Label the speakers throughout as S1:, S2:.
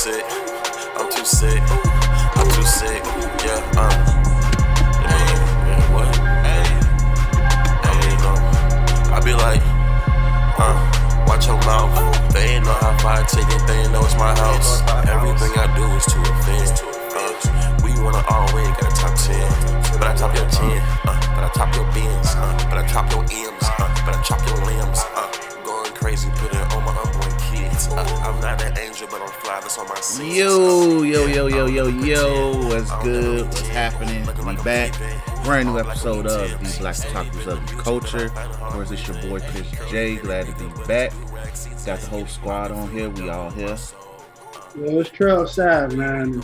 S1: sick. I'm too sick. I'm too sick. Yeah, uh. Hey, yeah, what? Hey. Hey, no. I be like, uh, watch your mouth. They ain't know how far I take it, they ain't know it's my house. Everything I do is to offend. Uh, we wanna always got a top 10. But I top your 10, uh, but I top your bins, uh, but I top your M's, uh, but I chop your limbs, uh, going crazy, put it on my unborn kids. Uh, I'm not an angel, but I'm fly, that's on my sins.
S2: Yo, yo, yo, yo, yo, yo, what's good? What's happening? We back. Brand new episode of the Black Otakus of the Culture. Of course, it's your boy Chris J. Glad to be back. Got the whole squad on here. We all here.
S3: Yo, it's Trail Sad, man.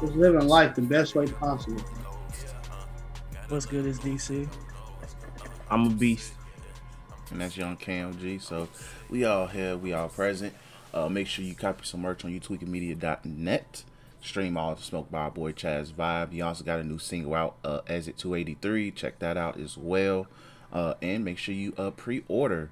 S3: Just living life the best way possible.
S4: What's good is DC?
S2: I'm a beast. And that's Young KMG. So we all here. We all present. Uh, make sure you copy some merch on youtweekingmedia.net. Stream all the smoke by our boy Chaz Vibe. He also got a new single out, uh, Exit 283. Check that out as well. Uh, and make sure you uh, pre-order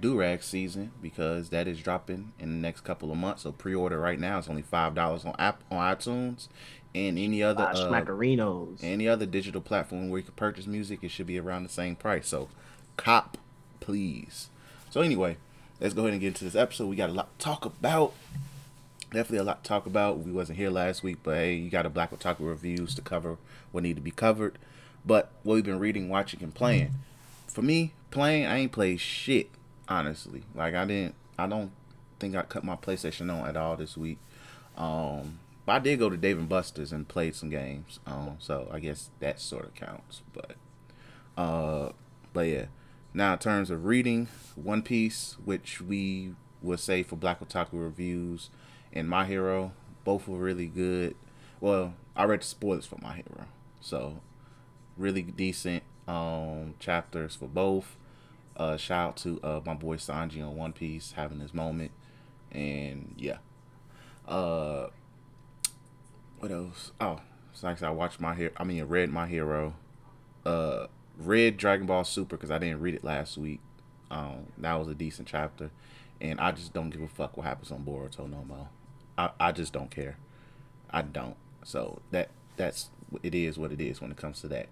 S2: Durag season because that is dropping in the next couple of months. So pre-order right now. It's only five dollars on app on iTunes and any other uh,
S4: Schmackerinos.
S2: any other digital platform where you can purchase music. It should be around the same price. So cop, please. So anyway, let's go ahead and get into this episode. We got a lot to talk about. Definitely a lot to talk about. We wasn't here last week, but hey, you got a Black Otaku reviews to cover what need to be covered. But what we've been reading, watching, and playing. For me, playing, I ain't played shit, honestly. Like I didn't I don't think I cut my PlayStation on at all this week. Um but I did go to Dave and Buster's and played some games. Um so I guess that sort of counts. But uh but yeah. Now in terms of reading, One Piece, which we would say for Black Otaku reviews, and My Hero, both were really good. Well, I read the spoilers for My Hero. So really decent um chapters for both. Uh shout out to uh my boy Sanji on One Piece having his moment. And yeah. Uh what else? Oh, it's like I watched my hero I mean read my hero. Uh read Dragon Ball Super because I didn't read it last week. Um that was a decent chapter. And I just don't give a fuck what happens on Boruto no more. I, I just don't care. I don't. So that that's it is what it is when it comes to that.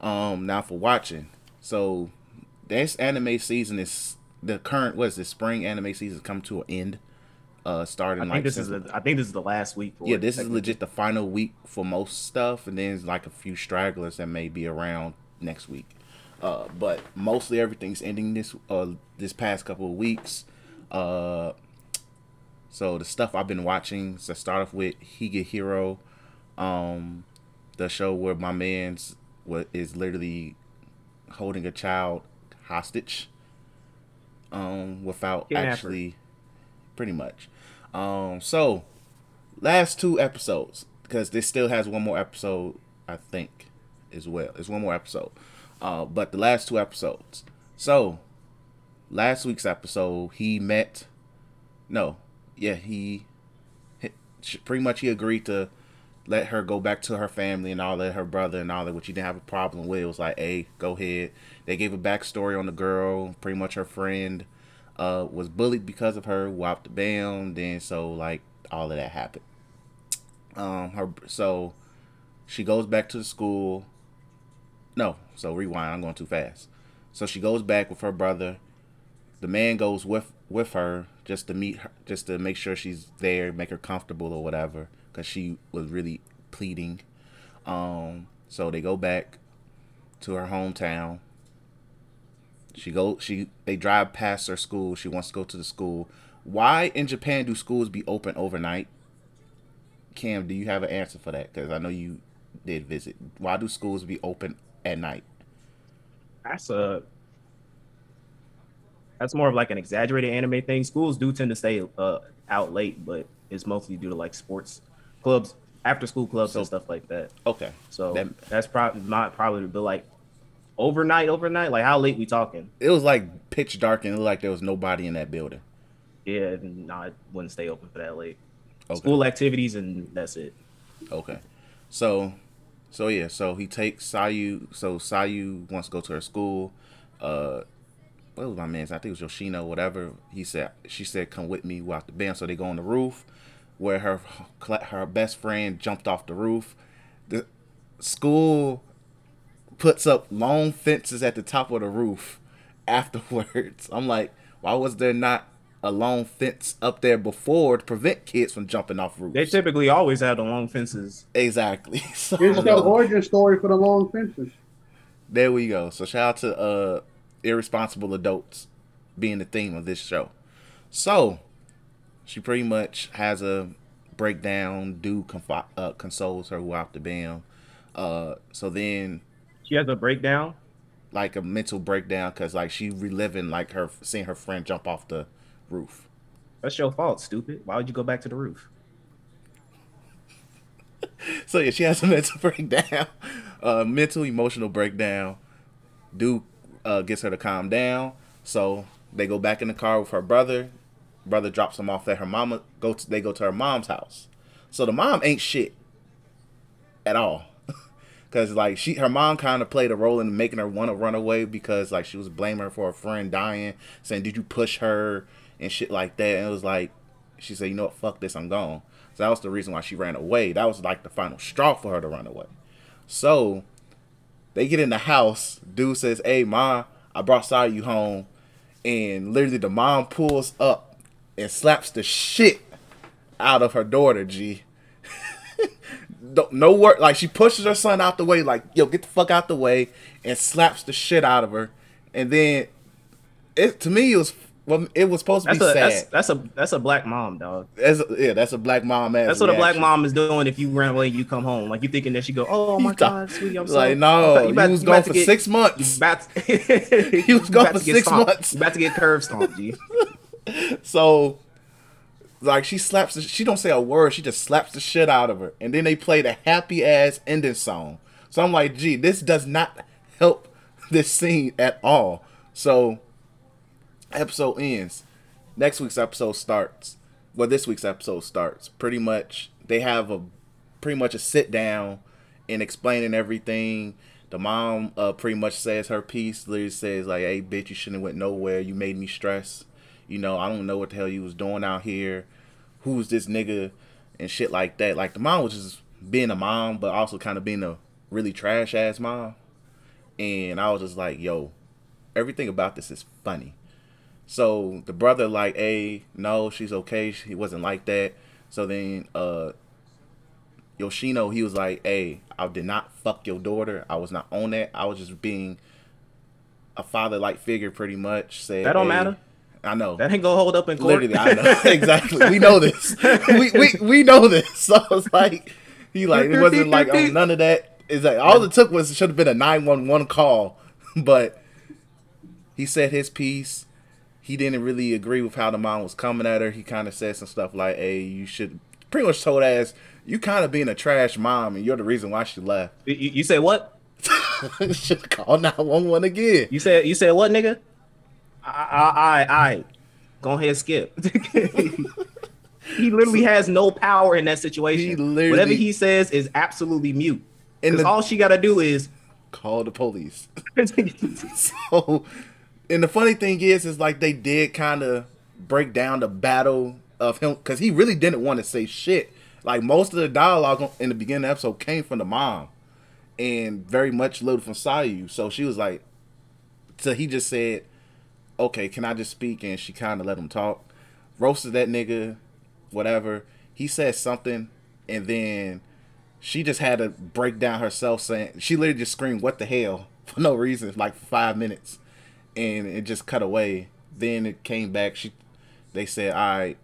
S2: Um, now for watching, so this anime season is the current what is this spring anime season come to an end. Uh, starting
S4: I think
S2: like
S4: this is
S2: since-
S4: the, I think this is the last week. For
S2: yeah, this is legit the final week for most stuff, and then like a few stragglers that may be around next week. Uh, but mostly everything's ending this uh this past couple of weeks. Uh, so the stuff I've been watching to start off with Higehiro, um, the show where my man's what is literally holding a child hostage, um, without
S4: Kidnapper.
S2: actually, pretty much. Um, so last two episodes because this still has one more episode, I think, as well. It's one more episode, uh, but the last two episodes. So last week's episode, he met. No, yeah, he, he pretty much he agreed to let her go back to her family and all that, her brother and all that, which he didn't have a problem with. It was like, hey, go ahead. They gave a backstory on the girl. Pretty much her friend uh, was bullied because of her, whopped the bam. Then so like all of that happened. Um, her so she goes back to the school. No, so rewind. I'm going too fast. So she goes back with her brother. The man goes with with her just to meet her, just to make sure she's there, make her comfortable or whatever, because she was really pleading. Um, so they go back to her hometown. She go she they drive past her school. She wants to go to the school. Why in Japan do schools be open overnight? Cam, do you have an answer for that? Because I know you did visit. Why do schools be open at night?
S4: That's a that's more of like an exaggerated anime thing. Schools do tend to stay uh, out late, but it's mostly due to like sports clubs, after school clubs
S2: So-
S4: and stuff like that.
S2: Okay,
S4: So
S2: That-
S4: that's probably not probably but like overnight, overnight. Like how late we talking?
S2: it was like pitch dark and it looked like there was nobody in that building.
S4: Yeah, no, it wouldn't stay open for that late.
S2: Okay.
S4: School activities and that's it.
S2: Okay. So so yeah, so he takes Sayu so Sayu wants to go to her school. Uh what was my man's? I think it was Yoshino, whatever. He said she said come with me We walk the band. So they go on the roof, where her her best friend jumped off the roof. The school puts up long fences at the top of the roof afterwards. I'm like, why was there not a long fence up there before to prevent kids from jumping off roofs?
S4: They typically always have the long fences.
S2: Exactly. So,
S3: Here's the origin story for the long fences.
S2: there we go. So shout out to uh irresponsible adults being the theme of this show. So she pretty much has a breakdown. Dude confi- uh, consoles her without the band. Uh, so then
S4: She has a breakdown.
S2: like a mental breakdown because like she reliving like her seeing her friend jump off the roof.
S4: That's your fault, stupid. Why would you go back to the roof?
S2: So yeah, she has a mental breakdown, uh, mental emotional breakdown. Duke uh, gets her to calm down. So they go back in the car with her brother. Brother drops them off at her mama. Go to, they go to her mom's house. So the mom ain't shit at all. Cause like she, her mom kind of played a role in making her want to run away because like she was blaming her for her friend dying, saying did you push her and shit like that. And it was like she said, you know what, fuck this, I'm gone. So that was the reason why she ran away. That was like the final straw for her to run away. So they get in the house. Dude says, "Hey, ma, I brought Sayu home," and literally the mom pulls up and slaps the shit out of her daughter. G. no, work. Like she pushes her son out the way. Like, yo, get the fuck out the way, and slaps the shit out of her. And then it to me it was well, it was supposed to
S4: That's
S2: be
S4: a
S2: sad.
S4: that's, that's a that's a black mom, dog.
S2: That's a, yeah, that's a black mom.
S4: That's what a black mom is doing if you run away and you come home. Like you thinking that she go, oh my god, sweetie, I'm
S2: like, no,
S4: You about-
S2: was
S4: you
S2: gone for
S4: get-
S2: six
S4: You
S2: months.
S4: about to,
S2: He was
S4: you
S2: gone for six
S4: stomped.
S2: months.
S4: You about to get curve stomped, G.
S2: So, like, she slaps. The, she don't say a word. She just slaps the shit out of her, and then they play the happy ass ending song. So I'm like, gee, this does not help this scene at all. So, episode ends. Next week's episode starts. Well, this week's episode starts. Pretty much, they have a pretty much a sit down and explaining everything. The mom uh, pretty much says her piece. Literally says like, "Hey, bitch, you shouldn't have went nowhere. You made me stress. You know, I don't know what the hell you was doing out here. Who's this nigga and shit like that. Like the mom was just being a mom, but also kind of being a really trash ass mom. And I was just like, yo, everything about this is funny. So the brother like, hey, no, she's okay. She wasn't like that. So then uh Yoshino, he was like, hey, I did not fuck your daughter. I was not on that. I was just being a father like figure pretty much. Said
S4: That don't
S2: "Hey,"
S4: matter.
S2: I know.
S4: That ain't gonna hold up in court.
S2: Literally, I know exactly. We know this. we, we we know this. So it's like he like it wasn't like oh, none of that. Is like all it took was it should have been a nine one one call, but he said his piece. He didn't really agree with how the mom was coming at her. He kind of said some stuff like, "Hey, you should." Pretty much told ass, "You kind of being a trash mom, and you're the reason why she left."
S4: You, you say what?
S2: should call nine one one again.
S4: You said you said what, nigga? I I I, I. go ahead, skip. he literally has no power in that situation.
S2: He literally-
S4: Whatever he says is absolutely mute.
S2: And the-
S4: all she gotta do is.
S2: Call the police. so and the funny thing is is like they did kind of break down the battle of him because he really didn't want to say shit. Like most of the dialogue in the beginning of the episode came from the mom and very much little from Sayu so she was like so he just said okay can I just speak? And she kind of let him talk. Roasted that nigga whatever. He said something and then she just had to break down herself saying she literally just screamed what the hell? For no reason like five minutes and it just cut away. Then it came back. She they said all right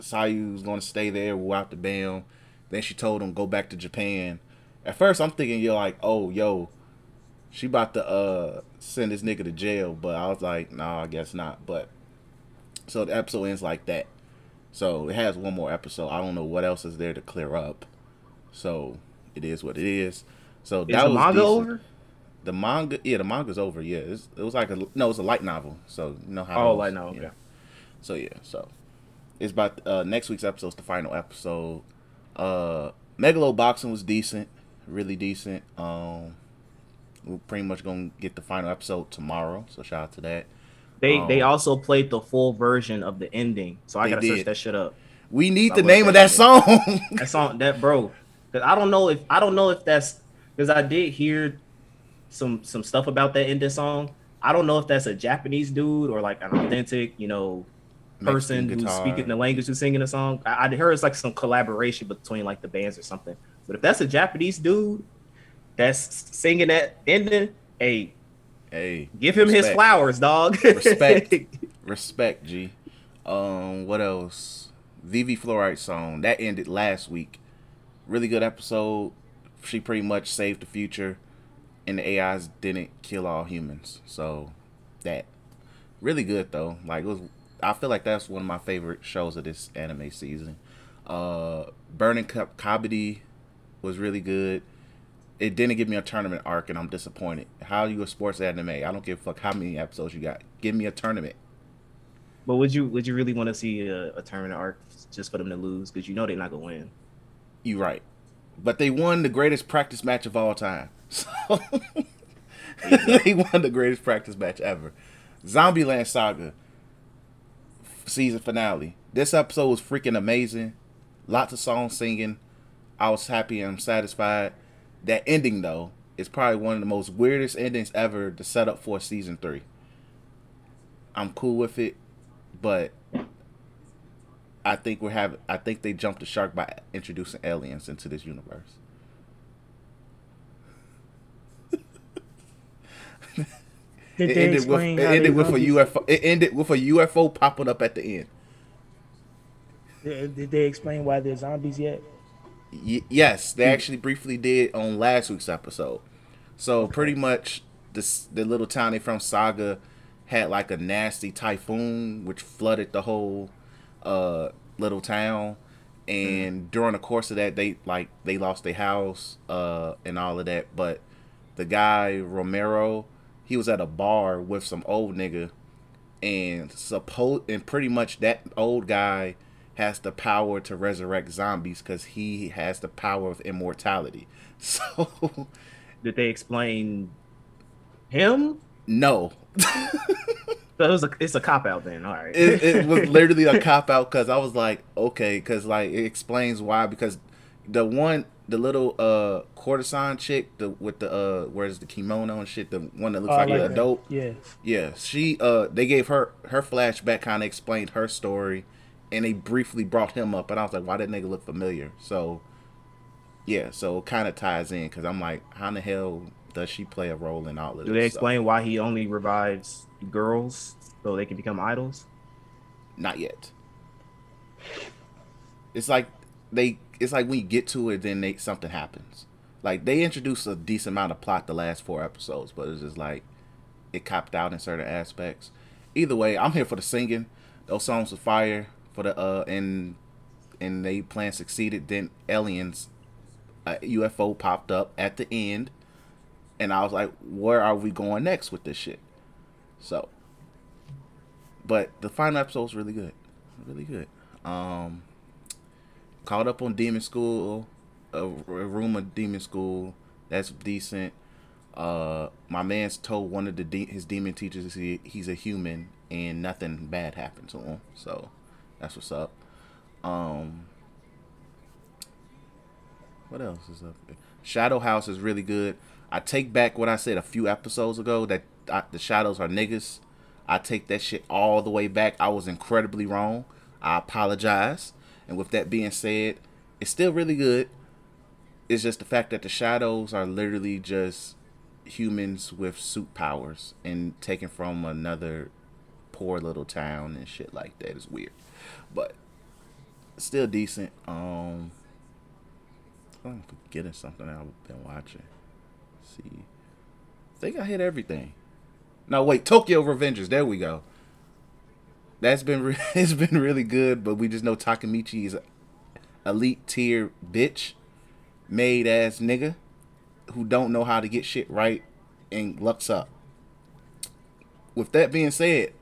S2: Sayu's gonna stay there without the bam. Then she told him go back to Japan. At first I'm thinking you're like oh yo she about to uh send this nigga to jail. But I was like no nah, I guess not. But so the episode ends like that. So it has one more episode. I don't know what else is there to clear up. So it is what it is. So that was
S4: manga
S2: decent.
S4: over?
S2: The manga, yeah, the manga's over. Yeah, it's, it was like a no, it's a light novel. So you know how.
S4: Oh, light novel,
S2: yeah.
S4: okay.
S2: So yeah, so it's about uh, next week's episode's the final episode. Uh, Megalo boxing was decent, really decent. Um, We're pretty much gonna get the final episode tomorrow. So shout out to that.
S4: They they
S2: Um,
S4: also played the full version of the ending, so I gotta search that shit up.
S2: We need the name of
S4: that
S2: that song.
S4: That song, that bro because I don't know if I don't know if that's because I did hear some some stuff about that ending song. I don't know if that's a Japanese dude or like an authentic, you know, person who's speaking the language who's singing the song. I, I heard it's like some collaboration between like the bands or something. But if that's a Japanese dude that's singing that ending, hey,
S2: hey,
S4: give him his flowers, dog.
S2: Respect. Respect, G. Um, what else? Vivy Fluorite song that ended last week. Really good episode. She pretty much saved the future, and the AIs didn't kill all humans. So that really good though. Like it was. I feel like that's one of my favorite shows of this anime season. Uh, Burning Kabaddi was really good. It didn't give me a tournament arc, and I'm disappointed. How you a sports anime? I don't give a fuck how many episodes you got. Give me a tournament.
S4: But would you would you really want to see a, a tournament arc just for them to lose? Because you know they're not gonna win.
S2: You're right. But they won the greatest practice match of all time. So they won the greatest practice match ever. Zombieland Saga season finale. This episode was freaking amazing. Lots of songs singing. I was happy and satisfied. That ending though is probably one of the most weirdest endings ever to set up for season three. I'm cool with it, but I think we're having. I think they jumped the shark by introducing aliens into this universe.
S5: Did
S2: It ended with it ended with a UFO. It ended with a UFO popping up at the end.
S5: Did did they explain why they're zombies yet?
S2: Y- yes, they actually briefly did on last week's episode. So pretty much, this the little town they from Saga had like a nasty typhoon which flooded the whole uh, little town, and during the course of that, they like they lost their house uh, and all of that. But the guy Romero, he was at a bar with some old nigga, and suppose and pretty much that old guy has the power to resurrect zombies because he has the power of immortality. So
S4: Did they explain him?
S2: no,
S4: So it was a it's a cop out then. All right.
S2: it, it was literally a cop out because I was like, okay, because like it explains why because the one the little uh courtesan chick the with the uh where's the kimono and shit the one that looks
S5: Oh, I
S2: like, an
S5: that.
S2: adult
S5: Yeah.
S2: Yeah, she uh they gave her her flashback kind of explained her story and they briefly brought him up and I was like why that nigga look familiar. So yeah, so it kind of ties in cuz I'm like how in the hell does she play a role in all of this?
S4: Do
S2: this?
S4: they
S2: So,
S4: explain why he only revives girls so they can become idols?
S2: not yet. It's like they it's like when you get to it then they something happens. Like they introduced a decent amount of plot the last four episodes, but it's just like it copped out in certain aspects. Either way, I'm here for the singing. Those songs were fire for the uh and and they plan succeeded. Then aliens, a UFO popped up at the end, and I was like, where are we going next with this shit? So, but the final episode was really good, really good. Um, caught up on Demon School, a, a room of Demon School. That's decent. Uh, my man's told one of the de- his demon teachers he, he's a human and nothing bad happened to him. So that's what's up. Um, what else is up? Shadow House is really good. I take back what I said a few episodes ago that I, the shadows are niggas. I take that shit all the way back. I was incredibly wrong. I apologize. And with that being said, it's still really good. It's just the fact that the shadows are literally just humans with soot powers and taken from another poor little town and shit like that is weird. But still decent. Um I'm forgetting something I've been watching. Let's see. I think I hit everything. No, wait, Tokyo Revengers. There we go. That's been re- it's been really good, but we just know Takemichi is elite tier bitch, made ass nigga who don't know how to get shit right and lucks up. With that being said,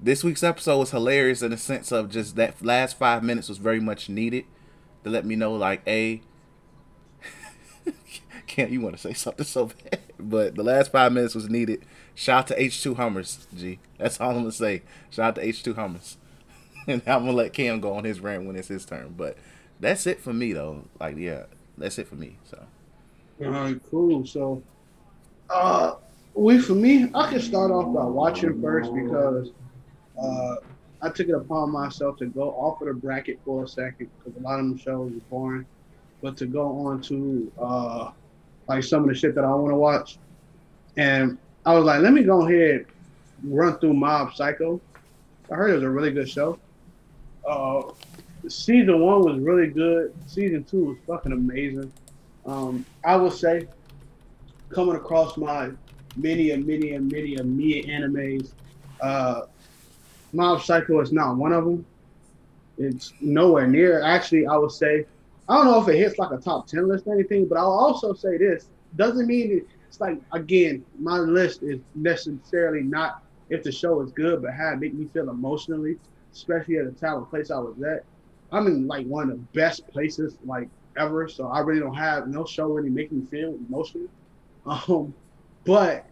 S2: this week's episode was hilarious in the sense of just that last five minutes was very much needed to let me know like, a can't you want to say something so bad, but the last five minutes was needed. Shout out to H2 Hummers, G. That's all I'm gonna say. Shout out to H2 Hummers, and I'm gonna let Cam go on his rant when it's his turn. But that's it for me, though. Like, yeah, that's it for me. So,
S3: All right, cool. So, uh, we for me, I can start off by watching first because uh, I took it upon myself to go off of the bracket for a second because a lot of them shows are boring, but to go on to uh, like some of the shit that I want to watch, and I was like, let me go ahead run through Mob Psycho. I heard it was a really good show. Uh, season one was really good. Season two was fucking amazing. Um, I will say, coming across my many and many and many and many animes, uh, Mob Psycho is not one of them. It's nowhere near. Actually, I would say, I don't know if it hits like a top ten list or anything, but I'll also say this doesn't mean it's like again, my list is necessarily not if the show is good, but how it make me feel emotionally, especially at the time and place I was at. I'm in like one of the best places like ever, so I really don't have no show really make me feel emotionally. Um, but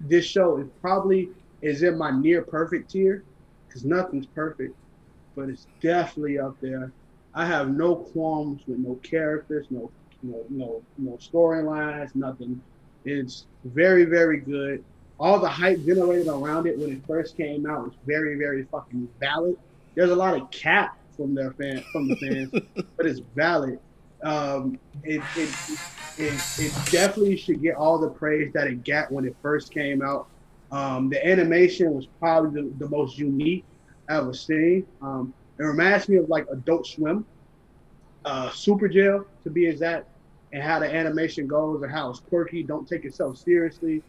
S3: this show is probably is in my near perfect tier because nothing's perfect, but it's definitely up there. I have no qualms with no characters, no no no no storylines, nothing. It's very very good. All the hype generated around it when it first came out was very very fucking valid. There's a lot of cap from their fan from the fans, but it's valid. Um, it, it, it, it definitely should get all the praise that it got when it first came out. Um, the animation was probably the, the most unique I've ever seen. Um, it reminds me of like Adult Swim, uh, Super Jail to be exact, and how the animation goes and how it's quirky. Don't take itself seriously.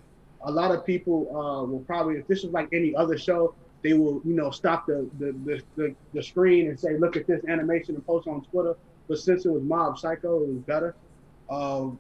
S3: A lot of people uh, will probably, if this was like any other show, they will, you know, stop the the, the, the, the screen and say, look at this animation and post on Twitter. But since it was Mob Psycho, it was better. Um,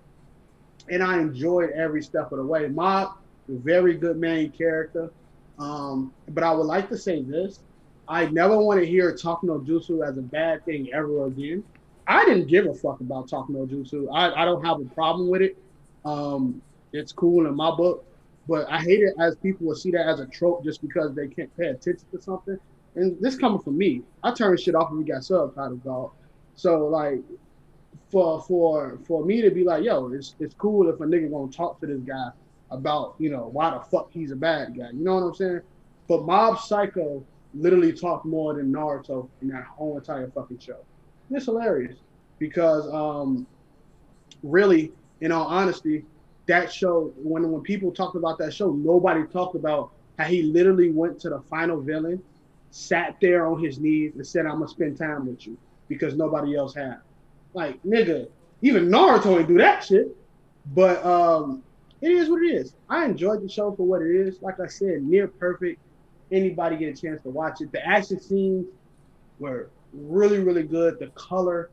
S3: and I enjoyed every step of the way. Mob, very good main character. Um, but I would like to say this. I never want to hear Talk No Jutsu as a bad thing ever again. I didn't give a fuck about Talk No Jutsu. I, I don't have a problem with it. Um, it's cool in my book. But I hate it as people will see that as a trope just because they can't pay attention to something. And this coming from me, I turn shit off when we got subtitles, dog. So like, for for for me to be like, yo, it's it's cool if a nigga gonna talk to this guy about you know why the fuck he's a bad guy. You know what I'm saying? But Mob Psycho literally talked more than Naruto in that whole entire fucking show. It's hilarious because um, really, in all honesty, that show when when people talked about that show, nobody talked about how he literally went to the final villain, sat there on his knees, and said, "I'm gonna spend time with you," because nobody else had. Like nigga, even Naruto didn't do that shit. But um, it is what it is. I enjoyed the show for what it is. Like I said, near perfect. Anybody get a chance to watch it. The action scenes were really, really good. The color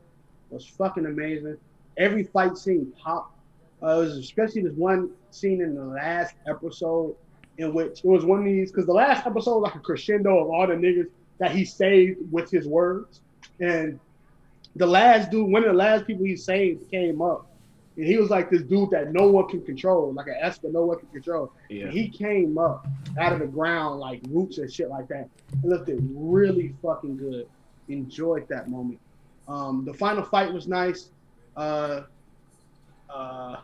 S3: was fucking amazing. Every fight scene popped. Uh, it was especially this one scene in the last episode in which it was one of these because the last episode was like a crescendo of all the niggas that he saved with his words. And the last dude, one of the last people he saved came up. And he was like this dude that no one can control, like an Esper no one can control.
S4: Yeah.
S3: And he came up out of the ground like roots and shit like that. It looked really fucking good. Enjoyed that moment. Um, the final fight was nice. Uh, uh,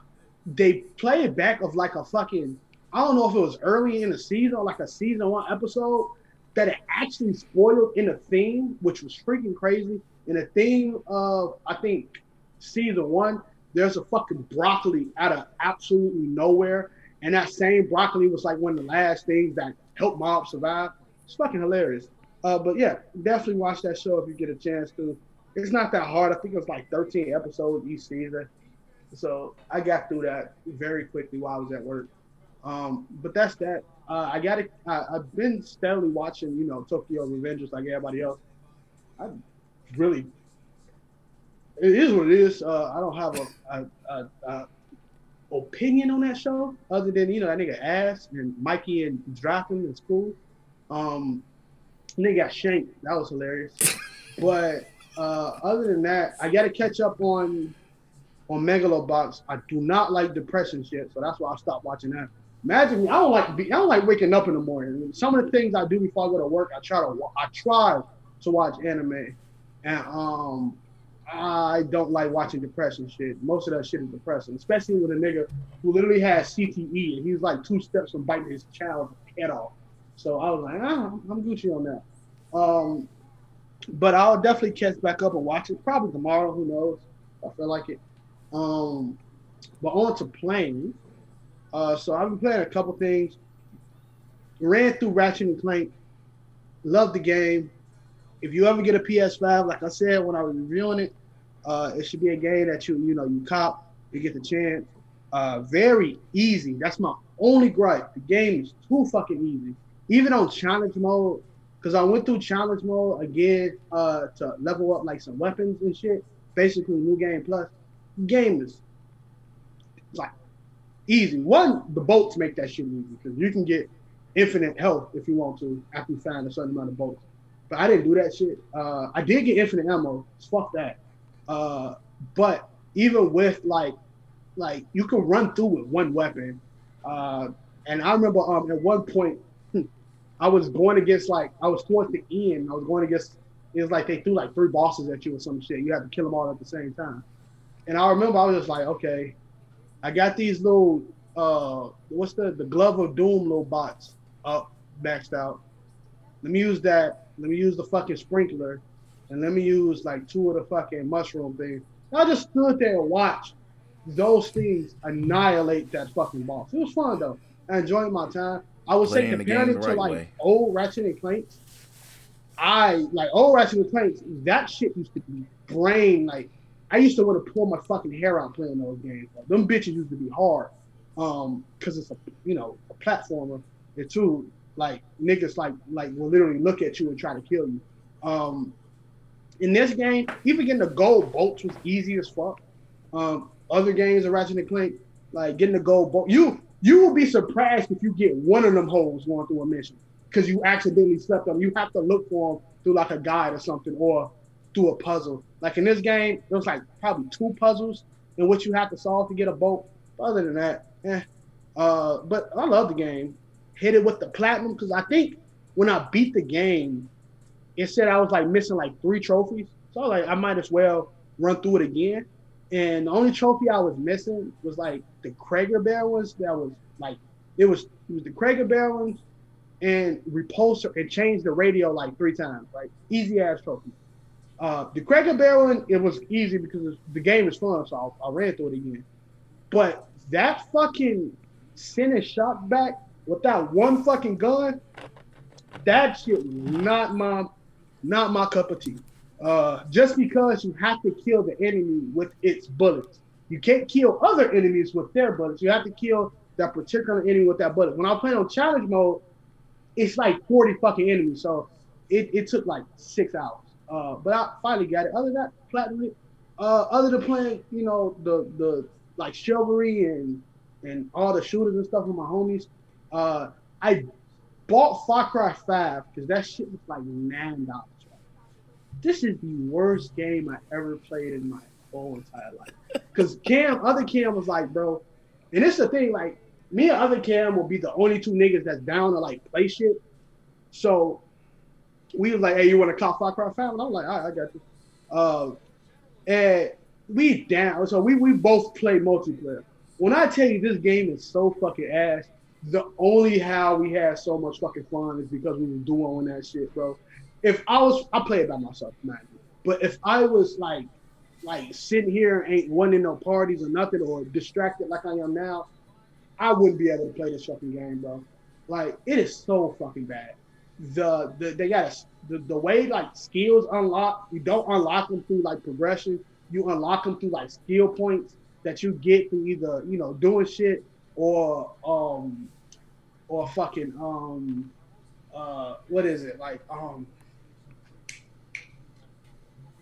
S3: they play it back of like a fucking I don't know if it was early in the season or like a season one episode that it actually spoiled in the theme, which was freaking crazy. In the theme of I think season one, there's a fucking broccoli out of absolutely nowhere, and that same broccoli was like one of the last things that helped Mob survive. It's fucking hilarious. Uh, but yeah, definitely watch that show if you get a chance to. It's not that hard. I think it was like 13 episodes each season. So I got through that very quickly while I was at work. Um, but that's that. Uh, I got. I've been steadily watching, you know, Tokyo Revengers like everybody else. I really, it is what it is. Uh, I don't have a, a, a, a opinion on that show other than you know that nigga ass and Mikey and dropping in school. Um, nigga got shanked. That was hilarious. but uh, other than that, I got to catch up on on Megalobox. I do not like depression shit, so that's why I stopped watching that. Imagine me, I don't like be, I don't like waking up in the morning. Some of the things I do before I go to work, I try to I try to watch anime, and um, I don't like watching depression shit. Most of that shit is depressing, especially with a nigga who literally has CTE and he's like two steps from biting his child's head off. So I was like, ah, I'm Gucci on that. Um, but I'll definitely catch back up and watch it probably tomorrow. Who knows? I feel like it. Um, but on to playing. Uh, so I've been playing a couple things. Ran through Ratchet and Clank. Love the game. If you ever get a PS5, like I said when I was reviewing it, uh, it should be a game that you you know you cop, you get the chance. Uh, very easy. That's my only gripe. The game is too fucking easy. Even on challenge mode, because I went through challenge mode again uh, to level up like some weapons and shit. Basically, new game plus. Game is like easy. One, the bolts make that shit easy because you can get infinite health if you want to after you find a certain amount of bolts. But I didn't do that shit. Uh, I did get infinite ammo. Fuck that. Uh, but even with like, like you can run through with one weapon. Uh, and I remember um, at one point, I was going against like I was towards the end. I was going against. It was like they threw like three bosses at you or some shit. You had to kill them all at the same time. And I remember I was just like, okay, I got these little uh, what's the the glove of doom little bots up maxed out. Let me use that. Let me use the fucking sprinkler, and let me use like two of the fucking mushroom things. I just stood there and watched those things annihilate that fucking boss. It was fun though. I enjoyed my time. I would say comparing it to
S2: right
S3: like
S2: way.
S3: old Ratchet and Clank. I like old Ratchet and Clank. That shit used to be brain like. I used to want to pull my fucking hair out playing those games. Like, them bitches used to be hard, um, because it's a you know a platformer. And two, like niggas like like will literally look at you and try to kill you. Um, in this game, even getting the gold bolts was easy as fuck. Um, other games of Ratchet and Clank, like getting the gold bolt, you you will be surprised if you get one of them holes going through a mission because you accidentally slept on. 'em. You have to look for them through like a guide or something or through a puzzle. Like in this game, there was like probably two puzzles in which you have to solve to get a bolt. Other than that, eh. Uh, but I love the game. Hit it with the platinum because I think when I beat the game, it said I was like missing like three trophies. So I like I might as well run through it again. And the only trophy I was missing was like the Craiggerbear ones. That was like it was it was the Craiggerbear ones and repulsor and changed the radio like three times. Like easy ass trophy. Uh, the Craiggerbear one it was easy because the game is fun, so I, I ran through it again. But that fucking sending shot back with that one fucking gun, that shit was not my not my cup of tea. Uh, just because you have to kill the enemy with its bullets. You can't kill other enemies with their bullets. You have to kill that particular enemy with that bullet. When I playing on challenge mode, it's like 40 fucking enemies. So it, it took like six hours. Uh, but I finally got it. Other than that, platinum it. Uh, other than playing, you know, the the like chivalry and and all the shooters and stuff with my homies, uh, I bought Far Cry 5 because that shit was like nine dollars. This is the worst game I ever played in my whole entire life. Because Cam, other Cam was like, bro, and it's the thing, like me and other Cam will be the only two niggas that's down to like play shit. So we was like, hey, you want to call Far Cry 5? And I'm like, all right, I got you. Uh, and we down. So we we both play multiplayer. When I tell you this game is so fucking ass, the only how we had so much fucking fun is because we were doing that shit, bro. If I was, I play it by myself, man. But if I was like, like sitting here ain't wanting no parties or nothing, or distracted like I am now, I wouldn't be able to play this fucking game, bro. Like it is so fucking bad. The the they got the the way like skills unlock. You don't unlock them through like progression. You unlock them through like skill points that you get through either you know doing shit or um or fucking um uh what is it like um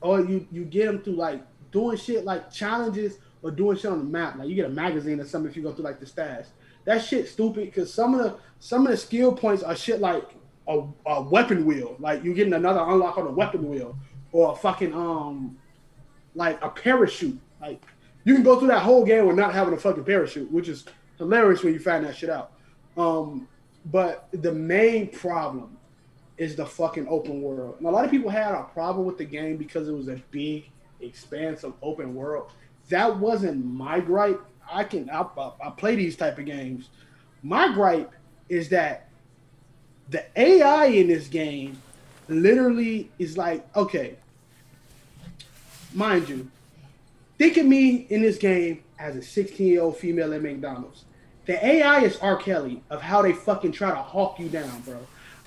S3: or you you get them through like doing shit like challenges or doing shit on the map. Like you get a magazine or something if you go through like the stash. That shit stupid because some of the some of the skill points are shit like a, a weapon wheel. Like you getting another unlock on a weapon wheel or a fucking um like a parachute. Like You can go through that whole game with not having a fucking parachute, which is hilarious when you find that shit out. Um, but the main problem is the fucking open world. And a lot of people had a problem with the game because it was a big, expansive open world. That wasn't my gripe. I can I, I, play these type of games. My gripe is that the AI in this game literally is like, okay, mind you, think of me in this game as a 16 year old female at McDonald's. The AI is R. Kelly of how they fucking try to hawk you down, bro.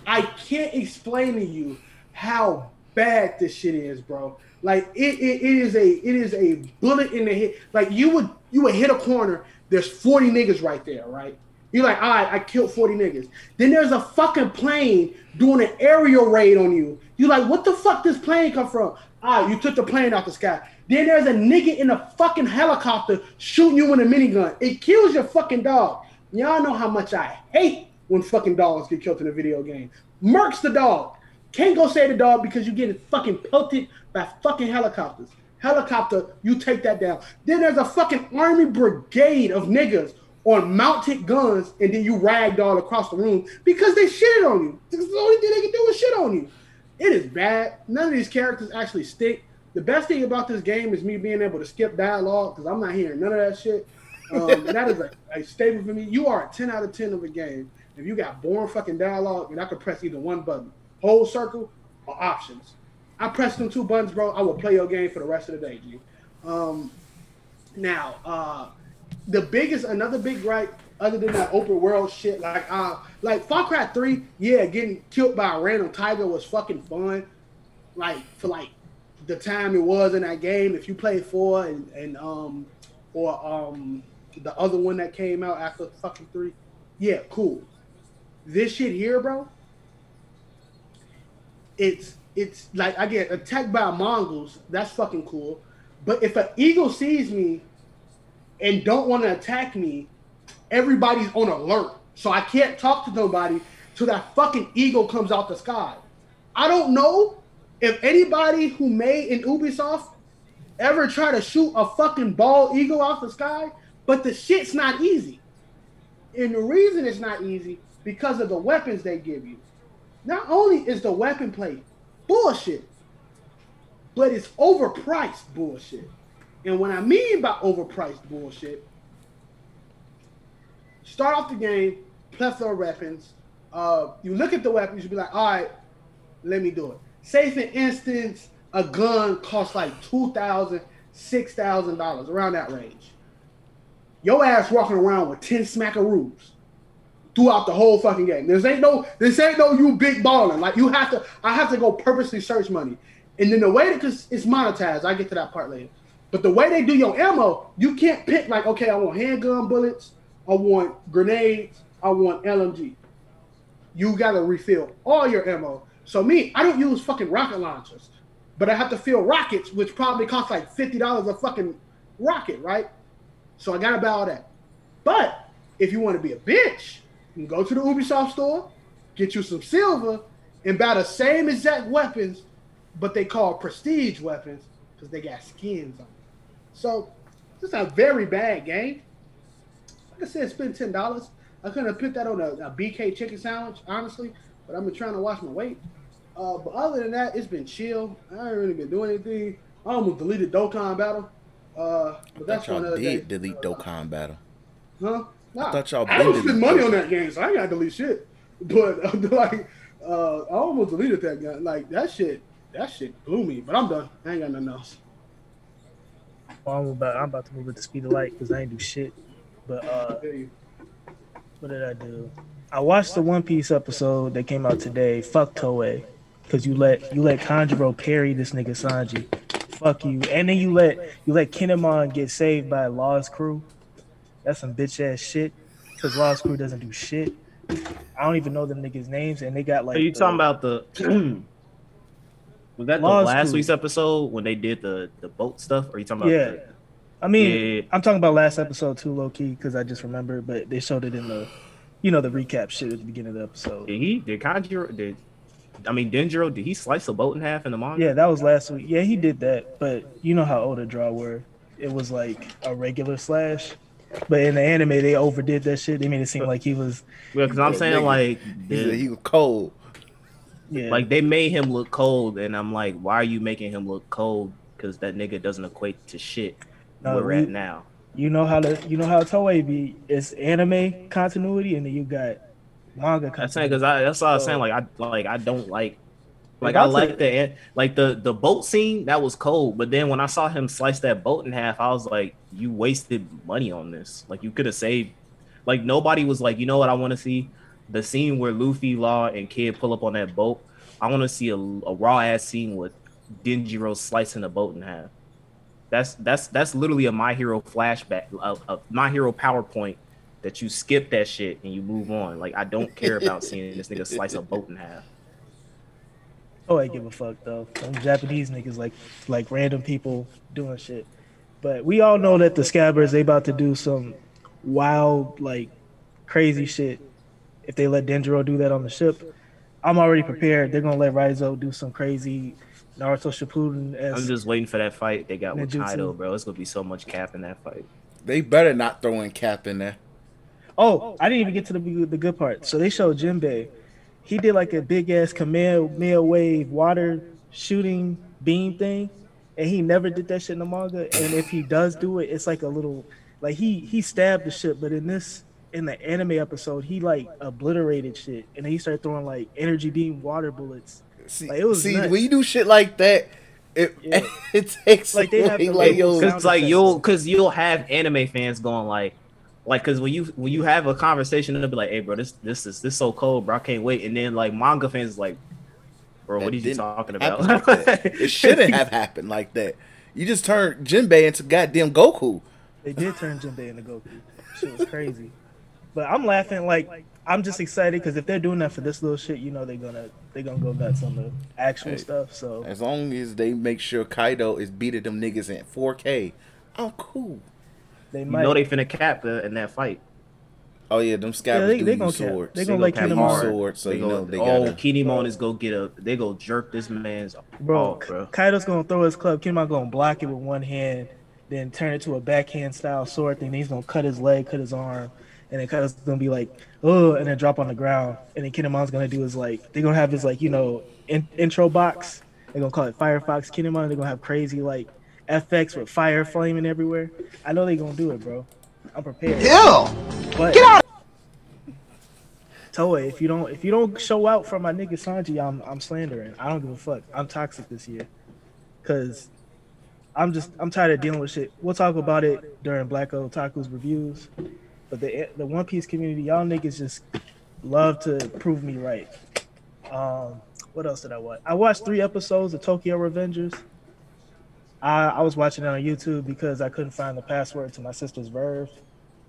S3: I can't explain to you how bad this shit is, bro. Like it, it, it is a it is a bullet in the head. Like you would you would hit a corner. There's 40 niggas right there, right? You're like, all right, I killed 40 niggas. Then there's a fucking plane doing an aerial raid on you. You're like, what the fuck this plane come from? Ah, you took the plane out the sky. Then there's a nigga in a fucking helicopter shooting you with a minigun. It kills your fucking dog. Y'all know how much I hate when fucking dogs get killed in a video game. Mercs the dog. Can't go save the dog because you're getting fucking pelted by fucking helicopters. Helicopter, you take that down. Then there's a fucking army brigade of niggas on mounted guns, and then you ragdoll across the room because they shitted on you. Is the only thing they can do is shit on you. It is bad. None of these characters actually stick. The best thing about this game is me being able to skip dialogue because I'm not hearing none of that shit. Um, that is a, a staple for me. You are a 10 out of 10 of a game if you got boring fucking dialogue and I could press either one button, whole circle or options. I press them two buttons, bro. I will play your game for the rest of the day, G. Um, now, uh, the biggest, another big gripe, other than that open world shit, like uh, like Far Cry Three, yeah, getting killed by a random tiger was fucking fun. Like for like the time it was in that game, if you played four and, and um or um the other one that came out after fucking three, yeah, cool. This shit here, bro, it's it's like I get attacked by Mongols. That's fucking cool. But if an eagle sees me and don't want to attack me, everybody's on alert. So I can't talk to nobody till that fucking eagle comes out the sky. I don't know if anybody who made in Ubisoft ever try to shoot a fucking bald eagle off the sky, but the shit's not easy. And the reason it's not easy because of the weapons they give you. Not only is the weapon play bullshit, but it's overpriced bullshit. And what I mean by overpriced bullshit, start off the game, plethora of weapons. Uh, you look at the weapons, you be like, all right, let me do it. Say for instance, a gun costs like two thousand, six thousand dollars, around that range. Your ass walking around with ten smackaroos throughout the whole fucking game. This ain't no, this ain't no you big balling. Like you have to, I have to go purposely search money, and then the way that cause it's monetized. I get to that part later. But the way they do your ammo, you can't pick like, okay, I want handgun bullets, I want grenades, I want LMG. You gotta refill all your ammo. So me, I don't use fucking rocket launchers, but I have to fill rockets, which probably cost like fifty dollars a fucking rocket, right? So I gotta buy all that. But if you want to be a bitch, you can go to the Ubisoft store, get you some silver, and buy the same exact weapons, but they call prestige weapons because they got skins on. them. So this is a very bad game. Like I said, spend ten dollars. I couldn't have put that on a, a BK chicken sandwich, honestly, but I've been trying to watch my weight. Uh, but other than that, it's been chill. I ain't really been doing anything. I almost deleted Dokkan Battle. Uh, but that's
S2: y'all
S3: another
S2: did
S3: day.
S2: delete Dokkan Battle.
S3: Huh? Nah,
S2: thought y'all
S3: I don't spend
S2: deleted
S3: money on that game, so I ain't gotta delete shit. But uh, like, uh, I almost deleted that game. Like that shit, that shit blew me. But I'm done. I ain't got nothing else.
S5: Well, I'm about, I'm about to move at the speed of light because I ain't do shit. But uh, what did I do? I watched the One Piece episode that came out today. Fuck Toei, because you let you let Kanjuro parry this nigga Sanji. Fuck you, and then you let you let Kinemon get saved by Law's crew. That's some bitch ass shit. Because Law's crew doesn't do shit. I don't even know them niggas names, and they got like.
S4: Are you
S5: the-
S4: talking uh, about the? was that the last
S5: School.
S4: week's episode when they did the the boat stuff? Or are you talking about?
S5: Yeah.
S4: the-
S5: I mean,
S4: Yeah.
S5: I'm talking about last episode too, low key, because I just remembered, but they showed it in the, you know, the recap shit at the beginning of the episode.
S4: Did he? Did Kanjiro? Did I mean Denjiro? Did he slice a boat in half in the manga?
S5: Yeah, that was last week. Yeah, he did that, but you know how old a draw were. it was like a regular slash. But in the anime, they overdid that shit. They made it seem like he was Well,
S4: Because I'm saying
S2: nigga.
S4: like,
S2: He he was cold.
S5: yeah.
S4: like they made him look cold, and I'm like, why are you making him look cold? Because that nigga doesn't equate to shit.
S5: No,
S4: where we're at now.
S5: you know how to you know how Toei be. It's anime continuity, and then you got manga.
S4: I'm saying
S5: continuity.
S4: because I that's all
S5: I'm
S4: saying. Like I like I don't like like
S5: I
S4: like the like the the boat scene that was cold, but then when I saw him slice that boat in half, I was like, you wasted money on this. Like you could have saved. Like nobody was like, you know what I want to see the scene where Luffy, Law, and Kid pull up on that boat. I want to see a, a raw ass scene with Denjiro slicing a boat in half. That's that's that's literally a My Hero flashback, a, a My Hero PowerPoint that you skip that shit and you move on. Like I don't care about seeing this nigga slice a boat in half.
S5: Oh, I give a fuck though. Some Japanese niggas like like random people doing shit. But we all know that the scabbards they about to do some wild like crazy shit. If they let Denjiro do that on the ship, I'm already prepared. They're gonna let Raizo do some crazy Naruto Shippuden.
S4: I'm just waiting for that fight they got with
S5: Ninjutsu.
S4: Kaido, bro. It's gonna be so much cap in that fight.
S2: They better not throw in Cap in there.
S5: Oh, I didn't even get to the the good part. So they showed Jinbei. He did like a big ass Kamehameha wave water shooting beam thing, and he never did that shit in the manga. And if he does do it, it's like a little like he he stabbed the shit, but in this in the anime episode, he like obliterated shit, and then he started throwing like energy beam water bullets.
S2: See,
S5: Like, it was
S2: see
S5: nuts.
S2: when you do shit like that, it
S5: Yeah.
S2: it takes
S5: Like, they have
S2: away,
S5: the
S2: like
S5: label
S2: yo,
S5: sound
S4: Cause like
S5: effects.
S4: you'll cause you'll have anime fans going like like cause when you when you have a conversation they'll be like, hey bro, this this is this so cold, bro. I can't wait. And then like manga fans is like, bro,
S2: That
S4: what are you talking about?
S2: like it shouldn't have happened like that. You just turned Jinbei into goddamn Goku.
S5: They did turn Jinbei into Goku. Shit was crazy. But I'm laughing like I'm just excited because if they're doing that for this little shit, you know they're gonna they're gonna go nuts on the actual
S2: Hey.
S5: stuff. So
S2: As long as they make sure Kaido is beating them niggas in 4K, I'm cool.
S5: They
S4: you know they finna cap uh, in that fight.
S2: Oh yeah, them scabbards
S5: they-
S2: do
S5: they
S2: use
S5: gonna cap-
S2: swords.
S5: they
S4: They
S5: gonna let
S4: cap
S5: Kinemon-
S4: hard.
S2: sword, so
S4: They
S2: you
S4: go-
S2: know they
S4: oh,
S2: gotta-
S4: Kinemon is go get a they go jerk this man's
S5: bro,
S4: off, bro.
S5: Kaido's gonna throw his club. Kinemon gonna block it with one hand, then turn it to a backhand style sword thing. Then he's gonna cut his leg, cut his arm, and then Kaido's gonna be like, oh, and then drop on the ground. And then Kinemon's gonna do his like they're gonna have his like you know in, intro box. They're gonna call it Firefox Kinemon. They're gonna have crazy like FX with fire flaming everywhere. I know they're gonna do it, bro. I'm prepared.
S6: Ew!
S5: But Get out. Toei, if you don't if you don't show out for my nigga Sanji, I'm I'm slandering. I don't give a fuck. I'm toxic this year. Cause I'm just I'm tired of dealing with shit. We'll talk about it during Black Otaku's reviews. But the the One Piece community, y'all niggas just love to prove me right. Um, what else did I watch? I watched three episodes of Tokyo Revengers. I, I was watching it on YouTube because I couldn't find the password to my sister's VRV.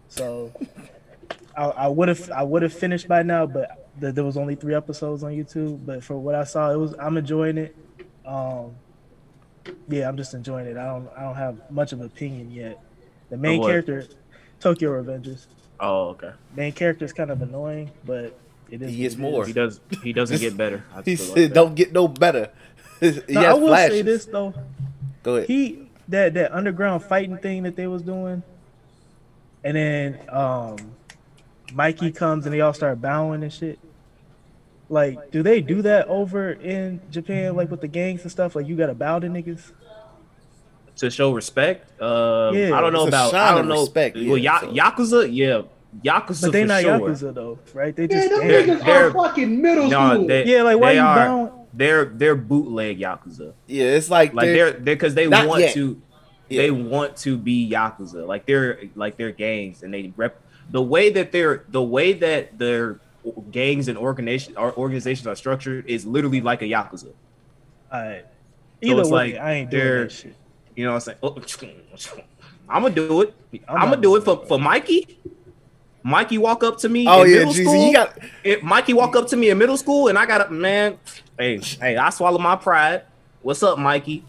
S5: So I would have I would have finished by now, but th- there was only three episodes on YouTube. But for what I saw, it was I'm enjoying it. Um, yeah, I'm just enjoying it. I don't I don't have much of an opinion yet. The main character, Tokyo Revengers,
S4: Oh, okay.
S5: main character is kind of annoying, but it is.
S2: He gets more.
S5: is.
S4: He does he doesn't get better.
S2: He said,
S4: like
S2: "Don't get no better." he
S5: No, I will
S2: flashes.
S5: say this though.
S2: Go ahead.
S5: he that that underground fighting thing that they was doing, and then um, Mikey comes and they all start bowing and shit. Like, do they do that over in Japan, like with the gangs and stuff? Like, you gotta bow to niggas.
S4: to show respect. Uh,
S5: Yeah.
S4: I don't know about.
S2: sign
S4: I don't know.
S2: respect,
S4: well,
S2: yeah,
S4: Ya- Yakuza, yeah, Yakuza
S5: But they
S4: for
S5: not
S4: sure.
S5: yakuza though, right? They
S3: Yeah,
S5: just
S3: them
S4: They're-
S3: niggas
S4: they're-
S3: are fucking middle
S4: No,
S3: school.
S4: they,
S5: yeah. Like, why
S4: they
S5: you
S4: are.
S5: bound?
S4: They're they're bootleg Yakuza.
S2: Yeah, it's like,
S4: Like
S2: they're,
S4: they're because they want
S2: yet.
S4: to.
S2: Yeah.
S4: They want to be Yakuza. Like they're like they're gangs, and they rep the way that they're the way that their gangs and organization or organizations are structured is literally like a Yakuza.
S5: Alright. Either
S4: it's
S5: way,
S4: like
S5: I ain't doing that shit.
S4: You know what I'm saying? Oh, I'm gonna do it.
S5: I'm
S4: I'm, gonna do it for,
S5: it,
S4: for Mikey. Mikey walk up to me.
S2: oh
S4: in
S2: yeah,
S4: middle
S2: Jeezy,
S4: school.
S2: got
S4: If Mikey walk up to me in middle school, and I got a man. Hey, hey, I swallow my pride. What's up, Mikey?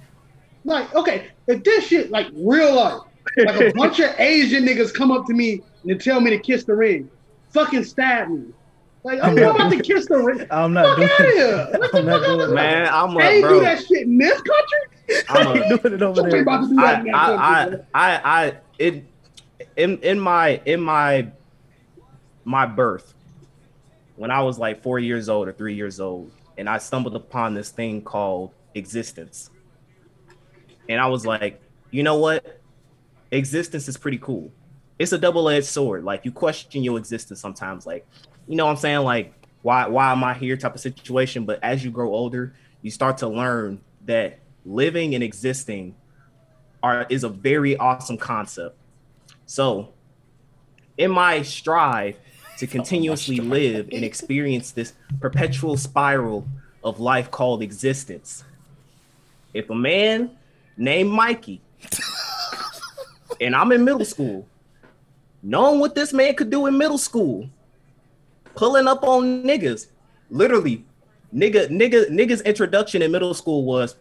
S3: Like, okay, if this shit like real life, like a bunch of Asian niggas come up to me and tell me to kiss the ring, fucking stab me. Like, I'm not about to kiss the ring.
S5: I'm not
S3: Fuck
S5: doing
S3: out of
S5: it.
S3: here. What the
S5: I'm
S3: fuck
S5: doing
S3: out
S5: it.
S4: Man, I'm
S3: They
S4: like,
S3: ain't do that shit in this country.
S4: I'm a,
S5: doing it over there.
S3: About to do that
S4: I,
S3: in
S4: I, I. I, I, it, in, in my, in my, my birth, when I was like four years old or three years old, and I stumbled upon this thing called existence, and I was like, you know what, existence is pretty cool. It's a double-edged sword. Like you question your existence sometimes, like, you know what I'm saying, like why, why am I here type of situation. But as you grow older, you start to learn that living and existing are is a very awesome concept. So, in my strive to continuously live and experience this perpetual spiral of life called existence, if a man named Mikey and I'm in middle school, knowing what this man could do in middle school, pulling up on niggas, literally, nigga, nigga, niggas introduction in middle school was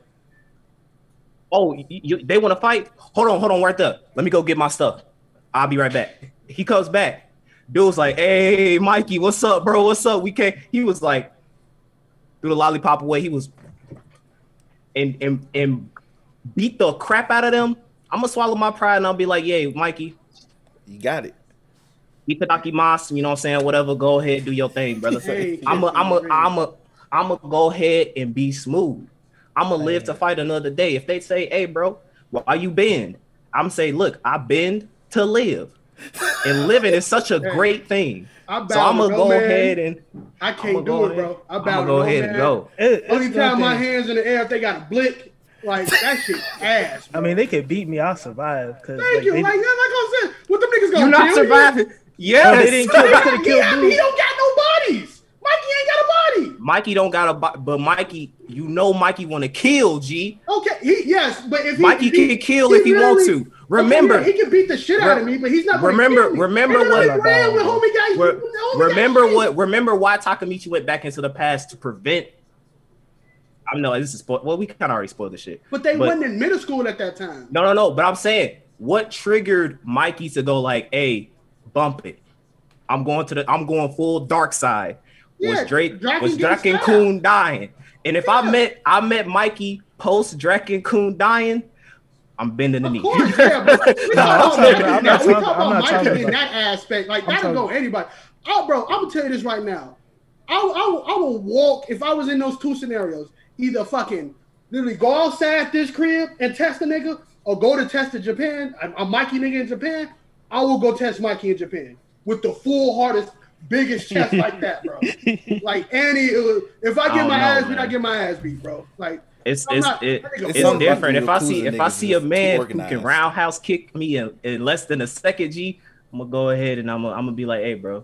S4: oh, you, you- they want to fight? Hold on, hold on, right there. Let me go get my stuff. I'll be right back. He comes back. Dude's like, hey, Mikey, what's up, bro? What's up? We can't. He was like, threw the lollipop away. He was, and and and beat the crap out of them. I'm gonna swallow my pride and I'll be like, yeah, Mikey,
S2: You got it.
S4: Itadaki mas, you know what I'm saying? Whatever, go ahead, do your thing, brother.
S3: Hey,
S4: I'm a, I'm a,
S3: hey.
S4: I'm a, I'm a go ahead and be smooth. I'm gonna live to fight another day. If they say, "Hey, bro, why you bend?" I'm say, "Look, I bend to live, and living is such a
S3: Hey,
S4: great thing."
S3: I
S4: So I'm gonna go
S3: man.
S4: ahead and
S3: I can't do it,
S4: ahead.
S3: bro. I
S4: I'm gonna go ahead
S3: man.
S4: and go.
S5: It- it's
S3: Only time
S5: one
S3: my hands in the air if they got a blick, like that shit ass.
S5: I mean, they could beat me. I'll survive. Cause
S3: thank
S5: like,
S3: you.
S5: they-
S3: like, yeah, like I said, what them niggas gonna
S4: You're not
S3: kill
S4: surviving.
S5: Oh,
S4: Yes,
S5: they didn't kill-
S3: You?
S5: they could've killed
S3: Yeah, he don't got no bodies. Mikey ain't got a body.
S4: Mikey don't got a, bo- but Mikey, you know, Mikey want to kill. G.
S3: Okay, he yes, but if he,
S4: Mikey
S3: if he,
S4: can kill if he wants to. Remember,
S3: okay, yeah, he can beat the shit out of me, but he's not.
S4: remember-
S3: me.
S4: remember what-
S3: guys.
S4: Re- remember what? Remember why Takemichi went back into the past to prevent. I know this is spoil. Well, we kind of already spoiled the shit.
S3: But they
S4: but-
S3: wasn't in middle school at that time.
S4: No, no, no. But I'm saying, what triggered Mikey to go like, "Hey, bump it. I'm going to the. I'm going full dark side." Was
S3: Yeah,
S4: Drake
S3: Draken
S4: was Draken. Coon dying? And if I met I met Mikey post Draken Coon dying, I'm bending the knee.
S3: Of
S4: knee.
S3: course, yeah. But we
S5: No, I'm
S3: talking
S5: talking
S3: about
S5: about-
S3: Mikey
S5: not
S3: now. We
S5: talking-
S3: talking
S5: I'm not
S3: about
S5: talking
S3: in
S5: about-
S3: that aspect. Like that'll go anybody. Oh, bro, I'm gonna tell you this right now. I, I, I will walk if I was in those two scenarios. Either fucking literally go outside this crib and test a nigga, or go to test in Japan. A, a Mikey nigga in Japan. I will go test Mikey in Japan with the full hardest, biggest chest like that, bro. Like Annie, was- if I
S4: I
S3: get
S4: don't
S3: my
S4: know,
S3: ass beat,
S4: man.
S3: I get my ass beat, bro. Like
S4: It's it's it, it's,
S3: it's something
S2: about
S4: different. If I see if I see a man who can roundhouse kick me in, in less than a second, G, I'm gonna go ahead and I'm gonna, I'm gonna be like, hey, bro,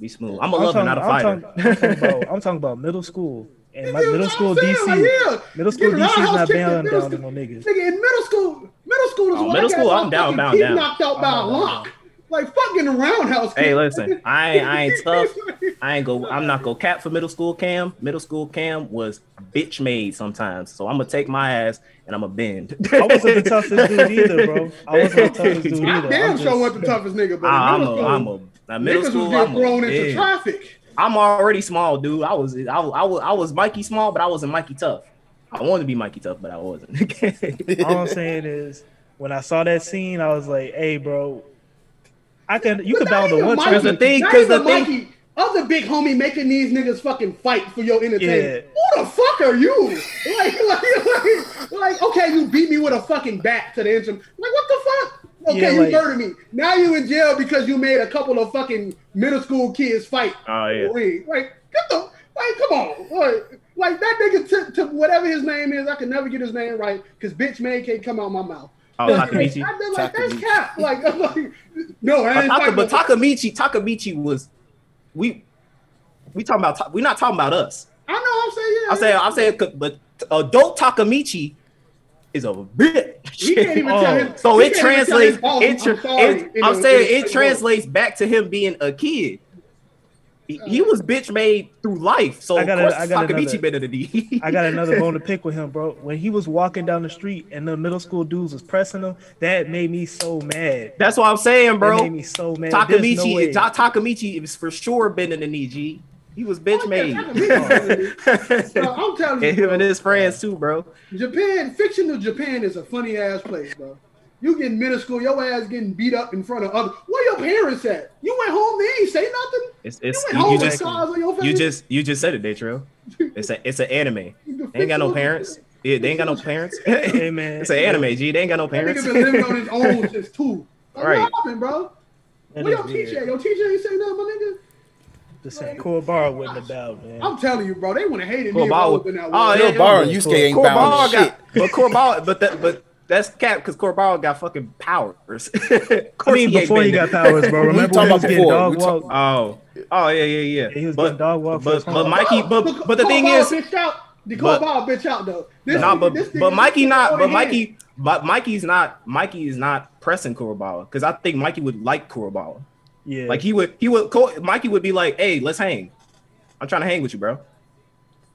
S4: be smooth. I'm a
S5: I'm
S4: lover,
S5: talking,
S4: not a
S5: I'm
S4: fighter.
S5: talking- I'm talking about, I'm talking about middle school. And my middle school
S3: saying?
S5: DC,
S3: Like, yeah.
S5: middle school DC is
S3: roundhouse
S5: not
S3: kicked in
S5: bound
S3: middle
S5: down to
S3: school.
S5: no niggas.
S3: Nigga, in middle school, middle school is
S4: Oh,
S3: when
S4: middle school. I'm down,
S3: fucking
S4: bound
S3: teeth
S4: down.
S3: knocked out by a
S5: I'm down,
S3: lock. Like fucking a roundhouse.
S4: Hey, listen, I I ain't tough. I ain't go. I'm not go cap for middle school cam. Middle school cam was bitch made sometimes. So I'm gonna take my ass and I'm gonna bend.
S5: I wasn't the toughest dude either, bro. I wasn't the toughest dude either.
S3: damn
S5: I'm
S3: sure wasn't the toughest nigga, but in
S4: I, am
S3: middle
S4: a,
S3: school,
S4: I'm a. Now middle
S3: niggas
S4: school,
S3: was getting
S4: I'm,
S3: thrown
S4: a,
S3: into
S4: bend.
S3: traffic.
S4: I'm already small, dude. I was, I, I was, I was Mikey small, but I wasn't Mikey tough. I wanted to be Mikey tough, but I wasn't.
S5: All I'm saying is, when I saw that scene, I was like, "Hey, bro, I can you
S3: But
S5: can
S3: not
S5: battle the one
S3: Mikey-
S4: Because the thing- because the
S3: even
S4: thing-
S3: other big homie making these niggas fucking fight for your entertainment.
S5: Yeah.
S3: Who the fuck are you? Like, like, like, like, okay, you beat me with a fucking bat to the instrument. Like, what the fuck? Okay,
S5: Yeah,
S3: you
S5: like-
S3: murdered me. Now you in jail because you made a couple of fucking middle school kids fight.
S4: oh yeah.
S3: Like, get the like, come on, like, like that nigga took to whatever his name is. I can never get his name right because bitch man can't come out my mouth.
S4: Oh,
S3: Like,
S4: Takemichi.
S3: I been like, that's
S2: Takemichi.
S3: cap. Like, I'm like, no, I
S4: But,
S3: ain't
S4: Taka, but
S3: no-
S4: Takemichi, Takemichi was, we, we talking about. we're not talking about us.
S3: I know. I'm saying, yeah.
S4: I'm saying, I'm saying, but adult Takemichi is a bitch.
S3: He can't even tell
S5: Oh.
S3: his,
S4: So it
S3: can't even tell his
S4: translates.
S3: boss,
S4: It,
S3: I'm sorry,
S4: it-
S3: in
S4: I'm saying it translates back to him being a kid. He, he uh, was bitch made through life, so
S5: I got a-
S4: course
S5: I got
S4: Takemichi
S5: another-
S4: better than D.
S5: I got another bone to pick with him, bro. When he was walking down the street and the middle school dudes was pressing him, that made me so mad.
S4: That's what I'm saying,
S5: That
S4: bro.
S5: made me so mad. There's no.
S4: Takemichi, Takemichi is for sure bending the knee. G. He was bitch
S3: Oh,
S4: made.
S3: yeah, I'm telling you,
S4: and him
S3: bro,
S4: and his friends too, bro.
S3: Japan, fictional Japan is a funny ass place, bro. You getting middle school, your ass getting beat up in front of other. Where your parents at? You went home, they ain't say nothing.
S4: It's
S3: You
S4: it's
S3: went
S4: you,
S3: home
S4: you
S3: with
S4: just
S3: scars on your face.
S4: you just you just said it, Datro. It's a it's an anime. They ain't got no parents. Yeah, they ain't got no parents.
S5: Hey man,
S4: it's an anime, G. They ain't got no
S3: That
S4: parents.
S3: nigga been living on his own since two. Like,
S4: Right.
S3: What happened, bro?
S5: That
S3: Where
S5: is
S3: your teacher at? Your teacher ain't say nothing, my nigga.
S5: The same Kuwabara wasn't about, man.
S3: I'm telling you, bro. They would have hated me.
S4: Cool
S3: if I
S4: ball.
S3: was in that
S4: Oh,
S3: world.
S4: yeah,
S2: Yo, Bar and
S4: yeah.
S2: Yusuke ain't
S4: Corball
S2: bound shit.
S4: got, but Corball, but that, but that's cap because Corball got fucking powers.
S5: I mean, before he got powers, bro. Remember
S2: talking
S5: when he was
S2: about
S5: getting dog
S2: We talk-
S5: walk?
S4: Oh, oh yeah, yeah, yeah.
S5: He was
S4: but,
S5: getting dog walk for
S4: but, but. Mikey, but
S3: Look,
S4: but the thing is,
S3: Ball bitched out. The
S4: but-
S3: Cole bitch out though. This
S4: nah,
S3: nigga-
S4: but
S3: this
S4: but Mikey not, but. Mikey, but Mikey's not, Mikey is not pressing Kuwabara because I think Mikey would like Kuwabara.
S5: Yeah,
S4: Like he would, he would, Ko- Mikey would be like, "Hey, let's hang. I'm trying to hang with you, bro."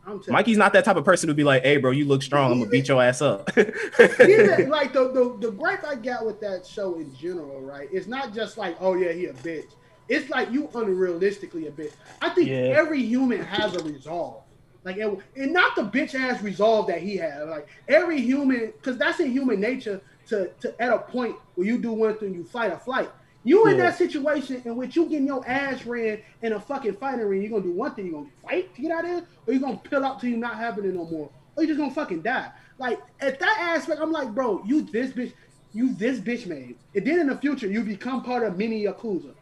S3: I'm
S4: Mikey's not that type of person to be like, "Hey, bro, you look strong. I'm gonna beat your ass up."
S3: Even, like the, the the gripe I got with that show in general, right? It's not just like, oh yeah, he a bitch. It's like you unrealistically a bitch. I think
S5: Yeah.
S3: every human has a resolve, like and, and not the bitch ass resolve that he had. Like every human, because that's in human nature to to at a point where you do one thing, you fight or flight. You in that situation in which you getting your ass ran in a fucking fighting ring, you're gonna do one thing, you're gonna fight to get out of there, or you're gonna pill out till you're not having it no more, or you just gonna fucking die. Like at that aspect, I'm like, bro, you this bitch, you this bitch made. And then in the future, you become part of mini Yakuza.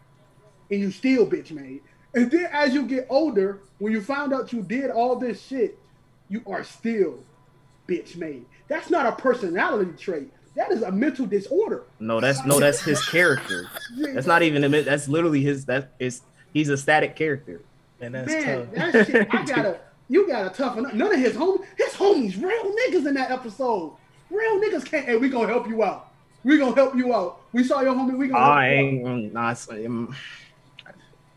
S3: And you still bitch made. And then as you get older, when you found out you did all this shit, you are still bitch made. That's not a personality trait. That is a mental disorder.
S4: no, that's no, that's his character. That's not even a. That's literally his. That is he's a static character.
S5: and that's
S3: Man,
S5: tough.
S3: that shit, I gotta, you gotta toughen up. None of his homies, his homies, real niggas in that episode. Real niggas can't, hey, we gonna help you out. We gonna help you out. We saw your homie, we gonna help
S4: I
S3: you out.
S4: ain't. Nah, it's, um,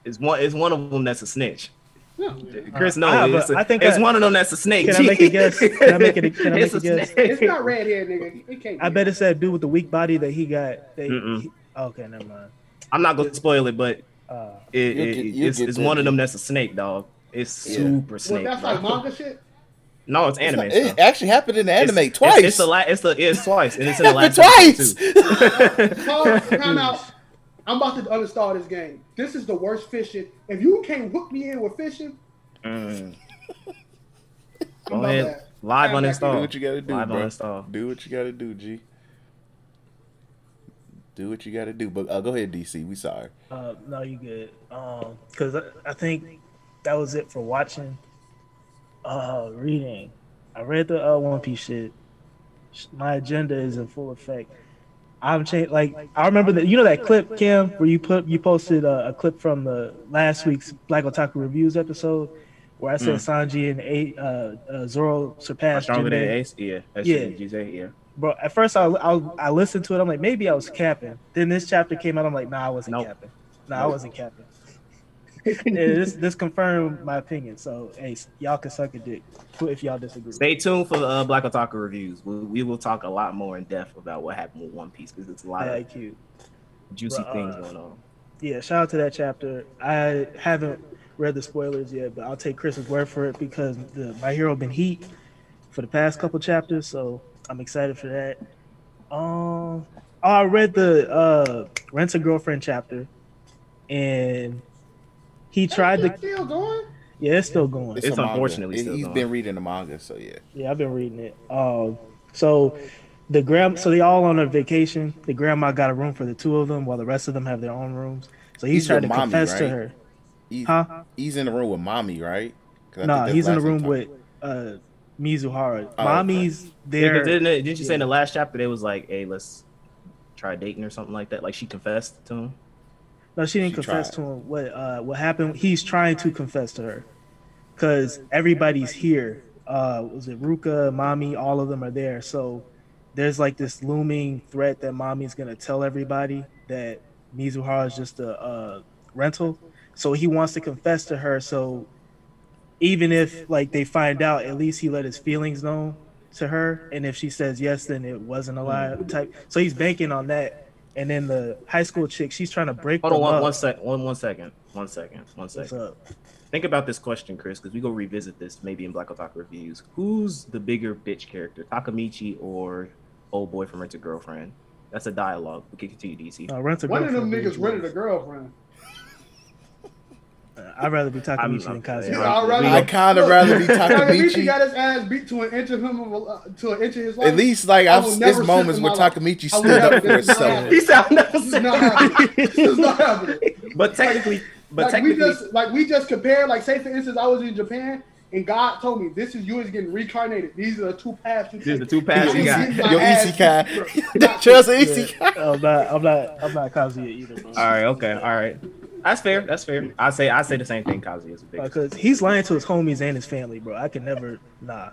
S4: it's one. It's one of them that's a snitch.
S3: Yeah.
S4: Chris no,
S5: I
S4: knows.
S5: have a-
S4: it's,
S5: think
S4: it's
S5: I-
S4: one of them that's a snake.
S5: Can I make a guess? Can I make it a- can I
S4: It's
S5: make a guess?
S4: snake.
S3: It's not red hair, nigga. It can't.
S5: I
S3: be.
S5: bet it's that dude with the weak body that he got. They,
S4: Mm-mm.
S5: he- okay, never mind.
S4: I'm not gonna spoil it, but
S5: Uh,
S4: it, it-
S2: get-
S4: it's, it's one of them that's a snake, dog. It's
S2: Yeah.
S4: super
S3: Well,
S4: snake.
S3: that's
S4: bro.
S3: like manga shit.
S4: no, it's anime.
S2: It actually happened in the anime
S4: it's-
S2: twice.
S4: It's, the la- It's the it's twice, and it's in the last
S2: twice.
S4: episode, too.
S3: Pause, time out. I'm about to uninstall this game. This is the worst fishing. If you can't hook me in with fishing,
S4: Mm.
S3: I'm
S4: Go ahead.
S3: that.
S4: Live
S3: I'm
S4: on
S3: back.
S4: install.
S2: do what you gotta do,
S4: Live
S2: bro.
S4: on install.
S2: Do what you gotta do, G. Do what you gotta do. But uh, go ahead, DC. We sorry.
S5: uh, no, you good. Um, because I, I think that was it for watching. Uh, reading. I read the uh, One Piece shit. My agenda is in full effect. I'm changed. Like I remember that. You know that clip, Cam, where you put you posted a, a clip from the last week's Black Otaku Reviews episode, where I said Sanji and a, uh, uh, Zoro surpassed
S4: Stronger than Ace. Yeah. That's
S5: Yeah.
S4: yeah. Yeah.
S5: Bro, at first I, I I listened to it. I'm like, maybe I was capping. Then this chapter came out. I'm like, nah, I wasn't
S4: Nope.
S5: capping. Nah, I wasn't capping. This this confirmed my opinion. So, hey, y'all can suck a dick if y'all disagree.
S4: Stay tuned for the uh, Black Otaku reviews. We, we will talk a lot more in depth about what happened with One Piece because it's a lot of
S5: cute.
S4: juicy
S5: Bruh,
S4: things
S5: uh,
S4: going on.
S5: Yeah, shout out to that chapter. I haven't read the spoilers yet, but I'll take Chris's word for it because the My Hero been heat for the past couple chapters, so I'm excited for that. Um, I read the uh Rent a Girlfriend chapter, and he tried to.
S3: still going.
S5: Yeah, it's still going.
S4: It's
S2: a manga.
S4: unfortunately
S2: He-
S4: still
S2: He's
S4: going.
S2: been reading the manga, so yeah.
S5: Yeah, I've been reading it. Um, so the grand, so they all on a vacation. The grandma got a room for the two of them, while the rest of them have their own rooms. So he's,
S2: He's
S5: trying to
S2: Mami,
S5: confess to her.
S2: He's,
S5: Huh?
S2: he's in the room with Mami, right? I
S5: No,
S2: think that's
S5: he's in the room
S2: talk-
S5: with uh Mizuhara.
S2: Oh,
S5: Mami's
S4: Yeah, 'cause
S5: there.
S4: didn't, it, didn't you say in the last chapter they was like, "Hey, let's try dating" or something like that? Like she confessed to him.
S5: No, she didn't
S2: She
S5: confess
S2: tried.
S5: to him. What uh what happened? He's trying to confess to her because everybody's here. Uh, was it Ruka, Mami? All of them are there. So there's like this looming threat that Mami's gonna tell everybody that Mizuhara is just a, uh rental. So he wants to confess to her. So even if like they find out, at least he let his feelings known to her. And if she says yes, then it wasn't a lie type. So he's banking on that. And then the high school chick, she's trying to break
S4: Hold on
S5: them
S4: one,
S5: up.
S4: one sec, one one second, one second, one
S5: What's up?
S4: think about this question, Chris, because we go revisit this maybe in Black Otaku reviews. Who's the bigger bitch character, Takemichi or old boy from Rent a Girlfriend? That's a dialogue. We can continue, DC.
S5: Uh, rent a
S3: One of them
S5: girlfriend
S3: niggas rented a girlfriend.
S5: Uh, I'd rather be Takemichi
S4: I'm-
S5: than
S4: I'm-
S5: Kazuya.
S3: Yeah,
S4: Yeah,
S3: I'd rather-
S2: I kind of rather be
S3: Takemichi
S2: Takemichi.
S3: got his ass beat to an inch of him, uh, to an inch of his life.
S2: At least, like,
S3: I
S2: I've,
S3: will
S2: there's
S3: never
S2: moments where.
S3: Takemichi
S2: stood up for
S3: sit in my
S2: himself.
S3: life.
S4: He sound never
S3: This is not happening. This is not happening.
S4: But technically, but
S3: like
S4: technically,
S3: we just like we just compared. Like say for instance, I was in Japan and God told me this is you is getting reincarnated. These are the two paths. You
S4: These are the two paths you
S3: Your
S4: got.
S3: easy- my
S2: Your
S3: ass-
S2: isekai.
S3: Not-
S2: Just an isekai.
S5: I'm not. I'm not. I'm not Kazuya either, bro.
S4: All right, okay, all right. That's fair. That's fair. I say I say the same thing. Kazuya is a big.
S5: Because he's lying to his homies and his family, bro. I can never. Nah.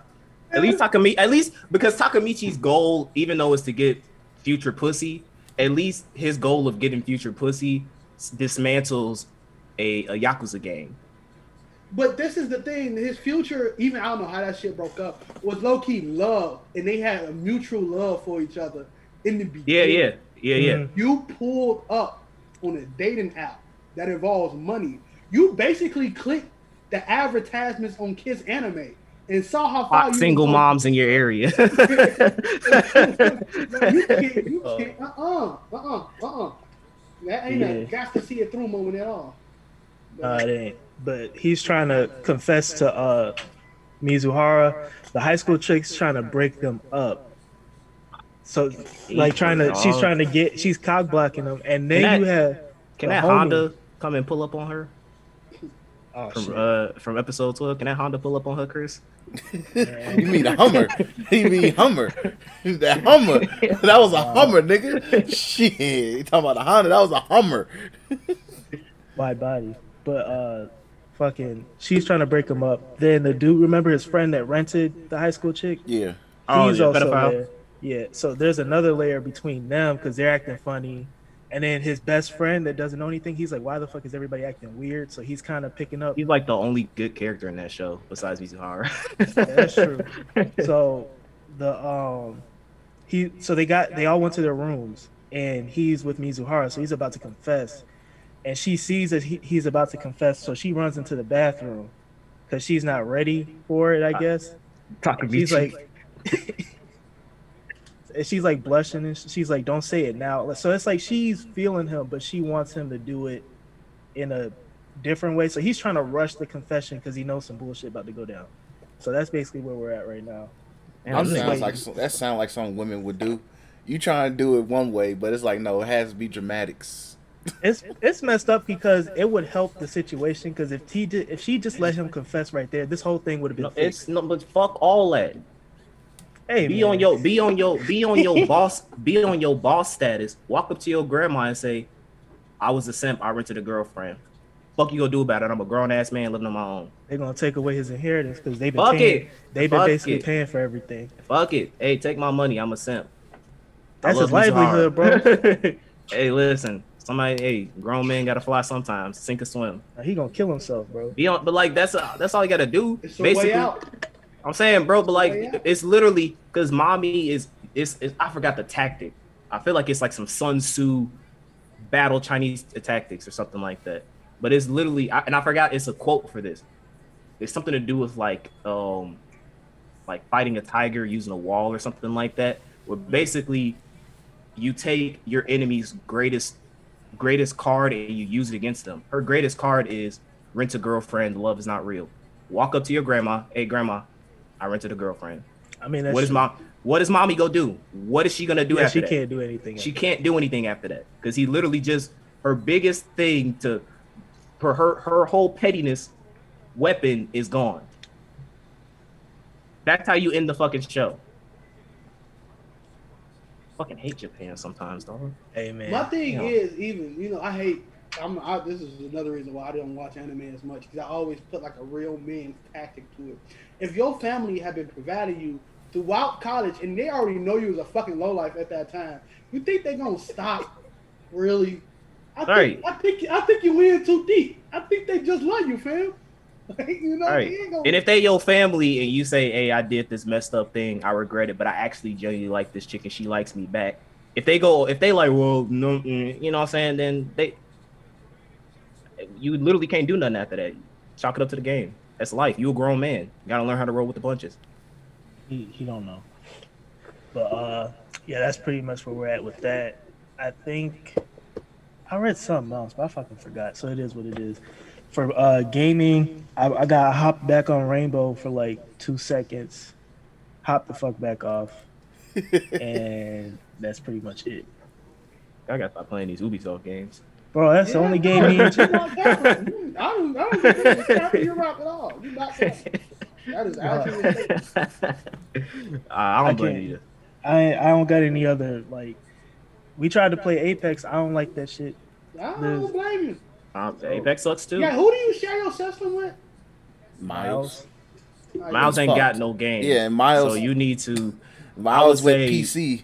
S4: At least Takemichi, at least because Takemichi's goal, even though it's to get future pussy, at least his goal of getting future pussy dismantles a, a yakuza gang.
S3: But this is the thing. His future, even I don't know how that shit broke up, was low key love, and they had a mutual love for each other in the beginning.
S4: Yeah, yeah, yeah, yeah.
S5: Mhm.
S3: You pulled up on a dating app that involves money. You basically clicked the advertisements on Kiss Anime and saw how far
S4: Hot
S3: you
S4: single
S3: was going.
S4: moms in your area.
S3: you can't, you can't, uh-uh, uh-uh, uh-uh. That ain't a got to see it through moment at all.
S5: Uh, it ain't. But he's trying to confess to uh, Mizuhara. The high school chick's trying to break them up. So, like, trying to, she's trying to get, she's cock blocking them, and then
S4: Can
S5: you have
S4: Can
S5: the
S4: that
S5: homie.
S4: Honda come and pull up on her
S5: Oh
S4: from
S5: shit!
S4: uh from episode twelve? Can that Honda pull up on her, Chris?
S2: You mean a Hummer? You mean Hummer? That Hummer? That was a Hummer, nigga. Shit, you talking about a Honda? That was a Hummer.
S5: Wide body, but uh, fucking, she's trying to break them up. Then the dude, remember his friend that rented the high school chick?
S2: Yeah.
S4: Oh,
S5: He's
S4: yeah,
S5: also
S4: pedophile.
S5: there. Yeah, so there's another layer between them because they're acting funny, and then his best friend that doesn't know anything, he's like, "Why the fuck is everybody acting weird?" So he's kind of picking up.
S4: He's like the only good character in that show besides Mizuhara.
S5: that's true. So the um, he so they got they all went to their rooms, and he's with Mizuhara, so he's about to confess, and she sees that he, he's about to confess, so she runs into the bathroom because she's not ready for it, I guess. And she's like and she's like blushing and she's like don't say it now so it's like she's feeling him but she wants him to do it in a different way so he's trying to rush the confession because he knows some bullshit about to go down so that's basically where we're at right now
S4: Man,
S2: That sounds
S4: waiting.
S2: like that sounds like something women would do. You trying to do it one way, but it's like no, it has to be dramatics.
S5: it's it's messed up because it would help the situation because if he did if she just let him confess right there this whole thing would have been
S4: No,
S5: fixed.
S4: it's no, but fuck all that.
S5: Hey
S4: Be
S5: man.
S4: on your be on your be on your boss be on your boss status. Walk up to your grandma and say, "I was a simp. I rented a girlfriend." Fuck you gonna do about it? I'm a grown ass man living on my own.
S5: they're gonna take away his inheritance because they've been
S4: Fuck
S5: paying,
S4: it.
S5: they've been
S4: Fuck
S5: basically
S4: it.
S5: paying for everything
S4: Fuck it. Hey, take my money. I'm a simp.
S5: That's his livelihood bro
S4: hey, listen. Somebody, hey, grown man gotta fly sometimes. Sink or swim.
S5: he gonna kill himself bro
S4: Be on, but like that's uh, that's all you gotta do.
S3: It's the way out.
S4: I'm saying, bro, but like
S3: Oh, yeah.
S4: it's literally because Mami is it's, it's I forgot the tactic. I feel like it's like some Sun Tzu battle Chinese tactics or something like that. But it's literally, I, and I forgot it's a quote for this. It's something to do with like um like fighting a tiger using a wall or something like that. Where basically you take your enemy's greatest greatest card and you use it against them. Her greatest card is rent a girlfriend, love is not real. Walk up to your grandma, hey grandma, I rented a girlfriend.
S5: I mean, that's
S4: What is
S5: true.
S4: mom what is Mami gonna do? What is she gonna do
S5: Yeah,
S4: after
S5: she
S4: that?
S5: can't do anything.
S4: She can't do anything after that. Because he literally just her biggest thing to for her her whole pettiness weapon is gone. That's how you end the fucking show. Fucking hate Japan sometimes, dog.
S5: Hey man,
S3: My thing
S4: Yeah.
S3: is even you know I hate. I'm. I, this is another reason why I don't watch anime as much because I always put like a real man's tactic to it. If your family have been providing you throughout college and they already know you as a fucking lowlife at that time, you think they're gonna stop? Really? I think,
S4: Right.
S3: I think I think you in too deep. I think they just love you, fam. Like, you know,
S4: right. And if they your family and you say, "Hey, I did this messed up thing. I regret it, but I actually genuinely like this chick and she likes me back." If they go, if they like, well, no, mm, you know what I'm saying? Then they, you literally can't do nothing after that. Chalk it up to the game. That's life. You a grown man. You gotta learn how to roll with the punches.
S5: He he don't know. But uh yeah, that's pretty much where we're at with that. I think I read something else, but I fucking forgot. So it is what it is. For uh gaming, I, I got hopped back on Rainbow for like two seconds, hop the fuck back off, and that's pretty much it.
S4: I gotta stop playing these Ubisoft games.
S5: Bro, that's the only
S3: no,
S5: game me and
S3: you not that. I don't, I don't think that's crappy rock at all. You not that. That is actually.
S4: I don't
S5: I
S4: blame you.
S5: I I don't got any other like. We tried to play Apex. I don't like that shit.
S3: I don't blame you.
S4: Um, Apex sucks too.
S3: Yeah, who do you share your system with?
S2: Miles.
S4: Miles ain't
S2: fucked.
S4: got no game.
S2: Yeah, Miles.
S4: So you need to.
S2: Miles with
S4: say-
S2: PC.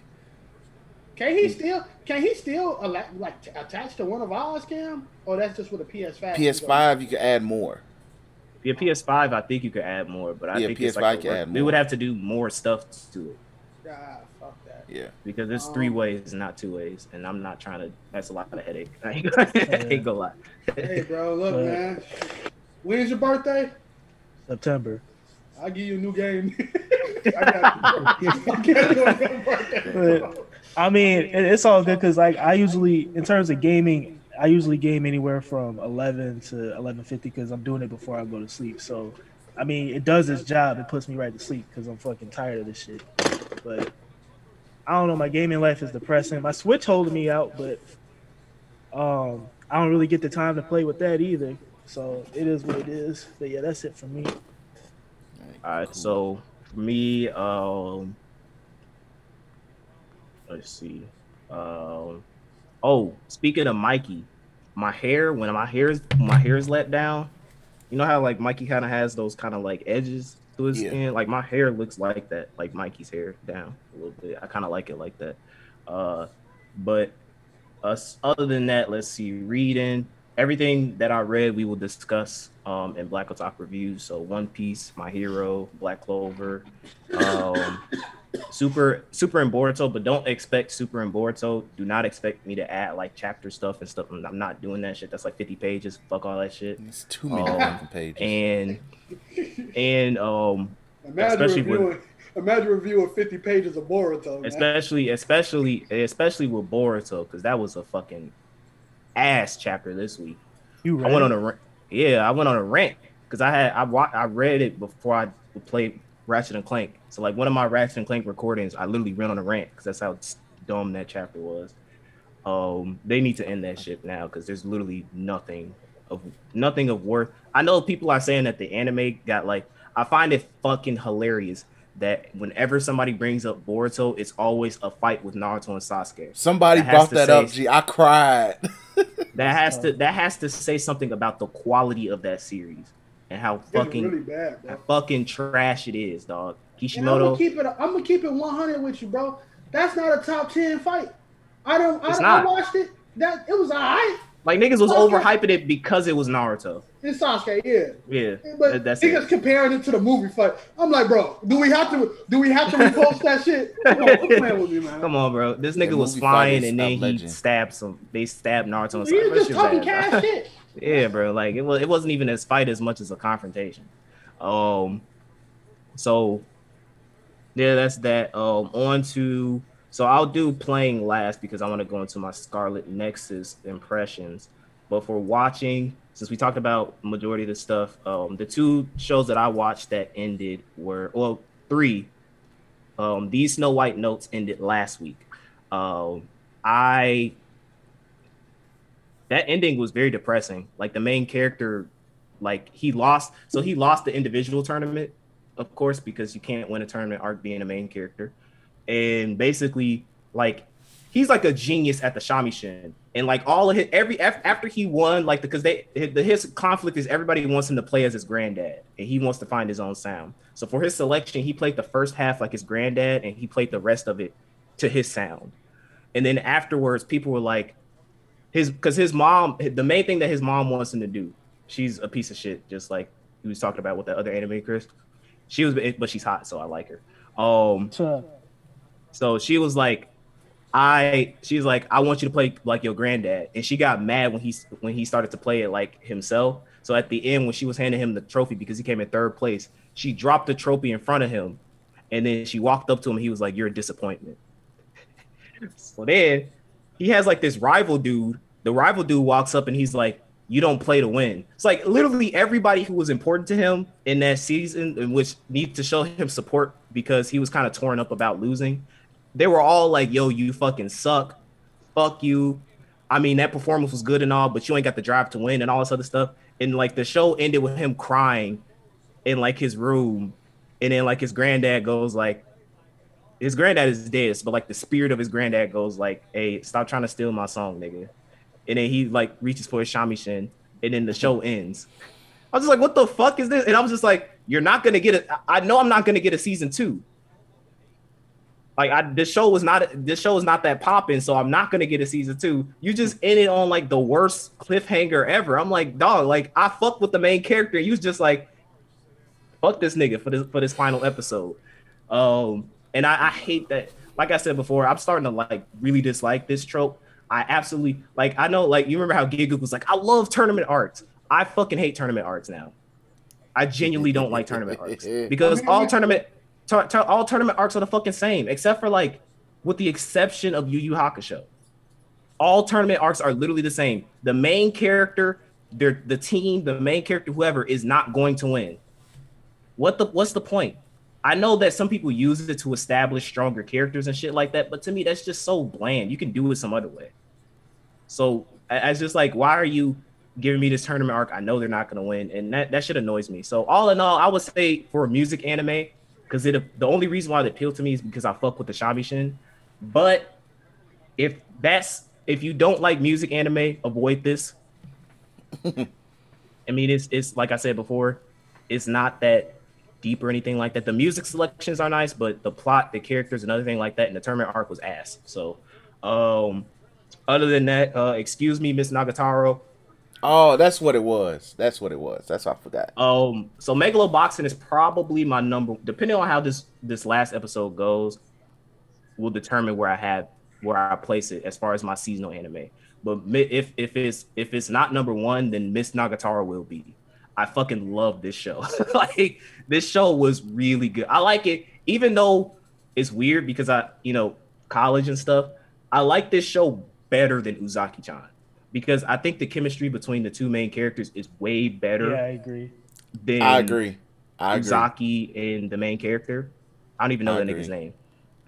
S3: Can he still? Can he still like attach to one of ours, Cam? Or that's just with a PS5?
S2: PS5, you can add more.
S4: Your PS5, I think you could add more, but I
S2: Yeah,
S4: think it's
S2: PS5
S4: like
S2: can
S4: work-
S2: add
S4: we would have to do more stuff to it
S3: Ah, fuck that.
S2: Yeah.
S4: because it's
S3: Um,
S4: three ways, not two ways, and I'm not trying to. That's a lot of headache. I ain't gonna, I ain't gonna lie.
S3: Hey, bro, look,
S5: But-
S3: man. When's your birthday?
S5: September.
S3: I'll give you a new game. I got. I got
S5: I mean, it's all good because like I usually, in terms of gaming, I usually game anywhere from eleven to eleven fifty because I'm doing it before I go to sleep. So, I mean, it does its job. It puts me right to sleep because I'm fucking tired of this shit. But I don't know. My gaming life is depressing. My Switch holding me out, but um, I don't really get the time to play with that either. So it is what it is. But yeah, that's it for me.
S4: All right, so for me, um, let's see. Um, oh, speaking of Mikey, my hair when my hair is my hair is let down. You know how like Mikey kind of has those kind of like edges to his
S2: Yeah.
S4: skin. Like my hair looks like that, like Mikey's hair down a little bit. I kind of like it like that. Uh, but us other than that, let's see. Reading everything that I read, we will discuss um, in Black Otaku reviews. So One Piece, My Hero, Black Clover, um, Super Super and Boruto, but don't expect Super and Boruto. Do not expect me to add like chapter stuff and stuff. I'm I'm not doing that shit. That's like 50 pages. Fuck all that shit.
S2: It's too many fucking pages.
S4: And and um
S3: Imagine
S4: Especially with-
S3: reviewing, imagine reviewing 50 pages of Boruto. Man.
S4: especially especially especially with Boruto because that was a fucking ass chapter this week.
S5: You
S4: I
S5: ready?
S4: went on a. Yeah, I went on a rant because I had I wa- I read it before I played Ratchet and Clank. So like one of my Ratchet and Clank recordings, I literally ran on a rant because that's how dumb that chapter was. Um, they need to end that shit now because there's literally nothing of nothing of worth. I know people are saying that the anime got like. I find it fucking hilarious that whenever somebody brings up Boruto, it's always a fight with Naruto and Sasuke.
S2: Somebody
S4: That
S2: brought that
S4: say-
S2: up, G. I cried.
S4: That has to that has to say something about the quality of that series and how
S3: It's
S4: fucking
S3: really bad,
S4: how fucking trash it is, dog.
S3: And I'm gonna
S4: Kishimoto.
S3: keep it. I'm gonna keep it 100 with you, bro. That's not a top 10 fight. I don't. I,
S4: It's
S3: I
S4: not.
S3: watched it. That it was alright.
S4: Like niggas was
S3: Okay.
S4: overhyping it because it was Naruto.
S3: It's Sasuke, yeah.
S4: Yeah,
S3: But
S4: that- that's
S3: niggas
S4: it.
S3: comparing it to the movie fight. I'm like, bro, do we have to? Do we have to repost that shit? Come on, with me, man.
S4: Come on, bro. This
S2: Yeah,
S4: nigga was flying and
S2: a
S4: then he
S2: legend.
S4: stabbed some. They stabbed Naruto and
S3: He
S4: Sasuke.
S3: was just talking
S4: bad,
S3: cash shit.
S4: Yeah, bro. Like it was. It wasn't even as fight as much as a confrontation. Um. So. Yeah, that's that. Um. On to. So I'll do playing last because I want to go into my Scarlet Nexus impressions. But for watching, since we talked about majority of the stuff, um, the two shows that I watched that ended were well three. Um, these Snow White notes ended last week. Um, I that ending was very depressing. Like the main character, like he lost. So he lost the individual tournament, of course, because you can't win a tournament arc being a main character. And basically, like he's like a genius at the shamisen. And like all of his every after he won, like because they his conflict is everybody wants him to play as his granddad, and he wants to find his own sound. So for his selection, he played the first half like his granddad, and he played the rest of it to his sound. And then afterwards, people were like, his because his mom, the main thing that his mom wants him to do, she's a piece of shit, just like he was talking about with the other anime Chris. She was, but she's hot, so I like her. Um,
S5: So,
S4: so she was like, I she's like, I want you to play like your granddad. And she got mad when he when he started to play it like himself. So So at the end, when she was handing him the trophy because he came in third place, she dropped the trophy in front of him, and then she walked up to him. he was like, "You're a disappointment." so then he has like this rival dude. The rival dude walks up and he's like, "You don't play to win." It's like literally everybody who was important to him in that season, in which needs to show him support because he was kind of torn up about losing. They were all like, "Yo, you fucking suck. Fuck you." I mean, that performance was good and all, but you ain't got the drive to win and all this other stuff. And like the show ended with him crying in like his room, and then like his granddad goes like, his granddad is dead, but like the spirit of his granddad goes like, "Hey, stop trying to steal my song, nigga." And then he like reaches for his shamisen, and then the show ends. I was just like, "What the fuck is this?" And I was just like, "You're not gonna get it. I know I'm not gonna get a season two. Like, I this show was not this show is not that popping, so I'm not gonna get a season two. You just ended on like the worst cliffhanger ever. I'm like, dog, like I fucked with the main character. You was just like, fuck this nigga for this for this final episode. Um, and I, I hate that. Like I said before, I'm starting to like really dislike this trope. I absolutely like. I know, like you remember how Giga was like, I love tournament arcs. I fucking hate tournament arcs now. I genuinely don't like tournament arcs because all tournament tur- tur- all tournament arcs are the fucking same, except for like, with the exception of Yu Yu Hakusho. All tournament arcs are literally the same. The main character, their the team, the main character, whoever is not going to win. What the what's the point? I know that some people use it to establish stronger characters and shit like that, but to me, that's just so bland. You can do it some other way. So I, just like, why are you giving me this tournament arc? I know they're not gonna win, and that that shit annoys me. So all in all, I would say for a music anime, because it the only reason why it appealed to me is because I fuck with the shamisen. But if that's if you don't like music anime, avoid this. I mean, it's it's like I said before, it's not that deep or anything like that. The music selections are nice, but the plot, the characters, and everything like that, and the tournament arc was ass. So, um, other than that, uh, excuse me, Miss Nagatoro.
S2: Oh, that's what it was. That's what it was. That's what I forgot.
S4: Um, so Megaloboxing is probably my number. Depending on how this this last episode goes, will determine where I have where I place it as far as my seasonal anime. But if if it's if it's not number one, then Miss Nagatoro will be. I fucking love this show. like this show was really good. I like it, even though it's weird because I, you know, college and stuff. I like this show better than Uzaki-chan because I think the chemistry between the two main characters is way better
S5: Yeah, I agree.
S4: than
S2: I agree. I agree.
S4: Uzaki and the main character. I don't even know
S2: I
S4: that
S2: agree.
S4: nigga's name.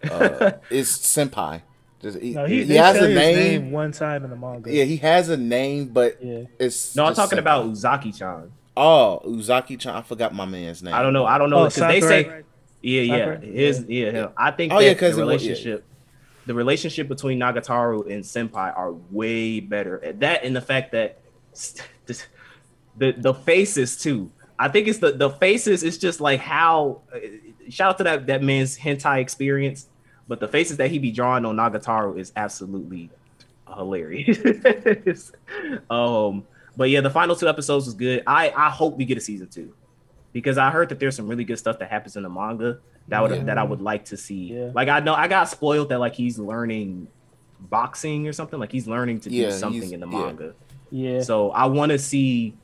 S2: Uh, it's senpai. Just, he,
S5: No, he,
S2: he has a
S5: you his
S2: name.
S5: one time in the manga.
S2: Yeah, he has a name, but
S5: Yeah.
S2: it's
S4: No, I'm talking
S2: senpai.
S4: about Uzaki-chan.
S2: Oh, Uzaki-chan. I forgot my man's name.
S4: I don't know. I don't know
S5: Oh,
S4: because they say
S5: Sakurai?
S4: Yeah, yeah, his yeah. him. I think
S2: Oh,
S4: that
S2: yeah, 'cause
S4: the
S2: it was- yeah.
S4: relationship, the relationship between Nagatoro and Senpai are way better. That and the fact that the the faces too. I think it's the the faces. It's just like how. uh, Shout out to that that man's hentai experience, but the faces that he be drawing on Nagatoro is absolutely hilarious. um, but yeah, the final two episodes was good. I I hope we get a season two because I heard that there's some really good stuff that happens in the manga that would
S2: Yeah.
S4: that I would like to see.
S5: Yeah.
S4: Like I know I got spoiled that like he's learning boxing or something. Like he's learning to
S2: Yeah,
S4: do something in the manga.
S5: Yeah.
S4: So I want to see,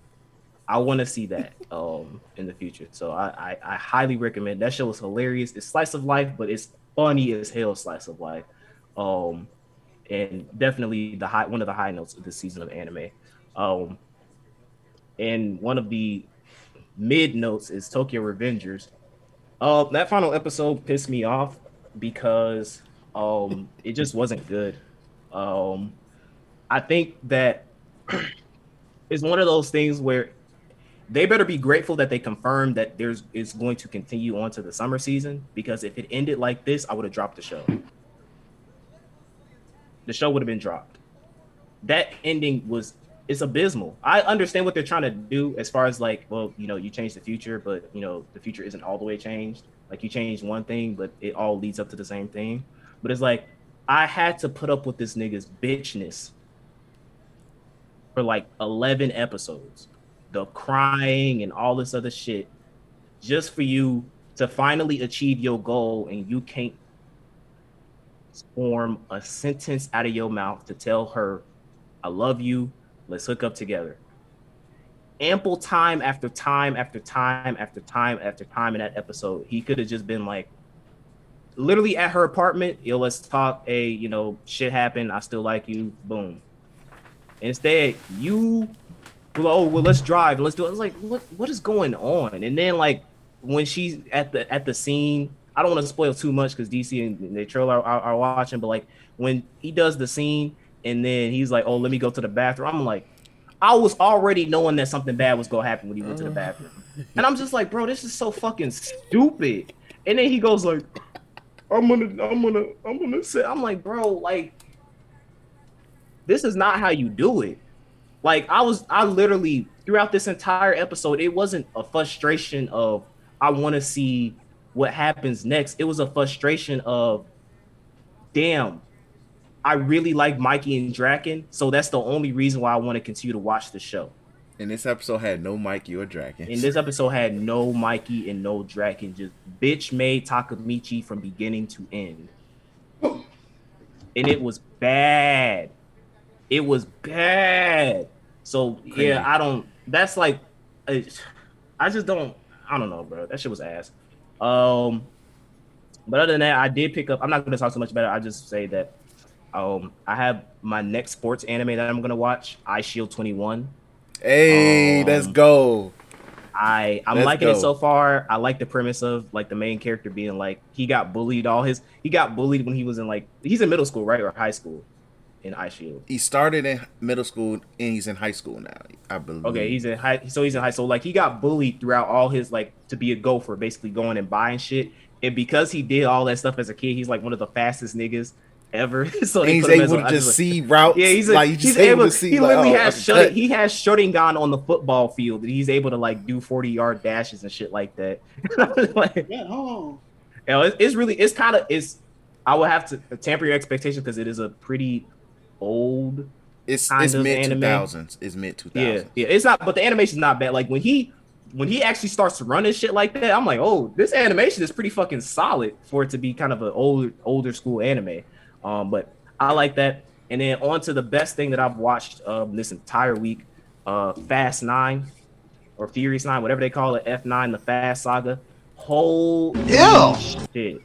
S4: I want to see that um in the future. So I, I I highly recommend that show was hilarious. It's slice of life, but it's funny as hell slice of life. Um, and definitely the high one of the high notes of this season of anime. Um, and one of the mid notes is Tokyo Revengers. Uh, that final episode pissed me off because um it just wasn't good. Um, I think that it's one of those things where they better be grateful that they confirmed that there's is going to continue on to the summer season because if it ended like this, I would have dropped the show. The show would have been dropped. That ending was it's abysmal. I understand what they're trying to do as far as like, well, you know, you change the future, but you know, the future isn't all the way changed. Like you change one thing, but it all leads up to the same thing. But it's like I had to put up with this nigga's bitchness for like 11 episodes. The crying and all this other shit just for you to finally achieve your goal and you can't form a sentence out of your mouth to tell her, I love you, let's hook up together. ample time after time after time after time after time in that episode. He could have just been like, literally at her apartment. Yo, let's talk. Hey, you know, shit happened. I still like you. Boom. Instead, you, oh, well, let's drive. Let's do it. Like, what, what is going on? And then like when she's at the at the scene, I don't want to spoil too much because DC and the trailer are, are watching, but like when he does the scene and then he's like, oh, let me go to the bathroom. I'm like, I was already knowing that something bad was gonna happen when he went to the oh. bathroom, and I'm just like, bro, this is so fucking stupid. And then he goes like, I'm gonna, I'm gonna, I'm gonna say, I'm like, bro, like, this is not how you do it. Like, I was, I literally throughout this entire episode, it wasn't a frustration of I want to see what happens next. It was a frustration of, damn, I really like Mikey and Draken, so that's the only reason why I want to continue to watch the show.
S2: And this episode had no Mikey or Draken.
S4: And this episode had no Mikey and no Draken. Just bitch made Takemichi from beginning to end. And it was bad. It was bad. So
S2: Crazy.
S4: yeah, I don't. That's like, I just don't. I don't know, bro. That shit was ass. Um, but other than that, I did pick up. I'm not gonna talk so much about it. I just say that, um, I have my next sports anime that I'm gonna watch. Eyeshield 21.
S2: Hey, let's
S4: Um,
S2: go.
S4: I I'm
S2: Let's
S4: liking it so far. I like the premise of like the main character being like he got bullied all his he got bullied when he was in like he's in middle school right or high school in Eyeshield.
S2: He started in middle school and he's in high school now. I believe.
S4: Okay, he's in high so he's in high school. Like he got bullied throughout all his like to be a gopher, basically going and buying shit. And because he did all that stuff as a kid, he's like one of the fastest niggas ever. so
S2: And he's
S4: put him as
S2: able to
S4: I
S2: just
S4: like-
S2: see routes.
S4: Yeah, he's, a,
S2: like, he's,
S4: he's
S2: just able,
S4: able.
S2: to see.
S4: he
S2: like,
S4: literally
S2: oh,
S4: has
S2: I can
S4: shutting.
S2: cut.
S4: He has shutting gun on the football field. and He's able to like do forty yard dashes and shit like that. like,
S3: Yeah, oh.
S4: you know, it's, it's really it's kind of it's. I would have to tamper your expectations because it is a pretty old.
S2: It's
S4: kind
S2: it's
S4: of
S2: mid two
S4: anime.
S2: thousands. It's mid two thousands.
S4: Yeah, yeah. It's not, but the animation's not bad. Like when he when he actually starts running shit like that, I'm like, oh, this animation is pretty fucking solid for it to be kind of an older older school anime. Um, but I like that. And then on to the best thing that I've watched um this entire week, uh, Fast Nine or Furious Nine, whatever they call it, F Nine, the Fast Saga. Holy shit.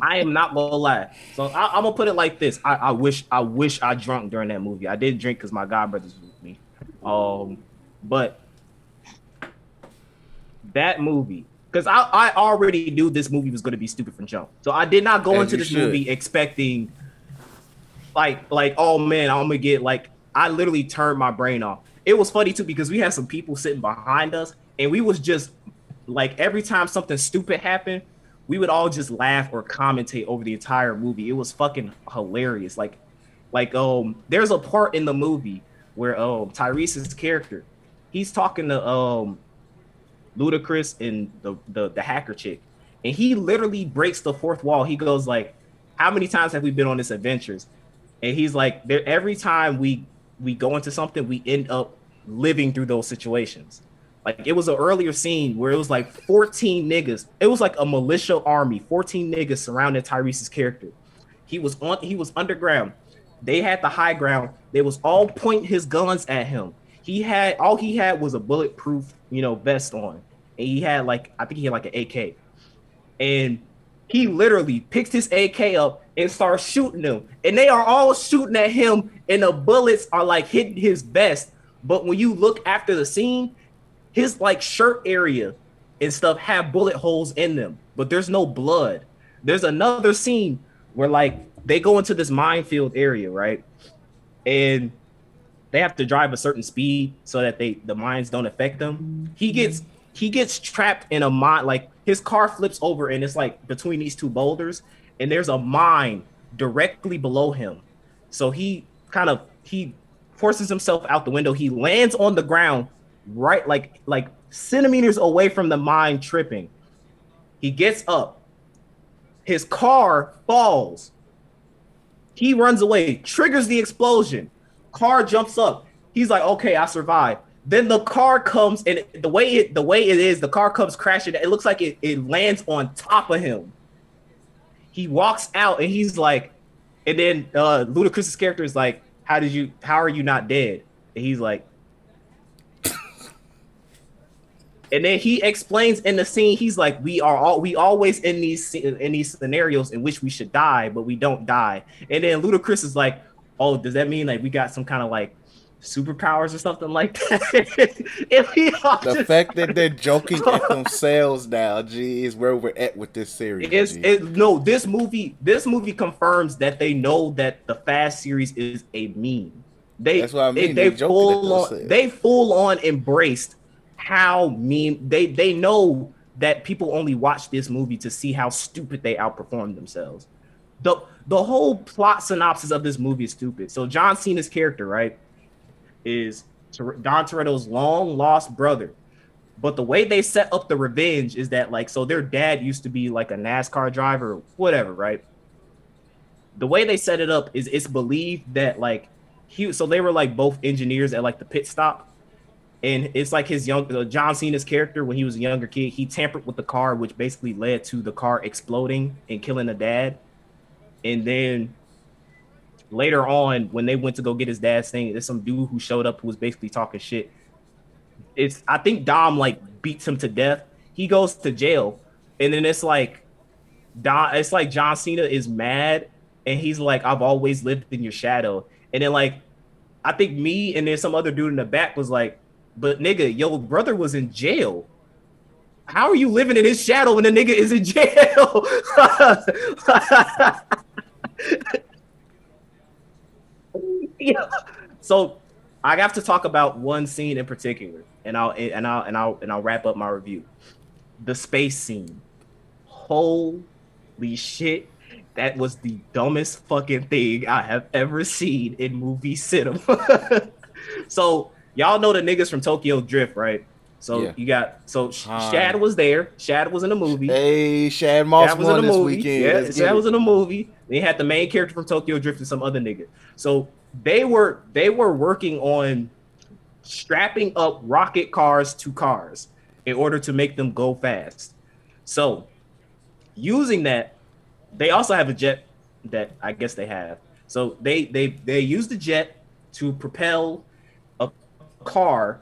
S4: I am not gonna lie. So I, I'm gonna put it like this. I, I wish I wish I drunk during that movie. I did drink because my god brothers was with me. Um, but that movie, because I, I already knew this movie was gonna be stupid from jump. So I did not go
S2: As
S4: into this
S2: should.
S4: movie expecting like like oh man, I'm gonna get like I literally turned my brain off. It was funny too because we had some people sitting behind us and we was just like every time something stupid happened, we would all just laugh or commentate over the entire movie. It was fucking hilarious. Like, like um, there's a part in the movie where um Tyrese's character, he's talking to um Ludacris and the, the the hacker chick, and he literally breaks the fourth wall. He goes like, "How many times have we been on this adventures?" And he's like, "There every time we we go into something, we end up living through those situations." Like it was an earlier scene where it was like 14 niggas. It was like a militia army, 14 niggas surrounding Tyrese's character. He was on he was underground. They had the high ground. They was all pointing his guns at him. He had all he had was a bulletproof, you know, vest on. And he had like I think he had like an AK. And he literally picks his AK up and starts shooting them. And they are all shooting at him, and the bullets are like hitting his vest. But when you look after the scene, his like shirt area and stuff have bullet holes in them, but there's no blood. There's another scene where like they go into this minefield area, right? And they have to drive a certain speed so that they the mines don't affect them. He gets he gets trapped in a mine, like his car flips over and it's like between these two boulders, and there's a mine directly below him. So he kind of he forces himself out the window. He lands on the ground right like like centimeters away from the mine tripping. He gets up. His car falls. He runs away, triggers the explosion. Car jumps up. He's like, "Okay, I survived." Then the car comes and the way it the way it is, the car comes crashing. It looks like it, it lands on top of him. He walks out and he's like, and then uh Ludacris's character is like, "How did you? How are you not dead?" And he's like, And then he explains in the scene, he's like, "We are all we always in these in these scenarios in which we should die, but we don't die." And then Ludacris is like, "Oh, does that mean like we got some kind of like superpowers or something like that?" if we
S2: The fact that they're joking at themselves now, G, is where we're at with this series.
S4: It's it, no this movie this movie confirms that they know that the Fast series is a meme. They
S2: That's what I mean,
S4: They,
S2: they
S4: full on they full on embraced how meme they they know that people only watch this movie to see how stupid they outperform themselves. The the whole plot synopsis of this movie is stupid. So John Cena's character, right, is Dom Toretto's long lost brother. But the way they set up the revenge is that like so their dad used to be like a NASCAR driver or whatever, right? The way they set it up is it's believed that like he so they were like both engineers at like the pit stop. And it's like his young uh, John Cena's character when he was a younger kid, he tampered with the car, which basically led to the car exploding and killing the dad. And then later on, when they went to go get his dad's thing, there's some dude who showed up who was basically talking shit it's I think Dom like beats him to death. He goes to jail, and then it's like Dom. It's like John Cena is mad, and he's like, "I've always lived in your shadow." And then like, I think me and then some other dude in the back was like, "But nigga, your brother was in jail. How are you living in his shadow when the nigga is in jail?" yeah. So I have to talk about one scene in particular, and I'll and I'll and I'll and I'll wrap up my review. The space scene. Holy shit. That was the dumbest fucking thing I have ever seen in movie cinema. so y'all know the niggas from Tokyo Drift, right? So
S2: Yeah.
S4: you got so
S2: Hi.
S4: Shad was there. Shad was in the movie.
S2: Hey, Shad Moss
S4: Shad was in the movie.
S2: weekend.
S4: Yeah,
S2: Let's
S4: Shad was in the movie. They had the main character from Tokyo Drift and some other nigga. So they were they were working on strapping up rocket cars to cars in order to make them go fast. So using that, they also have a jet that I guess they have. So they they they use the jet to propel a car.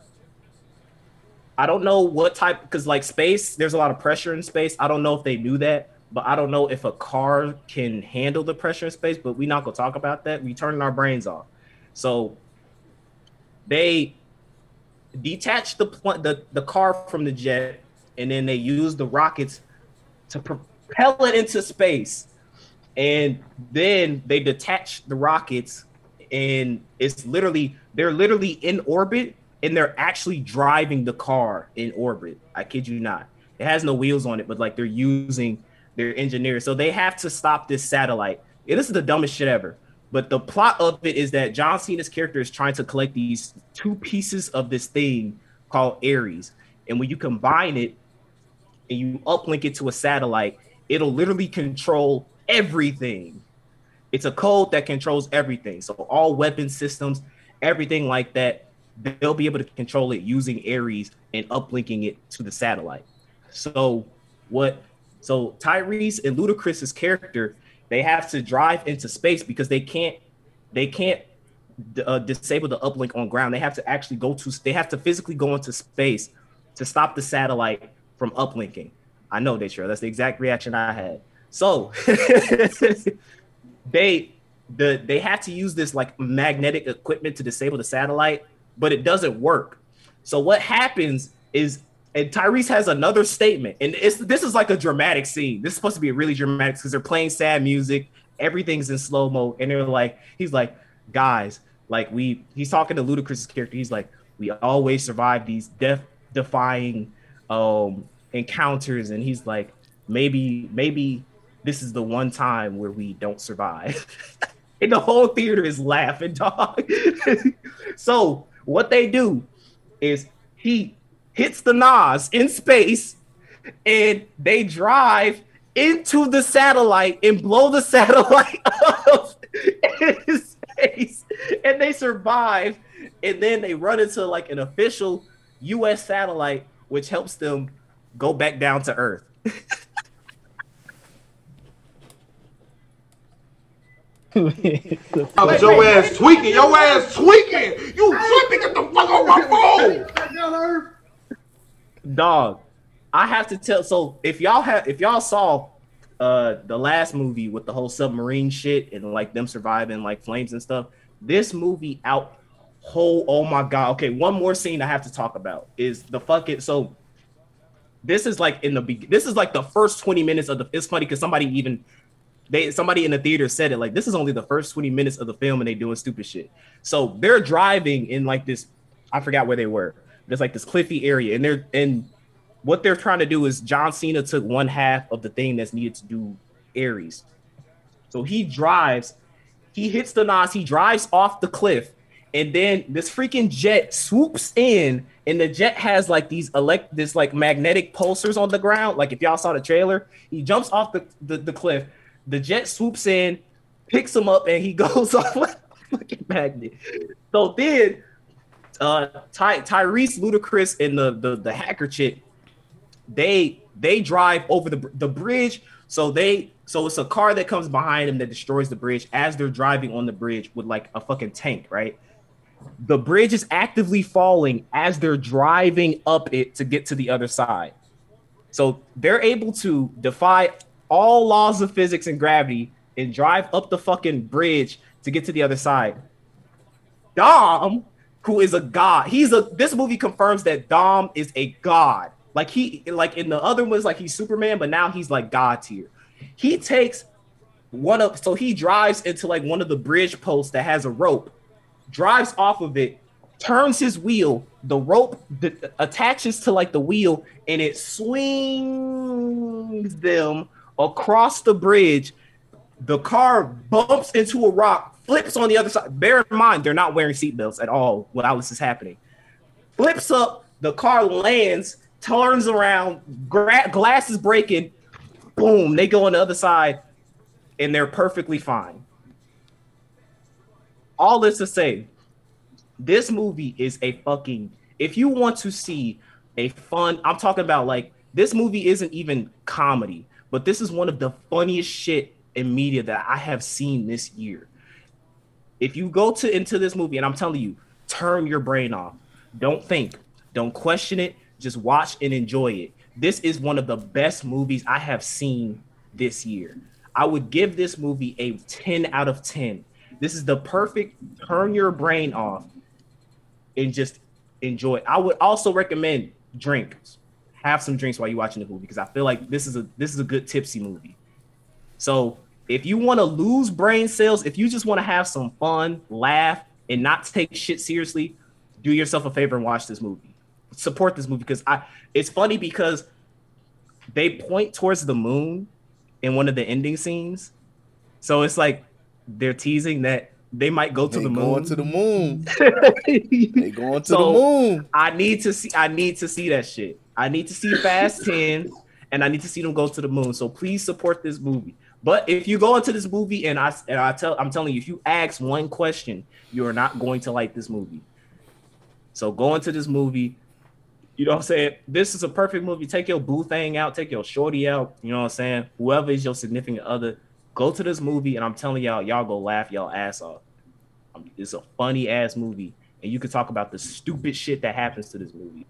S4: I don't know what type because like space, there's a lot of pressure in space. I don't know if they knew that, but I don't know if a car can handle the pressure in space. But we're not gonna talk about that. We turning our brains off. So they detach the pl- the the car from the jet, and then they use the rockets to propel it into space. And then they detach the rockets, and it's literally they're literally in orbit, and they're actually driving the car in orbit. I kid you not. It has no wheels on it, but like they're using their engineers, so they have to stop this satellite. And this is the dumbest shit ever. But the plot of it is that John Cena's character is trying to collect these two pieces of this thing called Ares. And when you combine it and you uplink it to a satellite, it'll literally control everything. It's a code that controls everything. So all weapon systems, everything like that, they'll be able to control it using Ares and uplinking it to the satellite. So what so Tyrese and Ludacris's character, they have to drive into space because they can't they can't uh, disable the uplink on ground. They have to actually go to they have to physically go into space to stop the satellite from uplinking. I know they sure that's the exact reaction I had. So they the they had to use this like magnetic equipment to disable the satellite, but it doesn't work. So what happens is and Tyrese has another statement, and it's this is like a dramatic scene. This is supposed to be really dramatic because they're playing sad music, everything's in slow mo, and they're like, he's like, guys, like we, he's talking to Ludacris's character. He's like, we always survive these death defying um encounters, and he's like, maybe, maybe this is the one time where we don't survive. and the whole theater is laughing, dog. so what they do is he hits the nos in space, and they drive into the satellite and blow the satellite up in space, and they survive. And then they run into like an official U.S. satellite, which helps them go back down to Earth.
S6: Cause your ass tweaking, your ass tweaking. You tweaking, get the fuck on my phone.
S3: Back down to earth.
S4: dog. I have to tell. So if y'all have, if y'all saw uh the last movie with the whole submarine shit and like them surviving like flames and stuff, this movie out whole. Oh my god. Okay, one more scene I have to talk about is the fucking so. This is like in the be- this is like the first 20 minutes of the it's funny because somebody even they somebody in the theater said it like this is only the first 20 minutes of the film and they doing stupid shit. So they're driving in like this, I forgot where they were. There's like this cliffy area, and they're and what they're trying to do is John Cena took one half of the thing that's needed to do Ares. So he drives, he hits the nos, he drives off the cliff, and then this freaking jet swoops in, and the jet has like these elect this like magnetic pulsers on the ground. Like if y'all saw the trailer, he jumps off the, the, the cliff, the jet swoops in, picks him up, and he goes off like a fucking magnet. So then uh Ty- Tyrese Ludacris and the, the the hacker chick, they they drive over the the bridge. So they so it's a car that comes behind them that destroys the bridge as they're driving on the bridge with like a fucking tank, right? The bridge is actively falling as they're driving up it to get to the other side. So they're able to defy all laws of physics and gravity and drive up the fucking bridge to get to the other side. Dom, who is a god, he's a this movie confirms that Dom is a god. Like he like in the other ones, like he's Superman, but now he's like God tier. He takes one of so he drives into like one of the bridge posts that has a rope, drives off of it, turns his wheel, the rope attaches to like the wheel, and it swings them across the bridge. The car bumps into a rock, flips on the other side. Bear in mind, they're not wearing seatbelts at all while this is happening. Flips up, the car lands, turns around, gra- glass is breaking, boom, they go on the other side, and they're perfectly fine. All this to say, this movie is a fucking. If you want to see a fun, I'm talking about like this movie isn't even comedy, but this is one of the funniest shit in media that I have seen this year. If you go to into this movie, and I'm telling you, turn your brain off. Don't think, don't question it, just watch and enjoy it. This is one of the best movies I have seen this year. I would give this movie a 10 out of 10. This is the perfect turn your brain off and just enjoy. I would also recommend drinks. Have some drinks while you're watching the movie because I feel like this is a this is a good tipsy movie. So if you want to lose brain cells, if you just want to have some fun, laugh, and not take shit seriously, do yourself a favor and watch this movie. Support this movie because I it's funny because they point towards the moon in one of the ending scenes. So it's like they're teasing that they might go to
S2: They
S4: the
S2: going
S4: moon.
S2: to the moon. They going to
S4: So-
S2: the moon.
S4: I need to see I need to see that shit. I need to see Fast 10 and I need to see them go to the moon. So please support this movie. But if you go into this movie and I and I tell I'm telling you, if you ask one question, you are not going to like this movie. So go into this movie. You know what I'm saying? This is a perfect movie. Take your boo thing out, take your shorty out. You know what I'm saying? Whoever is your significant other, go to this movie, and I'm telling y'all, y'all go laugh y'all ass off. Um, It's a funny ass movie, and you can talk about the stupid shit that happens to this movie.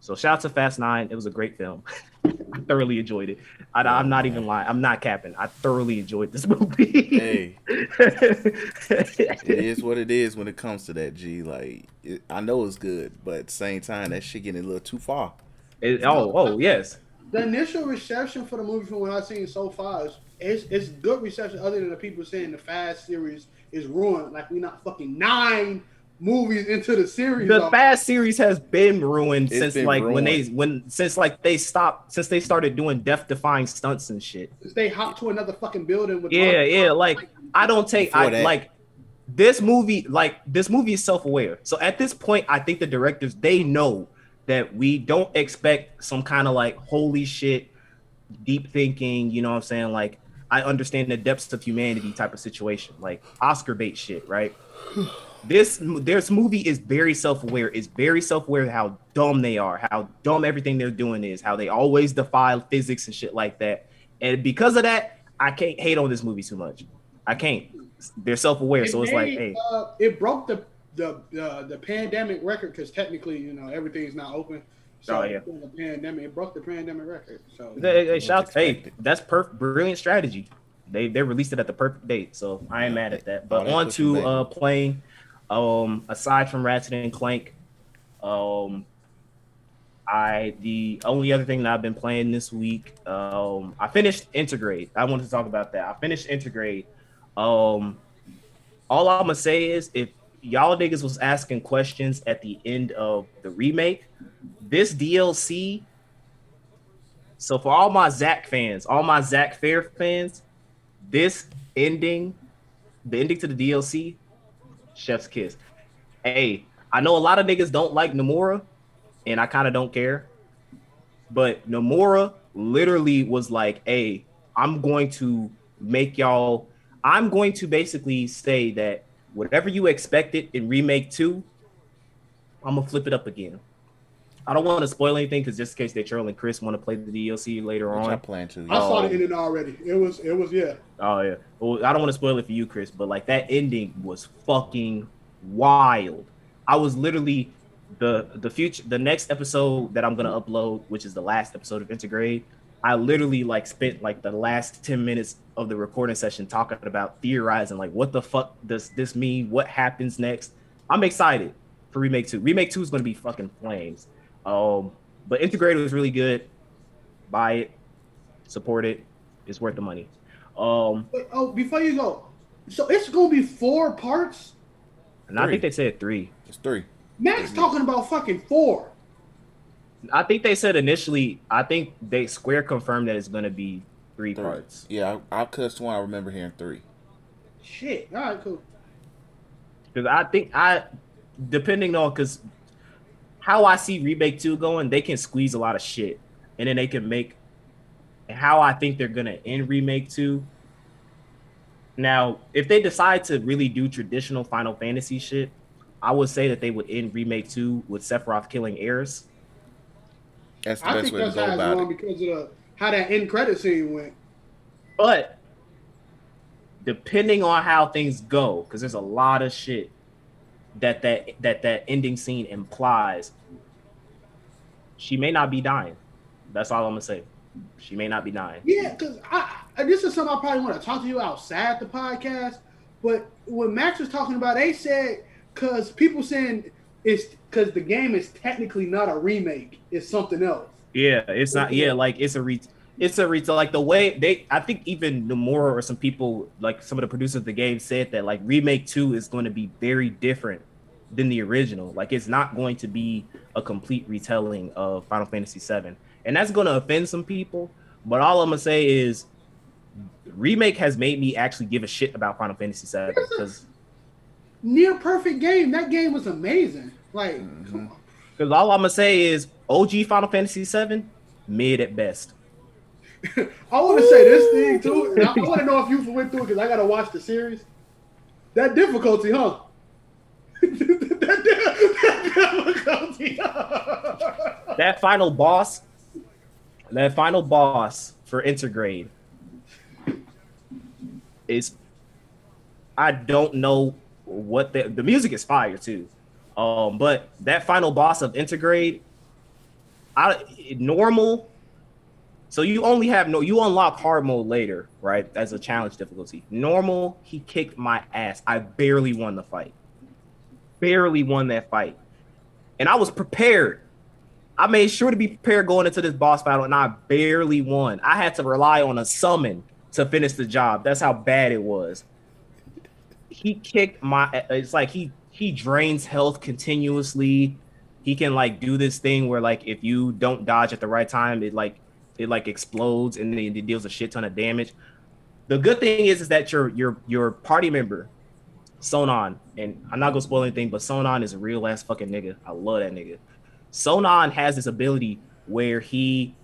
S4: So shout out to Fast Nine. It was a great film. I thoroughly enjoyed it. I, I'm not even lying. I'm not capping. I thoroughly enjoyed this movie.
S2: Hey, it is what it is when it comes to that. G, like it, I know it's good, but at the same time, that shit getting a little too far.
S4: It- oh, oh yes.
S3: The initial reception for the movie from what I've seen so far is it's, it's good reception other than the people saying the Fast series is ruined. Like we're not fucking nine movies into the series.
S4: The
S3: of-
S4: Fast series has been ruined
S2: It's
S4: since
S2: been
S4: like when they when since like they stopped since they started doing death defying stunts and shit.
S3: they hop to another fucking building with
S4: Yeah, yeah. Like I don't take
S2: Before
S4: I
S2: that-
S4: like this movie. Like this movie is self aware. So at this point, I think the directors they know that we don't expect some kind of like holy shit, deep thinking. You know what I'm saying? Like I understand the depths of humanity type of situation, like Oscar bait shit, right? This this movie is very self aware. It's very self aware how dumb they are, how dumb everything they're doing is, how they always defy physics and shit like that. And because of that, I can't hate on this movie too much. I can't. They're self aware, so it's like, hey,
S3: uh, it broke the the the, the pandemic record because technically, you know, everything's not open. So
S4: Oh, yeah.
S3: the pandemic, it broke the pandemic record. So
S4: Hey, hey, shout, hey, that's perfect, brilliant strategy. They they released it at the perfect date, so I ain't
S2: Yeah,
S4: mad at that. But
S2: they
S4: on to
S2: back.
S4: uh playing. Um, aside from Ratchet and Clank, um, I the only other thing that I've been playing this week, um, I finished Intergrade. I wanted to talk about that. I finished Intergrade. Um, all I'm gonna say is if y'all niggas was asking questions at the end of the remake, this DLC. So for all my Zack fans, all my Zack Fair fans, this ending, the ending to the DLC, Chef's Kiss. Hey, I know a lot of niggas don't like Nomura, and I kind of don't care. But Nomura literally was like, hey, I'm going to make y'all, I'm going to basically say that whatever you expected in Remake 2, I'm gonna flip it up again. I don't want to spoil anything because just in case they trolling Chris want to play the DLC later
S2: Which I
S4: on.
S2: plan to.
S3: I saw
S4: Oh.
S3: the ending already. It was it was yeah.
S4: Oh yeah. Well, I don't want to spoil it for you, Chris, but like that ending was fucking wild. I was literally the the future the next episode that I'm gonna upload, which is the last episode of Intergrade. I literally like spent like the last 10 minutes of the recording session talking about theorizing like what the fuck does this mean? What happens next? I'm excited for remake two. Remake two is gonna be fucking flames. Um, but Integrated was really good. Buy it, support it. It's worth the money. Um,
S3: Wait, oh, before you go, so it's gonna be four parts.
S4: and I think they said three.
S2: It's three.
S3: Max talking about fucking four.
S4: I think they said initially. I think they Square confirmed that it's gonna be three
S2: Three.
S4: parts.
S2: Yeah, I, I could sworn I remember hearing three.
S3: Shit. All right, cool.
S4: Because I think I, depending on because how I see remake two going, they can squeeze a lot of shit, and then they can make. And how I think they're gonna end remake two. Now, if they decide to really do traditional Final Fantasy shit, I would say that they would end remake two with Sephiroth killing Eris.
S2: That's the
S3: I
S2: best way to
S3: that's
S2: go
S3: how it's
S2: about
S3: going
S2: it.
S3: because of the, how that end credit scene went.
S4: But depending on how things go, because there's a lot of shit that that that that ending scene implies, she may not be dying. That's all I'm gonna say. She may not be dying.
S3: Yeah, because I, I this is something I probably want to talk to you outside the podcast. But when Max was talking about, they said because people saying it's because the game is technically not a remake; it's something else.
S4: Yeah, it's not. Yeah, like it's a re. It's a re. Like the way they, I think even Nomura or some people, like some of the producers of the game, said that like remake two is going to be very different than the original. Like it's not going to be a complete retelling of Final Fantasy VII, and that's going to offend some people. But all I'm gonna say is, remake has made me actually give a shit about Final Fantasy VII because
S3: Near perfect game. That game was amazing. Like,
S2: Mm-hmm.
S3: come on.
S4: because all I'm gonna say is OG Final Fantasy VII mid at best.
S3: I want to say this thing too. And I, I want to know if you went through it because I got to watch the series. That difficulty, huh? that, that difficulty.
S4: that final boss, that final boss for Intergrade is I don't know what the the music is fire too. Um, but that final boss of Intergrade, I normal. So you only have no you unlock hard mode later, right? As a challenge difficulty. Normal, he kicked my ass. I barely won the fight. Barely won that fight. And I was prepared. I made sure to be prepared going into this boss battle, and I barely won. I had to rely on a summon to finish the job. That's how bad it was. He kicked my. It's like he he drains health continuously. He can like do this thing where like if you don't dodge at the right time, it like it like explodes and then it deals a shit ton of damage. The good thing is is that your your your party member, Sonon, and I'm not gonna spoil anything, but Sonon is a real ass fucking nigga. I love that nigga. Sonon has this ability where he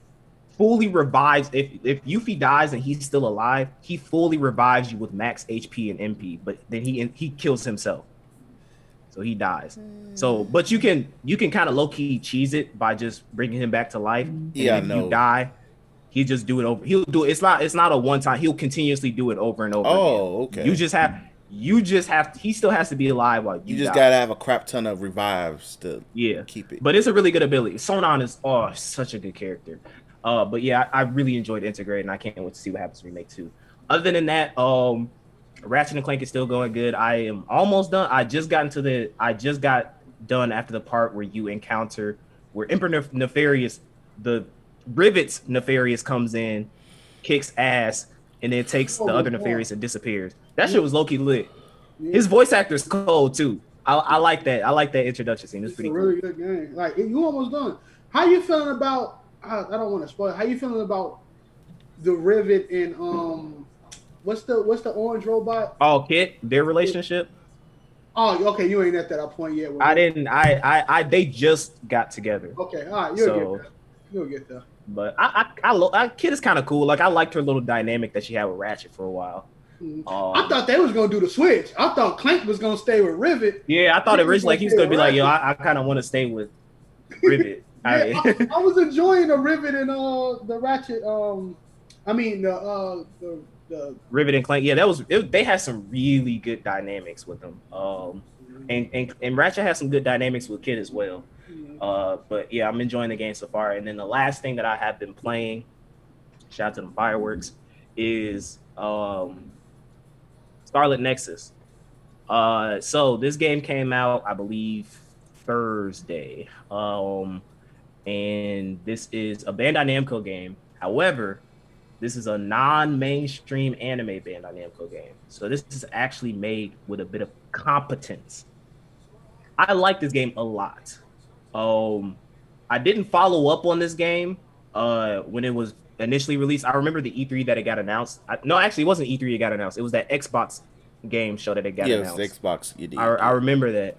S4: fully revives if if Yuffie dies and he's still alive, he fully revives you with max HP and MP, but then he he kills himself. So he dies. Hmm. So, but you can you can kind of low key cheese it by just bringing him back to life. And
S2: Yeah, I
S4: if
S2: know.
S4: you die, he just do it over. He'll do it. It's not it's not a one time. He'll continuously do it over and over. again.
S2: Oh, okay.
S4: You just have You just have to, he still has to be alive while you,
S2: You just
S4: die.
S2: gotta have a crap ton of revives to
S4: yeah.
S2: keep it.
S4: But it's a really good ability. Sonon is oh such a good character. Uh, but yeah, I, I really enjoyed Intergrade, and I can't wait to see what happens in remake two. Other than that, um, Ratchet and Clank is still going good. I am almost done. I just got into the. I just got done after the part where you encounter where Emperor Nef- Nefarious, the Rivets Nefarious comes in, kicks ass, and then takes the
S3: Oh,
S4: other. Nefarious and disappears. That shit was low key lit. His voice actor is cold too. I, I like that. I like that introduction scene. It's
S3: It's
S4: pretty
S3: a
S4: cool.
S3: good game. Like you almost done. How you feeling about? I, I don't want to spoil. How you feeling about the Rivet and um, what's the what's the orange robot?
S4: Oh, Kit, their relationship.
S3: Oh, okay, you ain't at that point yet.
S4: I didn't. I, I, I. They just got together,
S3: Okay, all right, you'll
S4: So-
S3: get there. You'll get there.
S4: But I, I, I, lo- I Kit is kind of cool. Like I liked her little dynamic that she had with Ratchet for a while.
S3: Mhm.
S4: Um,
S3: I thought they was gonna do the switch. I thought Clank was gonna stay with Rivet.
S4: yeah, I thought originally like he was gonna be like, yo, I, I kind of want to stay with Rivet. I-
S3: Yeah, I, I was enjoying the Rivet and uh the Ratchet. Um, I mean the uh the the
S4: Rivet and Clank. Yeah, that was. It, they had some really good dynamics with them. Um, and and and Ratchet has some good dynamics with Kit as well. Uh, but yeah, I'm enjoying the game so far. And then the last thing that I have been playing, shout out to the fireworks, is um, Scarlet Nexus. Uh, so this game came out, I believe, Thursday. Um, and this is a Bandai Namco game. However, this is a non-mainstream anime Bandai Namco game. So this is actually made with a bit of competence. I like this game a lot. Um, I didn't follow up on this game uh, when it was initially released. I remember the E3 that it got announced. I, no, actually, it wasn't E3 it got announced. It was that Xbox game show that it got
S2: yeah,
S4: announced.
S2: it's Xbox. You did.
S4: I, I remember that.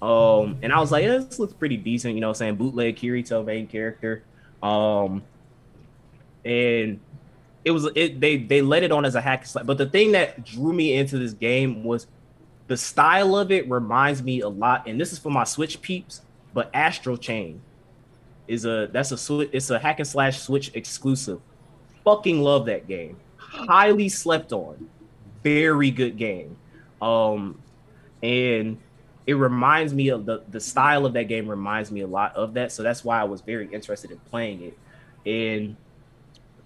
S4: Um, and I was like, yeah, this looks pretty decent, you know, saying bootleg Kirito main character. Um, and it was it they they let it on as a hack and slash. But the thing that drew me into this game was the style of it reminds me a lot, and this is for my Switch peeps, but Astral Chain is a that's a it's a hack and slash Switch exclusive. Fucking love that game. Highly slept on. Very good game. Um and it reminds me of the the style of that game reminds me a lot of that. So that's why I was very interested in playing it. And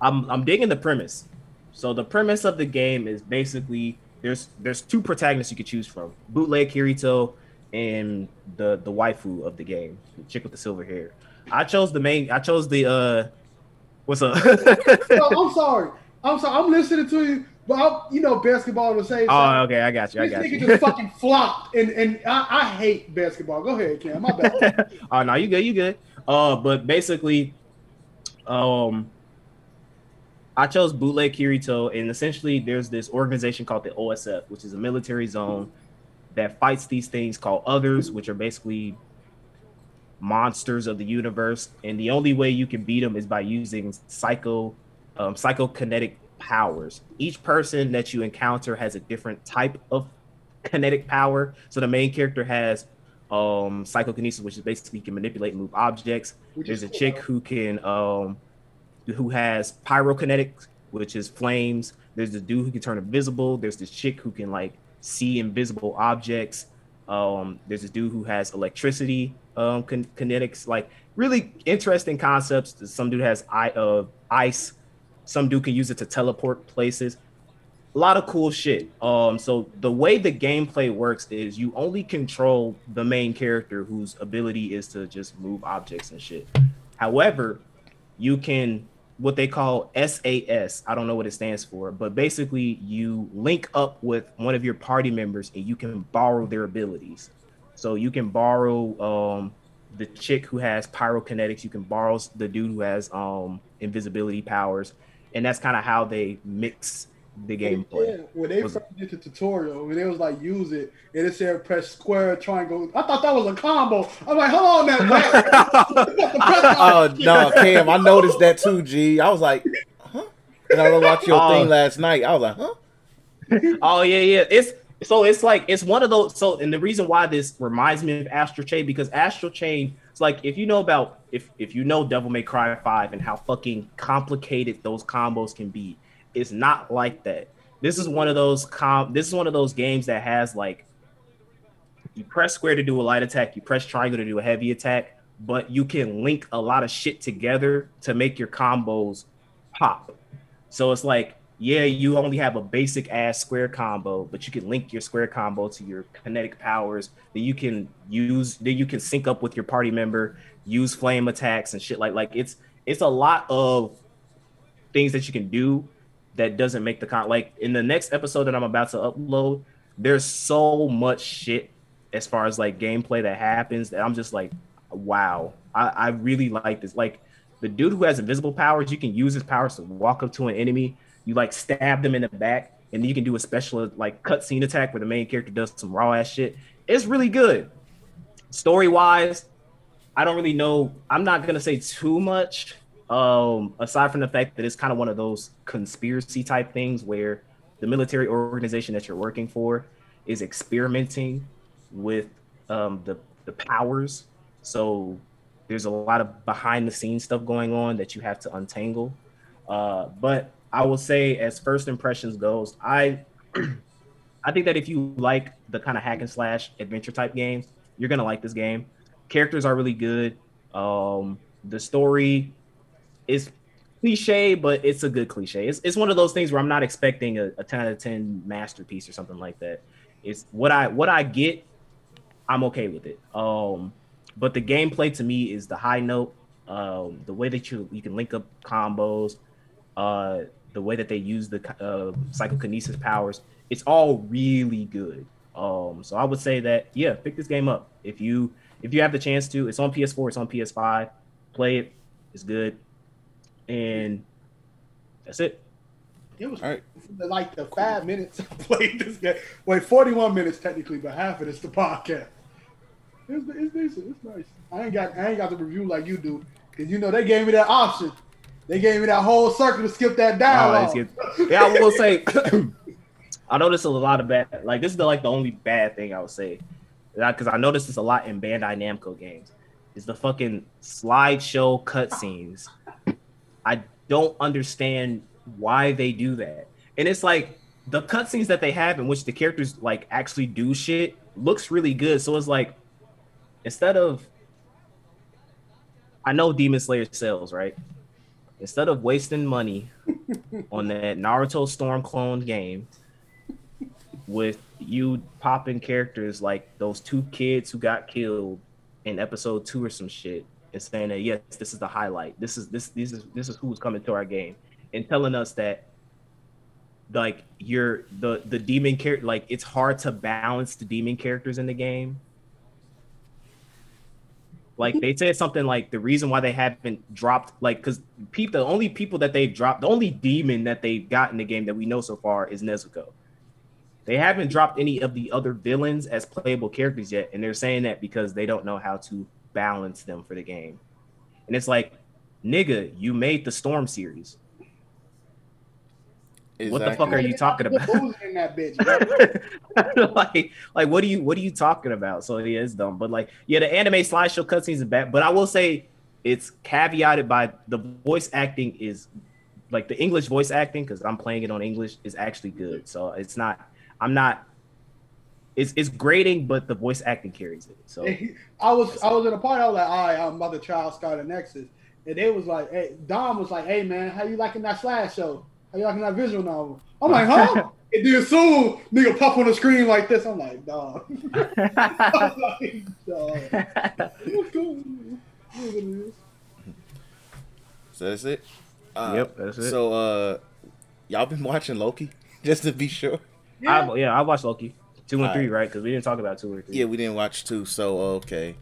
S4: I'm I'm digging the premise. So the premise of the game is basically there's there's two protagonists you could choose from: bootleg Kirito and the the waifu of the game, the chick with the silver hair. I chose the main. I chose the uh, what's up?
S3: No, I'm sorry. I'm sorry. I'm listening to you, but I'm, you know basketball the same.
S4: oh, okay, I got you. I got
S3: nigga
S4: you.
S3: just fucking flopped, and and I, I hate basketball. Go ahead, Cam. My bad.
S4: oh no, you good, you good. Uh, but basically, um, I chose bootleg Kirito, and essentially, there's this organization called the OSF, which is a military zone that fights these things called others, which are basically monsters of the universe. And the only way you can beat them is by using psycho, um, psychokinetic powers. Each person that you encounter has a different type of kinetic power. So the main character has um psychokinesis, which is basically can manipulate and move objects.
S3: Which
S4: There's a
S3: cool.
S4: chick who can um who has pyrokinetics, which is flames. There's this dude who can turn invisible. There's this chick who can like see invisible objects. Um, there's a dude who has electricity um kin- kinetics, like really interesting concepts. Some dude has I uh ice. Some dude can use it to teleport places a lot of cool shit. Um, so the way the gameplay works is you only control the main character whose ability is to just move objects and shit. However, you can what they call SAS. I don't know what it stands for, but basically you link up with one of your party members and you can borrow their abilities. So you can borrow um the chick who has pyrokinetics, you can borrow the dude who has um invisibility powers, and that's kind of how they mix the gameplay.
S3: Yeah, when they
S4: Was-
S3: first did the tutorial, when they was like use it, and it said press square triangle. I thought that was a combo. I'm like, hold on, that.
S2: oh no, Cam, I noticed that too. G, I was like, huh? And I watched your
S4: Oh.
S2: thing last night. I was like, huh?
S4: Oh yeah, yeah. It's so it's like it's one of those. So and the reason why this reminds me of Astral Chain because Astral Chain. It's like if you know about if if you know Devil May Cry Five and how fucking complicated those combos can be, it's not like that. this is one of those com. This is one of those games that has like, you press square to do a light attack, you press triangle to do a heavy attack, but you can link a lot of shit together to make your combos pop. So it's like, yeah, you only have a basic ass square combo, but you can link your square combo to your kinetic powers that you can use, that you can sync up with your party member, use flame attacks and shit like like it's it's a lot of things that you can do that doesn't make the con like in the next episode that I'm about to upload, there's so much shit as far as like gameplay that happens that I'm just like, wow, I, I really like this. Like the dude who has invisible powers, you can use his powers to walk up to an enemy, you like stab them in the back, and you can do a special like cutscene attack where the main character does some raw ass shit. It's really good. Story wise, I don't really know. I'm not gonna say too much um, aside from the fact that it's kind of one of those conspiracy type things where the military organization that you're working for is experimenting with um, the the powers. So there's a lot of behind the scenes stuff going on that you have to untangle. Uh, but I will say, as first impressions goes, I I think that if you like the kind of hack and slash adventure type games, you're gonna like this game. Characters are really good. Um, the story it's cliche, but it's a good cliche. It's, it's one of those things where I'm not expecting a, a 10 out of 10 masterpiece or something like that. It's what I what I get, I'm okay with it. Um, but the gameplay to me is the high note. Um, the way that you you can link up combos, uh, the way that they use the uh, psychokinesis powers, it's all really good. Um, so I would say that yeah, pick this game up if you if you have the chance to. It's on PS4, it's on PS5. Play it. It's good and that's it.
S3: It was right. like the five minutes I played this game. Wait, 41 minutes technically, but half of it's the podcast. It's, it's decent. It's nice. I ain't got I ain't got the review like you do, because you know they gave me that option. They gave me that whole circle to skip that dialogue.
S4: Oh, yeah, I will say. I noticed a lot of bad. Like this is the like the only bad thing I would say, because I noticed this a lot in Bandai Namco games. Is the fucking slideshow cutscenes I don't understand why they do that. And it's like the cutscenes that they have in which the characters like actually do shit looks really good. So it's like instead of I know Demon Slayer sells, right? Instead of wasting money on that Naruto Storm clone game with you popping characters like those two kids who got killed in episode two or some shit, and saying that yes, this is the highlight. This is this this is this is who's coming to our game, and telling us that like you're the the demon character like it's hard to balance the demon characters in the game. Like they said something like the reason why they haven't dropped like because people the only people that they've dropped the only demon that they've got in the game that we know so far is Nezuko. They haven't dropped any of the other villains as playable characters yet, and they're saying that because they don't know how to balance them for the game. And it's like, nigga, you made the Storm series. Exactly. What the fuck are you talking about? in that bitch, like, like what are you what are you talking about? So yeah, it's dumb. But like, yeah, the anime slideshow cutscenes are bad. But I will say it's caveated by the voice acting is like the English voice acting because I'm playing it on English is actually good. So it's not. I'm not it's it's grading, but the voice acting carries it. So
S3: I was I was in a party. I was like, all right, I'm about Mother Child Scarlet Nexus, and they was like, hey, Dom was like, hey man, how you liking that slash show? How you liking that visual novel? I'm like, huh? and then soon nigga pop on the screen like this. I'm like, dog. like,
S2: So that's it.
S4: Uh, yep, that's it.
S2: So uh, y'all been watching Loki just to be sure.
S4: Yeah, I, yeah, I watched Loki. Two and three, right? Because we didn't talk about two or three.
S2: Yeah, we didn't watch two. So okay,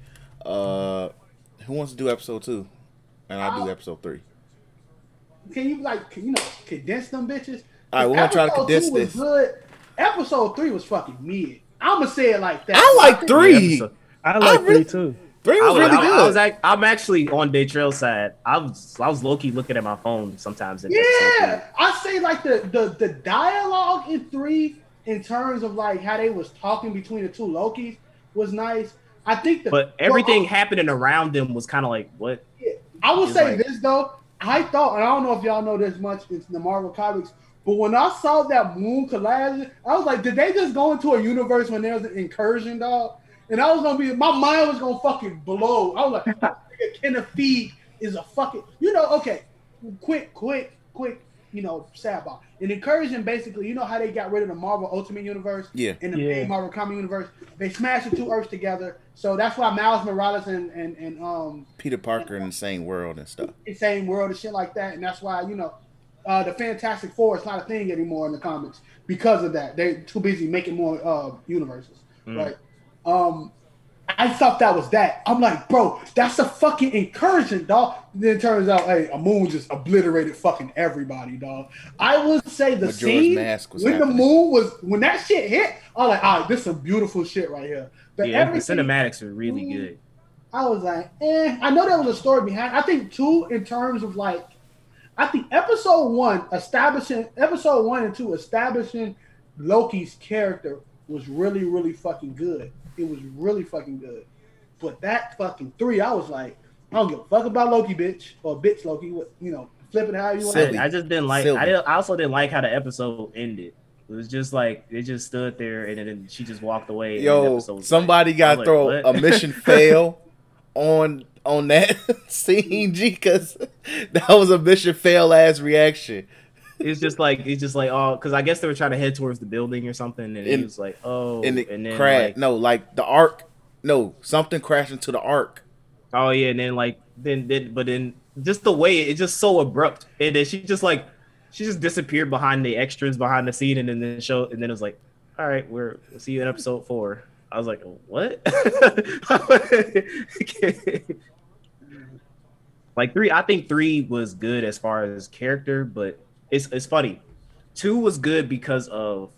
S2: uh, who wants to do episode two? And I'll do episode three.
S3: Can you like, can, you know, condense them bitches?
S2: All right, we're gonna try to condense this.
S3: Good. Episode three was fucking mid. I'm gonna say it like that.
S2: I like three.
S5: I like I really, three too.
S2: Three was, was really
S4: I,
S2: good.
S4: I was like, I'm actually on Day Trail side. I was I was low key looking at my phone sometimes.
S3: yeah, I say like the the the dialogue in three in terms of like how they was talking between the two Lokis was nice. I think
S4: the but everything well, happening around them was kind of like what.
S3: Yeah. I will say like, this though, I thought, and I don't know if y'all know this much in the Marvel comics. But when I saw that moon collapse, I was like, did they just go into a universe when there was an incursion, dog? And I was gonna be, my mind was gonna fucking blow. I was like, Kenneth Feed is a fucking, you know, okay, quick, quick, quick, you know, sad about an incursion. Basically, you know how they got rid of the Marvel Ultimate Universe
S2: Yeah.
S3: in the
S5: Yeah.
S3: main Marvel comic universe. They smashed the two Earths together, so that's why Miles Morales and and, and um
S2: Peter Parker in the same world and stuff.
S3: the same world and shit like that, and that's why you know uh, the Fantastic Four is not a thing anymore in the comics because of that. They're too busy making more uh, universes,
S4: Mm.
S3: right? Um, I thought that was that. I'm like, bro, that's a fucking incursion, dog. Then it turns out, hey, a moon just obliterated fucking everybody, dog. I would say the
S2: Majora's
S3: scene
S2: Mask was
S3: when
S2: happening.
S3: the moon was when that shit hit. I was like, all right, this is some beautiful shit right here. But
S4: Yeah, the
S3: everything-
S4: cinematics are really good.
S3: I was like, eh. I know there was a story behind. I think two in terms of like, I think episode one establishing episode one and two establishing Loki's character was really really fucking good. It was really fucking good. But that fucking three, I was like, I don't give a fuck about Loki, bitch or bitch Loki. What you know, flipping how you want.
S2: Silly.
S4: I, I just didn't like.
S2: Silly.
S4: I, didn't, I also didn't like how the episode ended. It was just like it just stood there and then she just walked away. and the
S2: Yo,
S4: episode
S2: somebody
S4: like-
S2: got
S4: I
S2: to throw
S4: like, what?
S2: a mission fail on on that scene, G, because that was a mission fail ass reaction.
S4: It's just like it's just like oh, because I guess they were trying to head towards the building or something, and
S2: And-
S4: was like oh,
S2: and it
S4: and then
S2: crashed.
S4: like,
S2: no, like the arc. No, something crashed into the arc.
S4: oh yeah, and then like then then but then just the way it's just so abrupt, and then she just like she just disappeared behind the extras behind the scene, and then the show, and then it was like, all right, we're we'll see you in episode four. I was like, what? like three, I think three was good as far as character, but it's it's funny. Two was good because of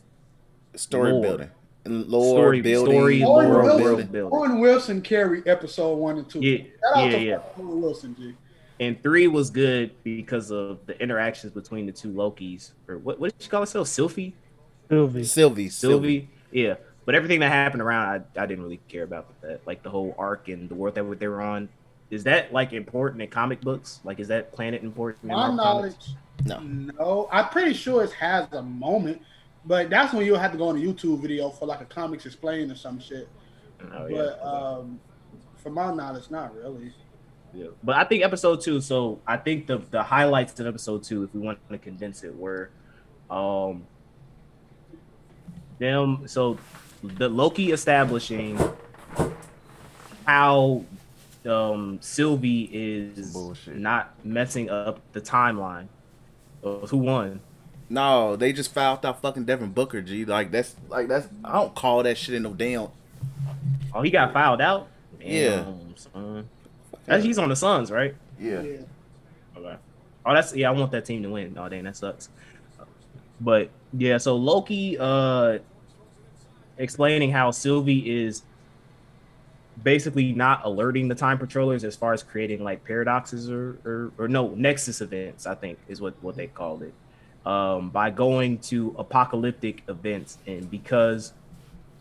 S2: Story
S4: Lore.
S2: building, lore
S4: Story-
S2: building,
S4: story,
S3: Owen
S2: world
S3: Wilson,
S2: building.
S4: building.
S3: Owen Wilson carried episode one and two.
S4: Yeah,
S3: Shout out
S4: yeah,
S3: to
S4: yeah.
S3: fucking Owen Wilson, G.
S4: And three was good because of the interactions between the two Lokis. Or what what did she call herself? Sylvie?
S5: Sylvie.
S2: Sylvie, Sylvie.
S4: Sylvie? Yeah. But everything that happened around I, I didn't really care about that. Like the whole arc and the world that they were on. Is that like important in comic books? Like is that planet important in
S3: My
S4: Marvel comics?
S3: Knowledge,
S2: No.
S3: no. I'm pretty sure it has a moment, but that's when you'll have to go on a YouTube video for like a comics explain or some shit.
S4: Oh, yeah.
S3: But um, from my knowledge, not really.
S4: Yeah. But I think episode two, so I think the the highlights of episode two, if we want to condense it, were um them so the Loki establishing how um Sylvie is
S2: Bullshit.
S4: not messing up the timeline of who won.
S2: No, they just fouled out fucking Devin Booker, G. Like that's like that's I don't call that shit in no damn.
S4: Oh, he got fouled out?
S2: Yeah.
S4: Damn, son. That's, he's on the Suns, right?
S2: Yeah.
S3: Yeah.
S4: Okay. Oh, that's yeah. I want that team to win. Oh, damn, that sucks. But yeah, so Loki uh explaining how Sylvie is basically not alerting the time patrollers as far as creating like paradoxes or or, or no nexus events. I think is what what they called it. Um, by going to apocalyptic events, and because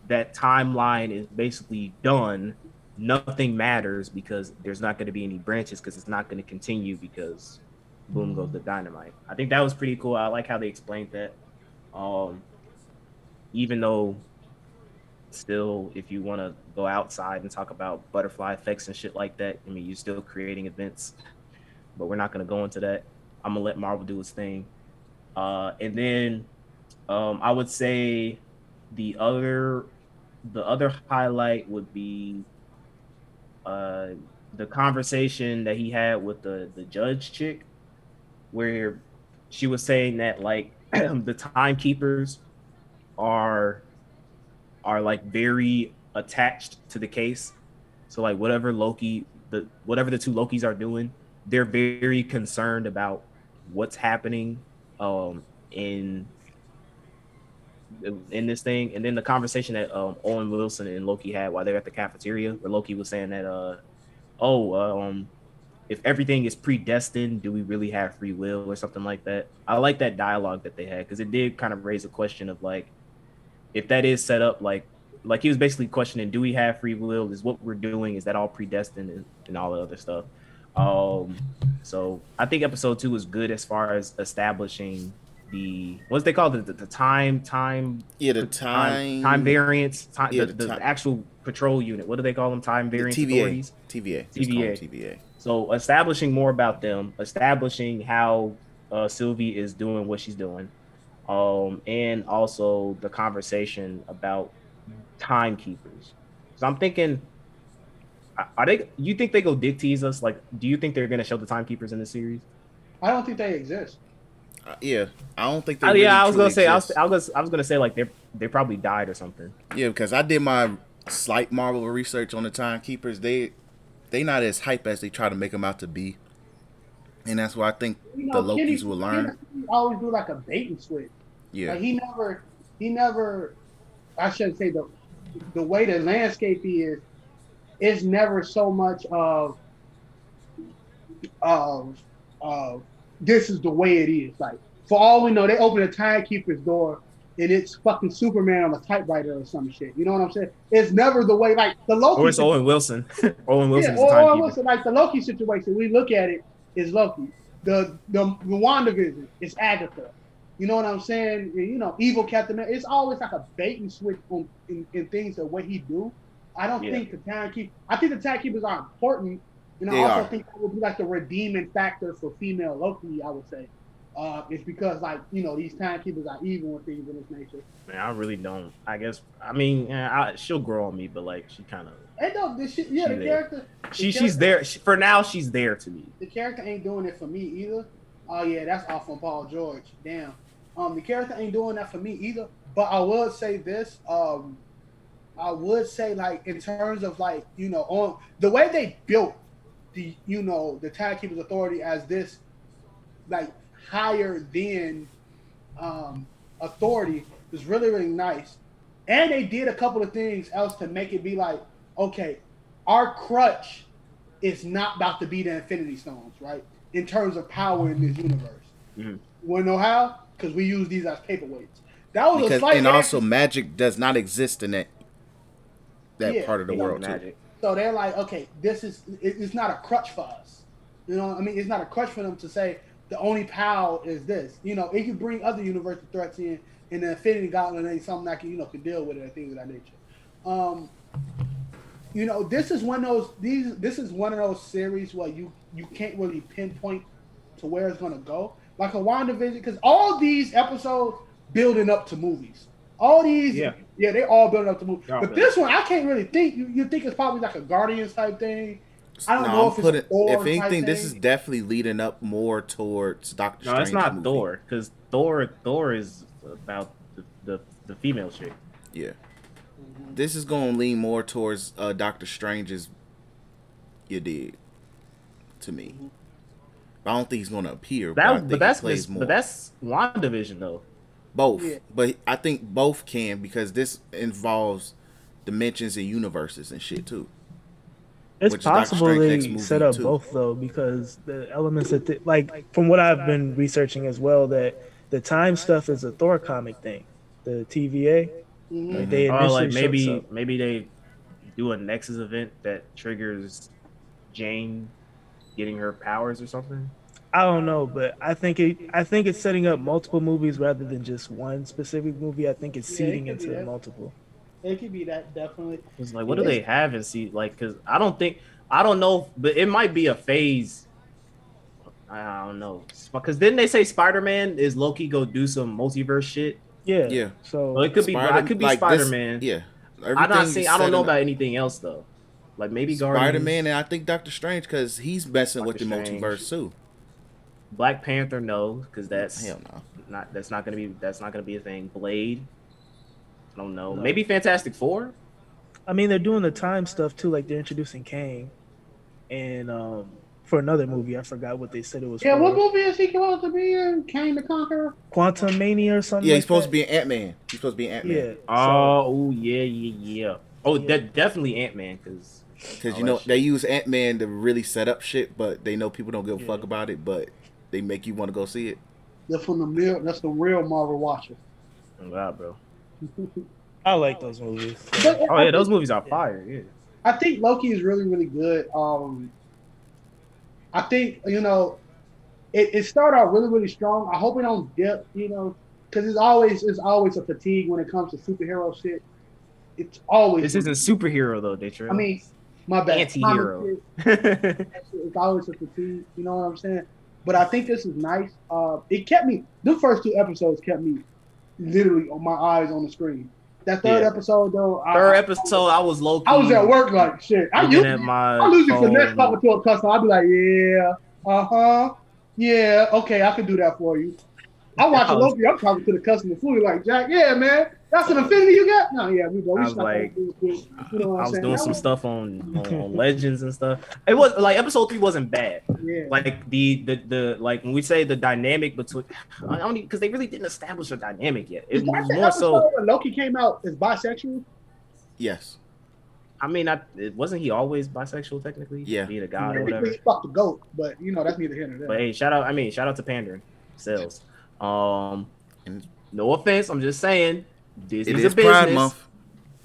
S4: that timeline is basically done, nothing matters because there's not going to be any branches because it's not going to continue because boom goes the dynamite. I think that was pretty cool. I like how they explained that. Um, even though still if you want to go outside and talk about butterfly effects and shit like that, I mean you're still creating events, but we're not going to go into that. I'm gonna let Marvel do its thing. Uh, and then um, I would say the other the other highlight would be uh, the conversation that he had with the the judge chick, where she was saying that like the timekeepers are are like very attached to the case. So like whatever Loki the whatever the two Lokis are doing, they're very concerned about what's happening um in in this thing and then the conversation that um Owen Wilson and Loki had while they were at the cafeteria where Loki was saying that uh oh um if everything is predestined do we really have free will or something like that I like that dialogue that they had because it did kind of raise a question of like if that is set up like like he was basically questioning do we have free will is what we're doing is that all predestined and, and all the other stuff um so I think episode two was good as far as establishing the what's they call the, the, the time time
S2: Yeah, the
S4: time
S2: time
S4: time variance time,
S2: Yeah,
S4: the,
S2: the
S4: the actual patrol unit. What do they call them? Time variance
S2: TVA,
S4: authorities.
S2: TVA, Just call them
S4: TVA.
S2: TVA.
S4: So establishing more about them, establishing how uh, Sylvie is doing what she's doing, um, and also the conversation about timekeepers. So I'm thinking, are- are they? You think they go dick tease us? Like, do you think they're gonna show the timekeepers in the series?
S3: I don't think they exist.
S2: Uh, yeah, I don't think they.
S4: Oh,
S2: really
S4: yeah, I was gonna
S2: truly
S4: say, I was. I was, I was gonna say like they they probably died or something.
S2: Yeah, because I did my slight Marvel research on the timekeepers. They they not as hype as they try to make them out to be, and that's why I think
S3: You know,
S2: the
S3: Kenny-
S2: Lokis will learn.
S3: Kenny always do like a bait and switch.
S2: Yeah,
S3: Like he never, he never. I shouldn't say the the way the landscape is. It's never so much of of of this is the way it is. Like for all we know, they open the timekeeper's door and it's fucking Superman on a typewriter or some shit. You know what I'm saying? It's never the way like the Loki.
S4: Or it's
S3: situ-
S4: Owen Wilson. Owen
S3: yeah,
S4: the
S3: or
S4: timekeeper.
S3: listen, like the Loki situation, we look at it is Loki. The the the WandaVision is Agatha. You know what I'm saying? You know, evil Captain. America. It's always like a bait and switch on, in, in things that what he do. I don't
S4: Yeah.
S3: think the timekeep. I think the timekeepers are important, and I
S2: They
S3: also
S2: are.
S3: think that would be like the redeeming factor for female Loki. I would say, uh, it's because like you know these timekeepers are evil and things of this nature.
S4: Man, I really don't. I guess. I mean, I, she'll grow on me, but like she kind of.
S3: And no, this shit, yeah,
S4: She
S3: the
S4: there.
S3: character,
S4: She she's there she, for now. She's there to me.
S3: the character ain't doing it for me either. Oh yeah, that's off on Paul George. Damn. Um, the character ain't doing that for me either. But I would say this. Um, I would say like in terms of like you know on the way they built the you know the Tag Keepers Authority as this like higher than um, authority is really really nice. And they did a couple of things else to make it be like okay, our crutch is not about to be the Infinity Stones, right? In terms of power in this universe.
S4: Mhm.
S3: Want to know how? Because we use these as paperweights. That was a
S2: because
S3: slight
S2: and also magic does not exist in that that
S3: Yeah,
S2: part of the
S4: You know,
S2: world too.
S3: So they're like, okay, this is it, it's not a crutch for us. You know, I mean, it's not a crutch for them to say the only power is this. You know, it could bring other universal threats in, and the Infinity Gauntlet ain't something that can you know can deal with it and things of that nature. Um, you know, this is one of those these this is one of those series where you you can't really pinpoint to where it's gonna go. Like a WandaVision, because all these episodes building up to movies. All these,
S4: Yeah.
S3: yeah, they all building up to movies.
S4: They're all
S3: But
S4: building
S3: this one, I can't really think. You, you think it's probably like a Guardians type thing. I don't
S2: No,
S3: know
S2: I'm
S3: if it's
S2: putting-
S3: Thor
S2: if
S3: type
S2: anything, this is definitely leading up more towards Doctor
S4: No,
S2: Strange.
S4: it's not
S2: movie.
S4: Thor because Thor Thor is about the the, the female chick.
S2: Yeah. This is going to lean more towards uh, Doctor Strange's. You did, to me.
S3: Mm-hmm.
S2: I don't think he's going to appear. but I
S4: That
S2: think
S4: but that's
S2: he plays
S4: but that's WandaVision though.
S2: both.
S3: Yeah.
S2: But I think both can because this involves dimensions and universes and shit too.
S5: It's
S2: Which
S5: possible they set up
S2: too.
S5: both though, because the elements that, they, like, from what I've been researching as well, that the time stuff is a Thor comic thing. The TVA,
S3: Mhm.
S5: like, they
S4: Or like maybe
S5: showed
S4: maybe they do a Nexus event that triggers Jane getting her powers or something.
S5: I don't know, but I think it. I think it's setting up multiple movies rather than just one specific movie. I think it's
S3: Yeah, it
S5: seeding into multiple.
S3: It could be that definitely.
S4: It's like, what do they have in see? Like, cause I don't think I don't know, but it might be a phase. I don't know, because didn't they say Spider Man is Loki go do some multiverse shit?
S5: Yeah.
S2: Yeah.
S5: So
S4: Well, it could be.
S2: Spider-
S4: I could be
S2: like
S4: Spider Man.
S2: Yeah.
S4: I'm not
S2: Everything's
S4: saying I don't know
S2: setting
S4: about anything else though. Like maybe Guardians,
S2: Spider Man and I think Doctor Strange because he's messing with the
S4: Doctor Strange.
S2: multiverse too.
S4: Black Panther, no, because that's
S2: Hell no.
S4: not that's not gonna be that's not gonna be a thing. Blade, I don't know.
S5: No.
S4: Maybe Fantastic Four.
S5: I mean, they're doing the time stuff too. Like they're introducing Kang, and um, for another movie, I forgot what they said it was.
S3: Yeah,
S5: for.
S3: what movie is he supposed to be in? Kang the Conqueror.
S5: Quantum Mania or something.
S2: Yeah,
S5: like
S2: he's supposed
S5: that?
S2: to be an Ant Man. He's supposed to be an Ant Man.
S5: Yeah. so-
S4: Oh, ooh, yeah, yeah, yeah. Oh,
S5: Yeah.
S4: de- definitely Ant Man, because
S2: Because
S4: Oh,
S2: you know
S4: that
S2: they use Ant Man to really set up shit, but they know people don't give a
S5: Yeah.
S2: fuck about it, but they make you want to go see it.
S3: That's from the real. That's the real Marvel watcher.
S4: oh, God, bro.
S5: I like those movies.
S3: But
S4: Oh
S3: I
S4: yeah, those movies are fire. Yeah.
S3: I think Loki is really, really good. Um, I think you know, it, it started out really really strong. I hope it don't dip, you know, because it's always it's always a fatigue when it comes to superhero shit. It's always
S4: This isn't superhero though, Detroit.
S3: I mean, my bad.
S4: Anti-hero.
S3: It's always a fatigue. You know what I'm saying? But I think this is nice. Uh, it kept me. The first two episodes kept me literally on my eyes on the screen. That third
S4: Yeah.
S3: episode though,
S4: Third
S3: I,
S4: episode, I was low.
S3: I was at work like shit. I
S4: looking
S3: usually
S4: at my
S3: I usually finesse
S4: phone.
S3: talking to a customer. I'd be like, yeah, uh huh, yeah, okay, I can do that for you. I watch
S4: I
S3: a
S4: was-
S3: Loki. I'm talking to the customer fully like, Jack, yeah, man, that's an affinity you got. No, yeah, we go. We
S4: I was
S3: stop
S4: like-
S3: that real quick. You know
S4: I was
S3: saying?
S4: doing
S3: That
S4: some
S3: was-
S4: stuff on, on, on Legends and stuff. It was like episode three wasn't bad.
S3: Yeah.
S4: Like the the the like when we say the dynamic between, I don't because they really didn't establish a dynamic yet. It was more so.
S3: when Loki came out as bisexual?
S2: Yes.
S4: I mean, I, it, wasn't he always bisexual technically?
S2: Yeah.
S4: being a god or whatever.
S3: he fucked the goat, but you know that's neither here nor there.
S4: But hey, shout out! I mean, shout out to pandering sales. Um,
S2: And-
S4: no offense, I'm just saying.
S2: It
S4: Disney's
S2: is
S4: a
S2: Pride
S4: business.
S2: Month.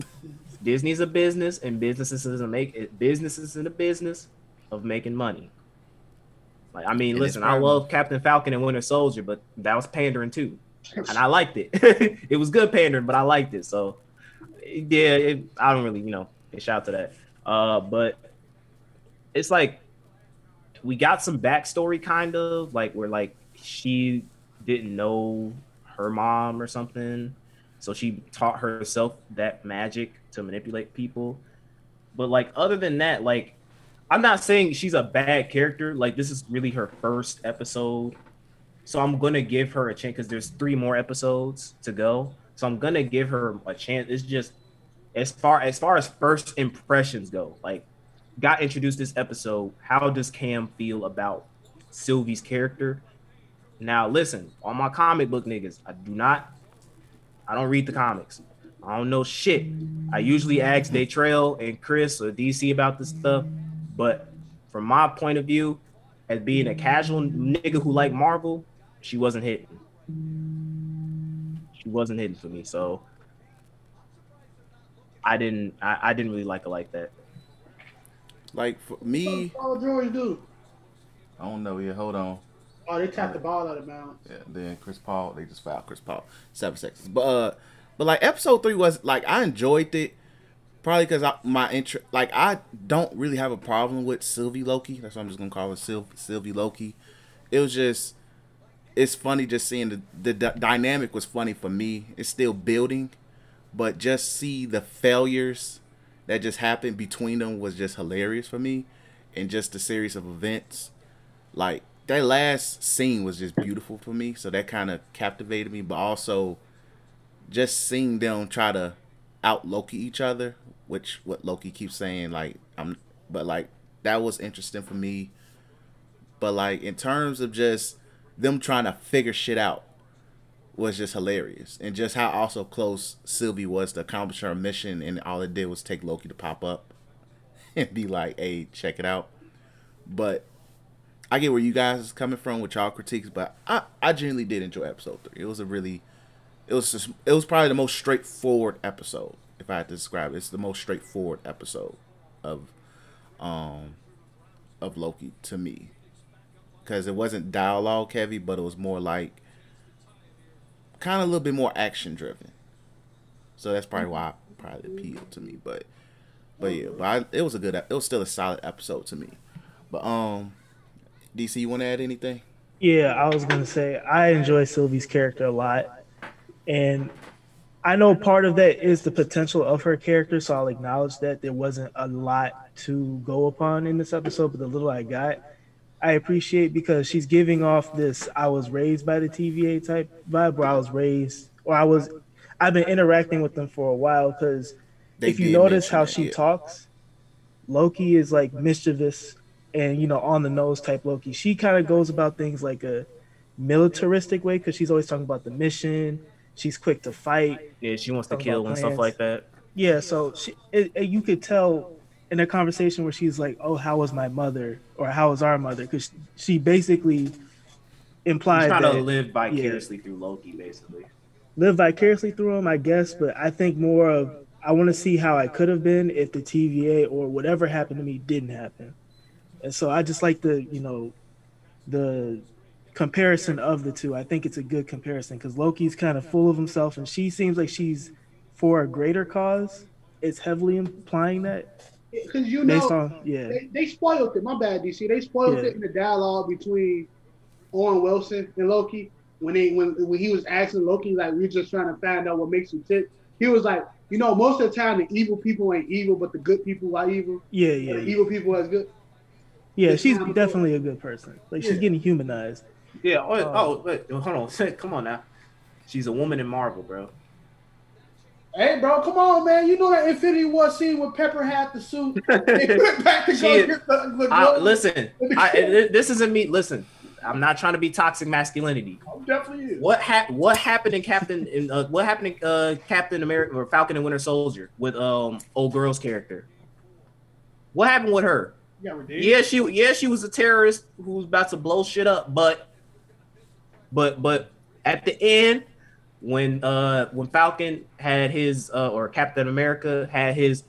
S4: Disney's a business, and businesses is a make it businesses in the business of making money. Like I mean,
S2: And
S4: listen, I
S2: Pride
S4: love Captain Falcon and Winter Soldier, but that was pandering too, and I liked it. it was good pandering, but I liked it. So yeah, it, I don't really, you know, shout out to that. Uh, but it's like we got some backstory, kind of like where like she didn't know her mom or something, so she taught herself that magic to manipulate people. But like other than that, like I'm not saying she's a bad character. Like this is really her first episode, so I'm gonna give her a chance because there's three more episodes to go. So I'm gonna give her a chance. It's just as far as far as first impressions go, like got introduced this episode. How does Cam feel about Sylvie's character? Now listen, all my comic book niggas, I do not, I don't read the comics. I don't know shit. I usually ask Detroit and Chris or DC about this stuff, but from my point of view, as being a casual nigga who like Marvel, she wasn't hitting. She wasn't hitting for me, so I didn't. I, I didn't really like her like that.
S2: Like for me,
S3: Oh, George, do.
S2: I don't know. Yeah, hold on.
S3: Oh, they tapped the ball out of bounds.
S2: Yeah, then Chris Paul, they just fouled Chris Paul seven seconds. But uh, but like episode three was like I enjoyed it, probably because my interest. Like I don't really have a problem with Sylvie Loki. That's why I'm just gonna call her Syl- Sylvie Loki. It was just, it's funny just seeing the the d- dynamic was funny for me. It's still building, but just see the failures that just happened between them was just hilarious for me, and just the series of events like that last scene was just beautiful for me so that kind of captivated me but also just seeing them try to out loki each other which what loki keeps saying like i'm but like that was interesting for me. But like in terms of just them trying to figure shit out was just hilarious and just how also close sylvie was to accomplish her mission and all it did was take loki to pop up and be like hey check it out. But I get where you guys is coming from with y'all critiques, but I, I genuinely did enjoy episode three. It was a really, it was just, it was probably the most straightforward episode. If I had to describe it, it's the most straightforward episode of, um, of Loki to me, because it wasn't dialogue heavy, but it was more like, kind of a little bit more action driven. So that's probably why it probably appealed to me. But, but yeah, but I, it was a good, it was still a solid episode to me. But um. DC, you want to add anything?
S5: Yeah, I was gonna say I enjoy Sylvie's character a lot, and I know part of that is the potential of her character. So I'll acknowledge that there wasn't a lot to go upon in this episode, but the little I got, I appreciate because she's giving off this "I was raised by the TVA" type vibe, where I was raised, or I was, I've been interacting with them for a while. Because if you notice how she talks, Loki is like mischievous and you know on the nose type Loki. She kind of goes about things like a militaristic way because she's always talking about the mission. She's quick to fight.
S4: Yeah, she wants to kill and stuff like that.
S5: Yeah, so she, it, it- you could tell in a conversation where she's like, "Oh, how was my mother?" or "How was our mother?" Because she basically
S4: She's
S5: implied
S4: trying
S5: that
S4: to live vicariously through Loki, basically.
S5: live vicariously through him, I guess. But I think more of I want to see how I could have been if the TVA or whatever happened to me didn't happen. And so I just like the you know the comparison of the two, I think it's a good comparison because Loki's kind of full of himself, and she seems like she's for a greater cause. It's heavily implying that
S3: Because you know,
S5: on yeah,
S3: they, they spoiled it. My bad, DC. They spoiled
S5: Yeah.
S3: it in the dialogue between Owen Wilson and Loki when they when when he was asking Loki like we're just trying to find out what makes you tick. He was like, you know, most of the time the evil people ain't evil, but the good people are evil.
S5: yeah, yeah,
S3: the evil people are good.
S5: Yeah. She's
S3: not-
S5: definitely a good person. Like she's getting humanized.
S4: Yeah. Oh,
S5: Uh,
S4: oh wait, hold on. Come on now. She's a woman in Marvel, bro.
S3: Hey, bro, come on, man. You know that Infinity War scene where Pepper had the suit. Back to go
S4: is-
S3: the, the
S4: I, listen, I, this isn't me. Listen, I'm not trying to be toxic masculinity.
S3: I'm definitely is.
S4: What hap- What happened in Captain? In uh, what happened in uh, Captain America or Falcon and Winter Soldier with um old girl's character? What happened with her?
S3: Yeah,
S4: she yeah she was a terrorist who was about to blow shit up, but but but at the end when uh when Falcon had his uh or Captain America had his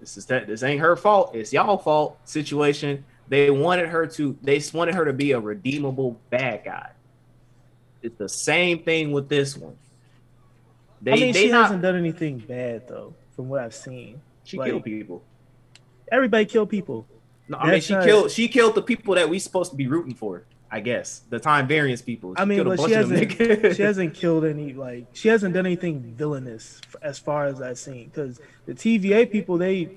S4: this is that this ain't her fault, it's y'all fault situation. They wanted her to they just wanted her to be a redeemable bad guy. It's the same thing with this one. They
S5: I mean,
S4: they
S5: she
S4: not
S5: hasn't done anything bad though, from what I've seen.
S4: she
S5: like-
S4: killed people.
S5: Everybody killed people.
S4: No, I mean she
S5: not-
S4: killed she killed the people that we supposed to be rooting for. I guess the time variance people.
S5: I mean, but she
S4: bunch of them
S5: hasn't she hasn't killed any like she hasn't done anything villainous as far as I've seen. Because the TVA people they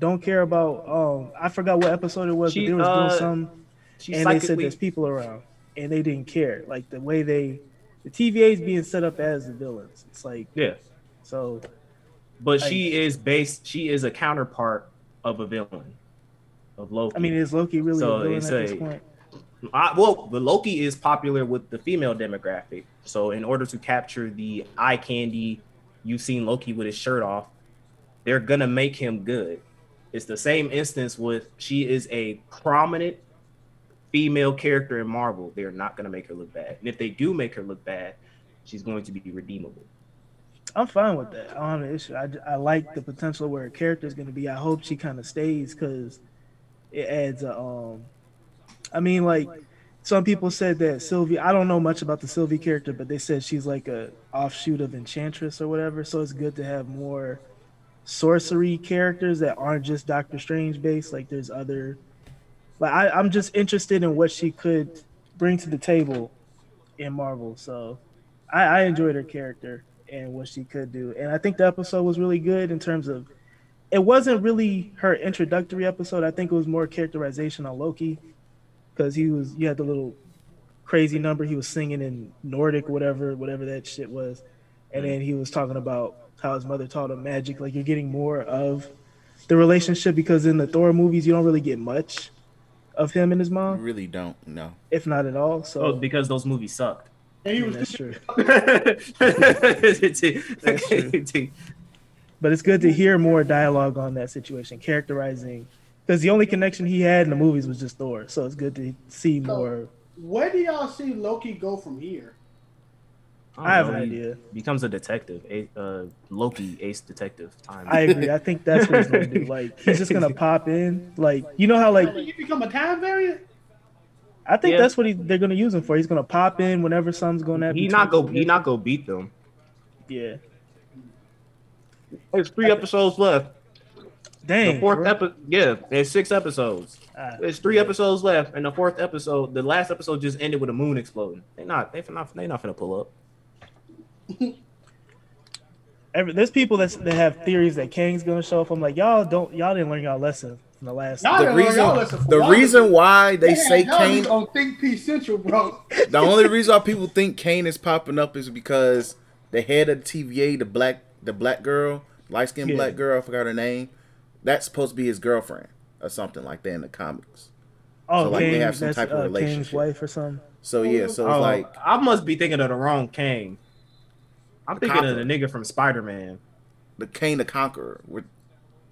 S5: don't care about. Um, I forgot what episode it was,
S4: She,
S5: but they was
S4: uh,
S5: doing some,
S4: She
S5: and they said there's people around, and they didn't care. Like the way they, the TVA is being set up as the villains. It's like
S4: yeah,
S5: so.
S4: but she is based. She is a counterpart of a villain of Loki.
S5: I mean, is Loki really
S4: So
S5: a villain at
S4: it's
S5: this point?
S4: I, well, the Loki is popular with the female demographic. So in order to capture the eye candy, you've seen Loki with his shirt off. They're gonna make him good. It's the same instance with she is a prominent female character in Marvel. They're not gonna make her look bad, and if they do make her look bad, she's going to be redeemable.
S5: I'm fine with that. I don't have an issue. I, I like the potential where her character is going to be. I hope she kind of stays because it adds a. Um, I mean, like some people said that Sylvie. I don't know much about the Sylvie character, but they said she's like a offshoot of Enchantress or whatever. So it's good to have more sorcery characters that aren't just Doctor Strange based. Like there's other. Like I, I'm just interested in what she could bring to the table in Marvel. So I, I enjoyed her character and what she could do. And I think the episode was really good in terms of it wasn't really her introductory episode. I think it was more characterization on Loki because he was you had the little crazy number he was singing in Nordic, whatever, whatever that shit was. And then he was talking about how his mother taught him magic. Like you're getting more of the relationship because in the Thor movies you don't really get much of him and his
S2: You
S5: mom,
S2: really don't know.
S5: if not at all. So
S4: Oh, because those movies sucked.
S3: And he
S5: mm,
S3: was
S5: that's true.
S4: That's
S5: true. But it's good to hear more dialogue on that situation, characterizing because the only connection he had in the movies was just Thor. So it's good to see more.
S3: Where do y'all see Loki go from here?
S5: I have an idea.
S4: Becomes a detective, a uh, Loki, ace detective. Time.
S5: I agree. I think that's what he's gonna do. Like he's just gonna pop in. Like you know how like
S3: Like, you become a time variant?
S5: I think
S4: Yeah.
S5: that's what he, they're gonna use him for. He's gonna pop in whenever something's going to happen.
S4: he not go. He not go beat them.
S5: Yeah.
S4: There's three episodes left.
S5: Dang.
S4: the fourth
S5: bro.
S4: episode. Yeah, there's six episodes.
S5: Ah,
S4: There's three episodes left, and the fourth episode, the last episode just ended with a moon exploding. They not. They not. They not finna pull up.
S5: every, there's people that that have theories that Kang's gonna show up. I'm like, y'all don't, y'all didn't learn y'all lesson from the last.
S3: Y'all
S2: The reason,
S3: y'all lesson for
S2: the
S3: y'all
S2: reason why they say
S3: y'all
S2: Kang,
S3: was on Think Piece Central, bro.
S2: the only reason why people think Kang is popping up is because the head of the TVA, the black, the black girl, light skinned
S5: Yeah.
S2: black girl, I forgot her name. That's supposed to be his girlfriend or something like that in the comics.
S5: Oh,
S2: So, like, they have some
S5: that's,
S2: type of
S5: uh, Kang's
S2: relationship.
S5: wife or something.
S2: So yeah, so it's
S4: Oh,
S2: like
S4: I must be thinking of the wrong Kang. I'm
S2: The
S4: thinking of the nigga from Spider Man.
S2: the Kang the Conqueror. With,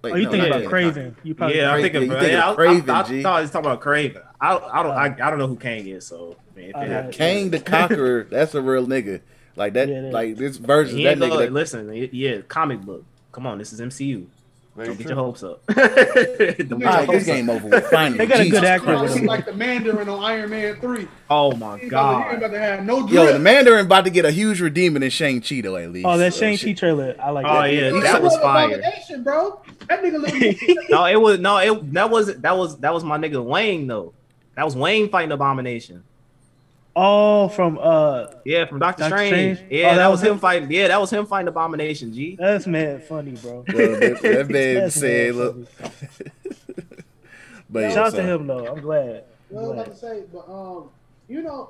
S2: wait,
S5: Oh, you
S2: no,
S5: thinking
S2: not
S5: about
S2: the
S5: Kraven? You probably
S4: Yeah, I'm
S2: Cra-
S4: thinking.
S2: yeah, you
S4: of,
S2: thinking
S4: yeah,
S2: of
S4: I- I-
S2: Kraven,
S4: I,
S2: G.
S4: thought he was talking about Kraven. I, I don't. I, I don't know who Kang is. So man,
S5: Uh,
S4: it
S2: Kang the Conqueror. That's a real nigga. Like that.
S5: Yeah,
S2: like this version.
S4: he
S2: That nigga.
S4: gonna,
S2: that-
S4: listen. Yeah, comic book. Come on, this is MCU. Don't get your hopes up. Don't get your
S2: All right,
S4: hopes
S2: this
S4: up.
S2: game over with. Finally,
S5: They got a good actor
S2: Christ.
S5: with
S3: He's like the Mandarin on Iron Man three.
S4: Oh my
S3: He ain't about to, he ain't
S4: god.
S3: about to have no drip.
S2: Yo, the Mandarin about to get a huge redeeming in Shang Chi though. At least.
S5: Oh, that oh,
S2: So,
S5: Shang. Chi trailer, I like.
S4: Oh,
S5: that.
S4: yeah,
S3: He's
S4: that was
S3: little
S4: fire.
S3: abomination, bro. That nigga look.
S4: No, it was no, it that wasn't that was that was my nigga Wong though. That was Wong fighting Abomination.
S5: Oh, from uh,
S4: Yeah, from Doctor,
S5: Doctor
S4: Strange.
S5: Strange?
S4: Yeah,
S5: Oh,
S4: that, was him fighting. Yeah, that was him fighting Abomination. G.
S5: that's mad funny, bro.
S2: Well, that, that man
S5: That's
S2: said, "Look." but yeah,
S5: Shout out to him though. I'm glad. I'm
S3: I was about to say, but um, you know,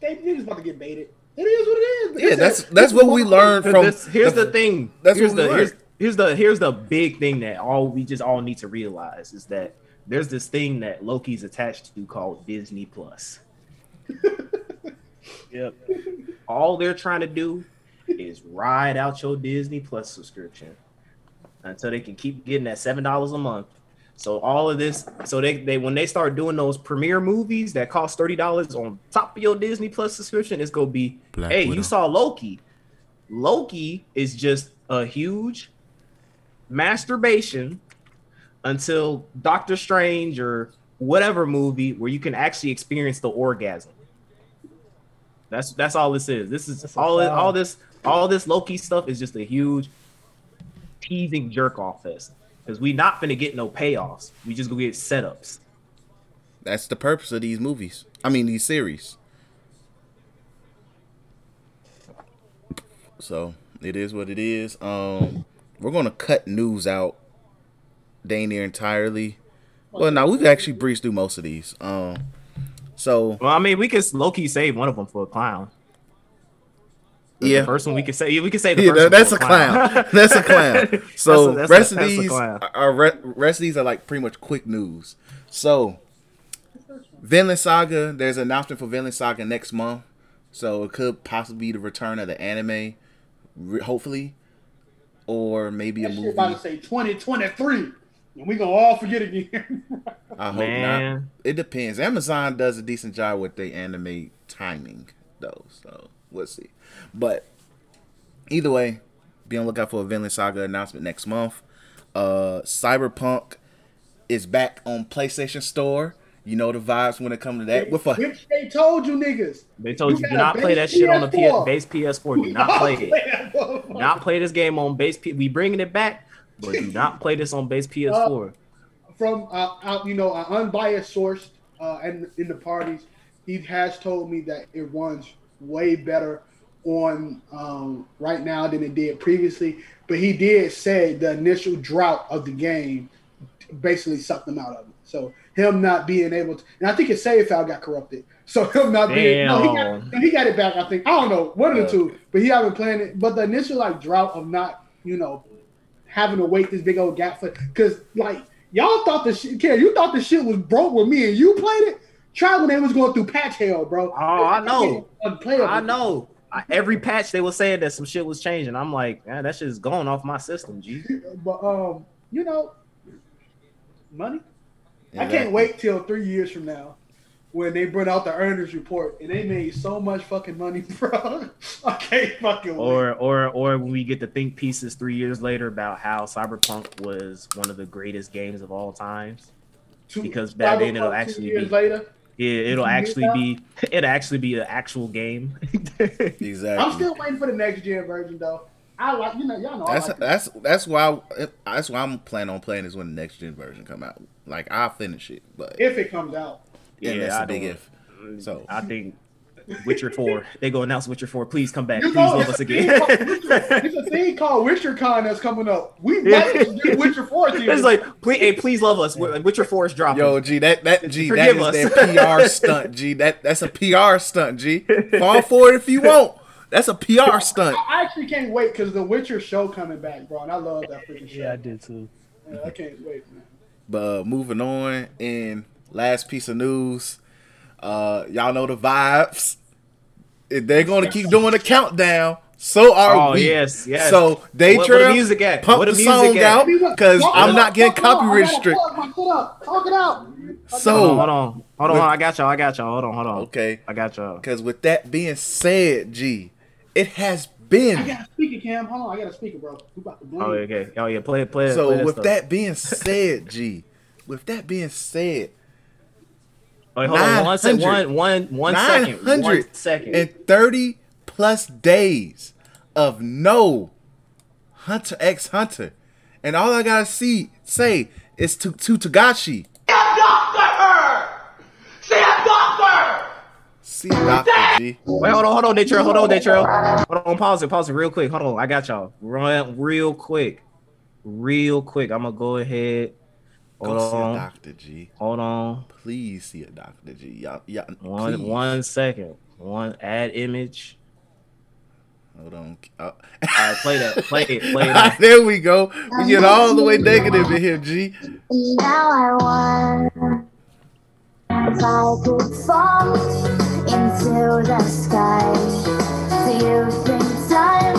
S3: they niggas about to get baited. It is what it is.
S2: Yeah,
S3: It's
S2: that's that's what we learned from.
S4: this- here's the, thing.
S2: that's
S4: here's
S2: what we
S4: the
S2: learned.
S4: here's, here's the here's the big thing that all we just all need to realize is that there's this thing that Loki's attached to called Disney Plus.
S5: Yep.
S4: All they're trying to do is ride out your Disney Plus subscription until they can keep getting that seven dollars a month. So all of this, so they, they when they start doing those premiere movies that cost thirty dollars on top of your Disney Plus subscription, it's gonna be,
S2: Black
S4: hey,
S2: Widow.
S4: you saw Loki. Loki is just a huge masturbation until Doctor Strange or whatever movie where you can actually experience the orgasm. That's that's all this is. This is
S5: That's
S4: all
S5: foul.
S4: all this all this Loki stuff is just a huge teasing jerk off fest. Because we not gonna get no payoffs. We just gonna get setups.
S2: That's the purpose of these movies. I mean, these series. So it is what it is. Um, we're gonna cut news out, dang near entirely. Well, now we can actually breeze through most of these. Um, so
S4: Well, I mean, we could low key save one of them for a clown. The
S2: yeah,
S4: first one we could say. Yeah, we could say the
S2: yeah,
S4: first
S2: that-
S4: one
S2: that's a clown. that's a clown. So
S4: That's a- that's
S2: rest
S4: a-
S2: of
S4: that's a
S2: these are rest of these are like pretty much quick news. So Vinland Saga, there's an announcement for Vinland Saga next month. So it could possibly be the return of the anime, re- hopefully, or maybe a
S3: That shit
S2: movie.
S3: about to say 2023, and we gonna all forget again.
S2: I hope not. It depends. Amazon does a decent job with their anime timing, though. So we'll see. But either way, be on the lookout for a Vinland Saga announcement next month. Uh, Cyberpunk is back on PlayStation Store. You know the vibes when it comes to that. With a
S3: Which they told you niggas.
S4: they told you,
S3: You
S4: do not play that
S3: base
S4: shit on the
S3: PS4.
S4: base PS4. Do not play it.
S3: that motherfucker.
S4: Do not play this game on base. P- we bringing it back, but do not play this on base PS4.
S3: from uh, out, you know, an unbiased source uh, and in the parties, he has told me that it runs way better on um, right now than it did previously. But he did say the initial drought of the game basically sucked them out of it. So him not being able to, and I think his save file got corrupted. So him not being, no, he got, he got it back. I think I don't know one of the two, but he haven't playing it. But the initial like drought of not, you know, having to wait this big old gap for because like y'all thought the shit Ken, you thought the shit was broke with me and you played it. Try when they was going through patch hell, bro.
S4: Oh, I know. I know. I, every patch they were saying that some shit was changing. I'm like, man, that shit is going off my system, G.
S3: But um, you know, money. I can't wait till three years from now when they bring out the earnings report and they made so much fucking money, bro. I can't fucking wait.
S4: Or or or when we get to think pieces three years later about how Cyberpunk was one of the greatest games of all times.
S3: Two-
S4: because back then it'll actually
S3: years
S4: be-
S3: later.
S4: Yeah, it'll actually be it'll actually be an actual game.
S2: Exactly.
S3: I'm still waiting for the next gen version though. I like you know y'all know
S2: That's
S3: I like
S2: that's that's why I, that's why I'm planning on playing is when the next gen version come out. Like I'll finish it, but
S3: if it comes out.
S2: And that's
S4: I
S2: a big
S4: don't-
S2: if. So
S4: I think Witcher 4. They go announce Witcher 4. Please come back.
S3: You
S4: Please
S3: know,
S4: love us again.
S3: There's a thing called WitcherCon that's coming up. We might do Witcher 4 to
S4: it's like, please, hey, please love us. Witcher 4 is dropping.
S2: Yo, G, that that G, that
S4: Forgive
S2: is
S4: us.
S2: their PR stunt, G. That that's a PR stunt, G. Fall for it if you want. That's a PR stunt.
S3: I actually can't wait because the Witcher show coming back, bro, and I love that freaking show.
S5: Yeah, I did too.
S3: Yeah, I can't wait, man.
S2: But uh, moving on, and last piece of news, uh, y'all know the vibes. If they're gonna keep doing the countdown, so are
S4: Oh,
S2: we.
S4: yes, yes.
S2: So they
S4: What- where
S2: try
S4: the music at?
S2: pump
S4: Where
S2: the,
S4: the music
S2: song
S4: at?
S2: out because I'm not getting
S3: talk it out.
S2: copyright strict.
S3: plug my shit up. Talk it out.
S2: So
S4: hold on, hold on. Hold on, I got y'all. I got y'all. Hold on, hold on.
S2: okay,
S4: I got y'all.
S2: because with that being said, G, it has been
S3: I got a speaker, Cam. Hold on, I got a speaker, bro. We about to
S4: Oh,
S3: blame.
S4: okay. Oh yeah, play it, play it.
S2: so
S4: play
S2: with
S4: stuff.
S2: that being said, G, with that being said,
S4: Wait, hold on one second.
S2: 900.
S4: One, one, one second. One
S2: 900
S4: second.
S2: and 30 plus days of no Hunter X Hunter. And all I gotta see say is to to Togashi. See a doctor, See a doctor. See a G.
S4: Wait, hold on, hold on, Detroit. Hold on, Detroit. Hold on, pause it, pause it real quick. Hold on, I got y'all. Run real quick. Real quick. I'm gonna go ahead.
S2: Go
S4: Hold
S2: see a
S4: on.
S2: doctor, G.
S4: Hold on.
S2: Please see a doctor, G. Y'all, y'all,
S4: One
S2: please.
S4: one second. One add image.
S2: Hold on. Uh,
S4: All right, play that. Play it. Play
S2: Ah,
S4: it.
S2: there we go. We get all the way negative in here, G.
S7: Now I want if I could fall into the sky. Do you think time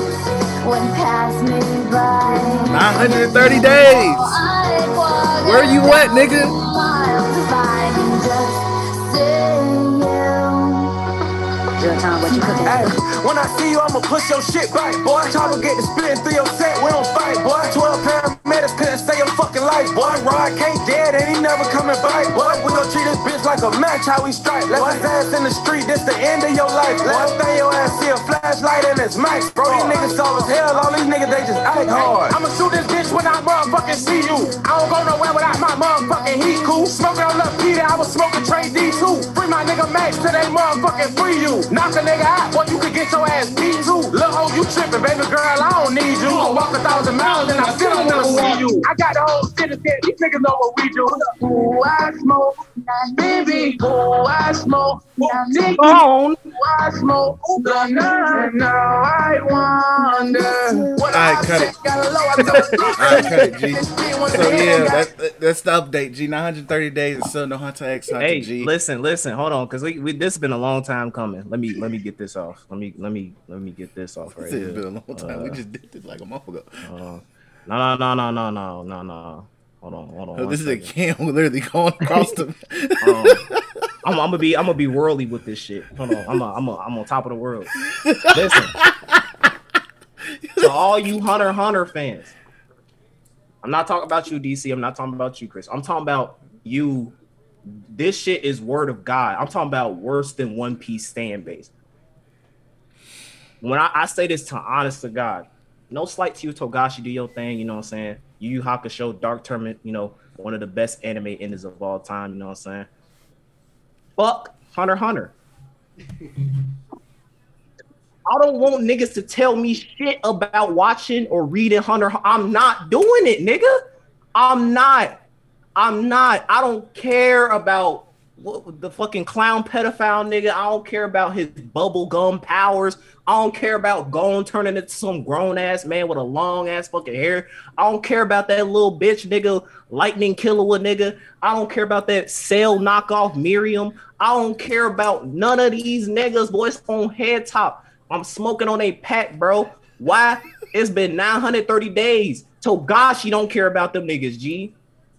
S7: would pass me by?
S2: 930 days. Where you at, nigga?
S8: Hey when I see you, I'ma push your shit back, boy. Chopper get the spitting through your set, we don't fight, boy. 12 paramedics couldn't save your fucking life, boy. Rod can't dead and he never coming back, boy. We gon' treat this bitch like a match, how we strike. Left his ass in the street, this the end of your life. Last thing your ass see a flashlight and it's max. Bro, these niggas soft as hell, all these niggas, they just act hard. I'ma shoot this bitch when I motherfucking see you. I don't go nowhere without my motherfucking heat cool. Smoking on Lil Peter, I was smoking Trey D2. Free my nigga Max till they motherfucking free you. Knock a nigga out, boy, you could get your ass beat too. Lil' hoe, you tripping, baby girl, I don't need you. I'll walk a thousand miles and I still don't wanna see you. I got the whole city these niggas know what we do. Ooh, I smoke, baby. Ooh, I smoke, dick.
S4: On.
S8: Ooh, I smoke, the night. Now I wonder. What
S2: All right,
S8: I
S2: cut it.
S8: said, got a low, I know.
S2: All right, cut it, G. So yeah, that, that- that's the update, G. 930 days and still no Hunter X Hunter,
S4: Hey,
S2: G.
S4: listen, listen, hold on, cause we, we this has been a long time coming. Let me let me get this off. Let me let me let me get this off right
S2: This has
S4: here.
S2: been a long time. we
S4: Uh,
S2: just did this like a month ago.
S4: uh, no, no, no, no, no, no, no, no. Hold on, hold on.
S2: Oh, this is a
S4: second.
S2: cam literally going across the.
S4: Um, I'm, I'm gonna be I'm gonna be worldly with this shit. Hold on, I'm a, I'm a, I'm on top of the world. Listen, to all you Hunter Hunter fans, I'm not talking about you, DC. I'm not talking about you, Chris. I'm talking about you. This shit is word of God. I'm talking about worse than One Piece stand base. When I, I say this to honest to God, no slight to you, Togashi, do your thing. You know what I'm saying? Yu Yu Hakusho, Dark Tournament, you know, one of the best anime endings of all time. You know what I'm saying? Fuck Hunter Hunter. I don't want niggas to tell me shit about watching or reading Hunter. I'm not doing it, nigga. I'm not. I'm not. I don't care about what, the fucking clown pedophile nigga. I don't care about his bubblegum powers. I don't care about going turning into some grown ass man with a long ass fucking hair. I don't care about that little bitch nigga, lightning killer with nigga. I don't care about that cell knockoff Meruem. I don't care about none of these niggas, boys on head top. I'm smoking on a pack, bro. Why? It's been 930 days. So gosh, you don't care about them niggas, G.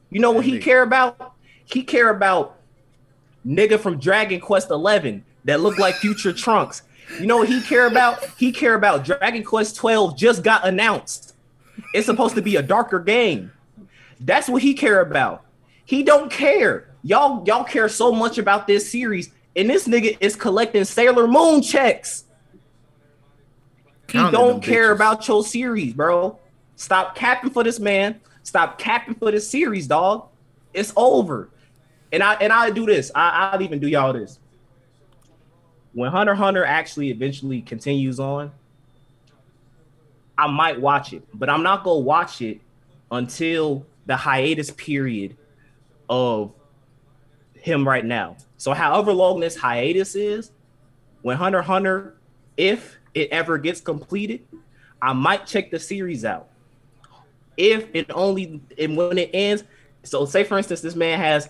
S4: You know what he care about? He care about nigga from Dragon Quest 11 that look like future Trunks. You know what he care about? He care about Dragon Quest 12 just got announced. It's supposed to be a darker game. That's what he care about. He don't care. Y'all y'all care so much about this series and this nigga is collecting Sailor Moon checks. He
S2: Counting
S4: don't care
S2: bitches.
S4: about your series, bro. Stop capping for this man. Stop capping for this series, dog. It's over. And I and I do this. I, I'll even do y'all this. When Hunter Hunter actually eventually continues on, I might watch it, but I'm not gonna watch it until the hiatus period of him right now. So however long this hiatus is, when Hunter Hunter, if it ever gets completed, I might check the series out. If it only and when it ends, so say for instance, this man has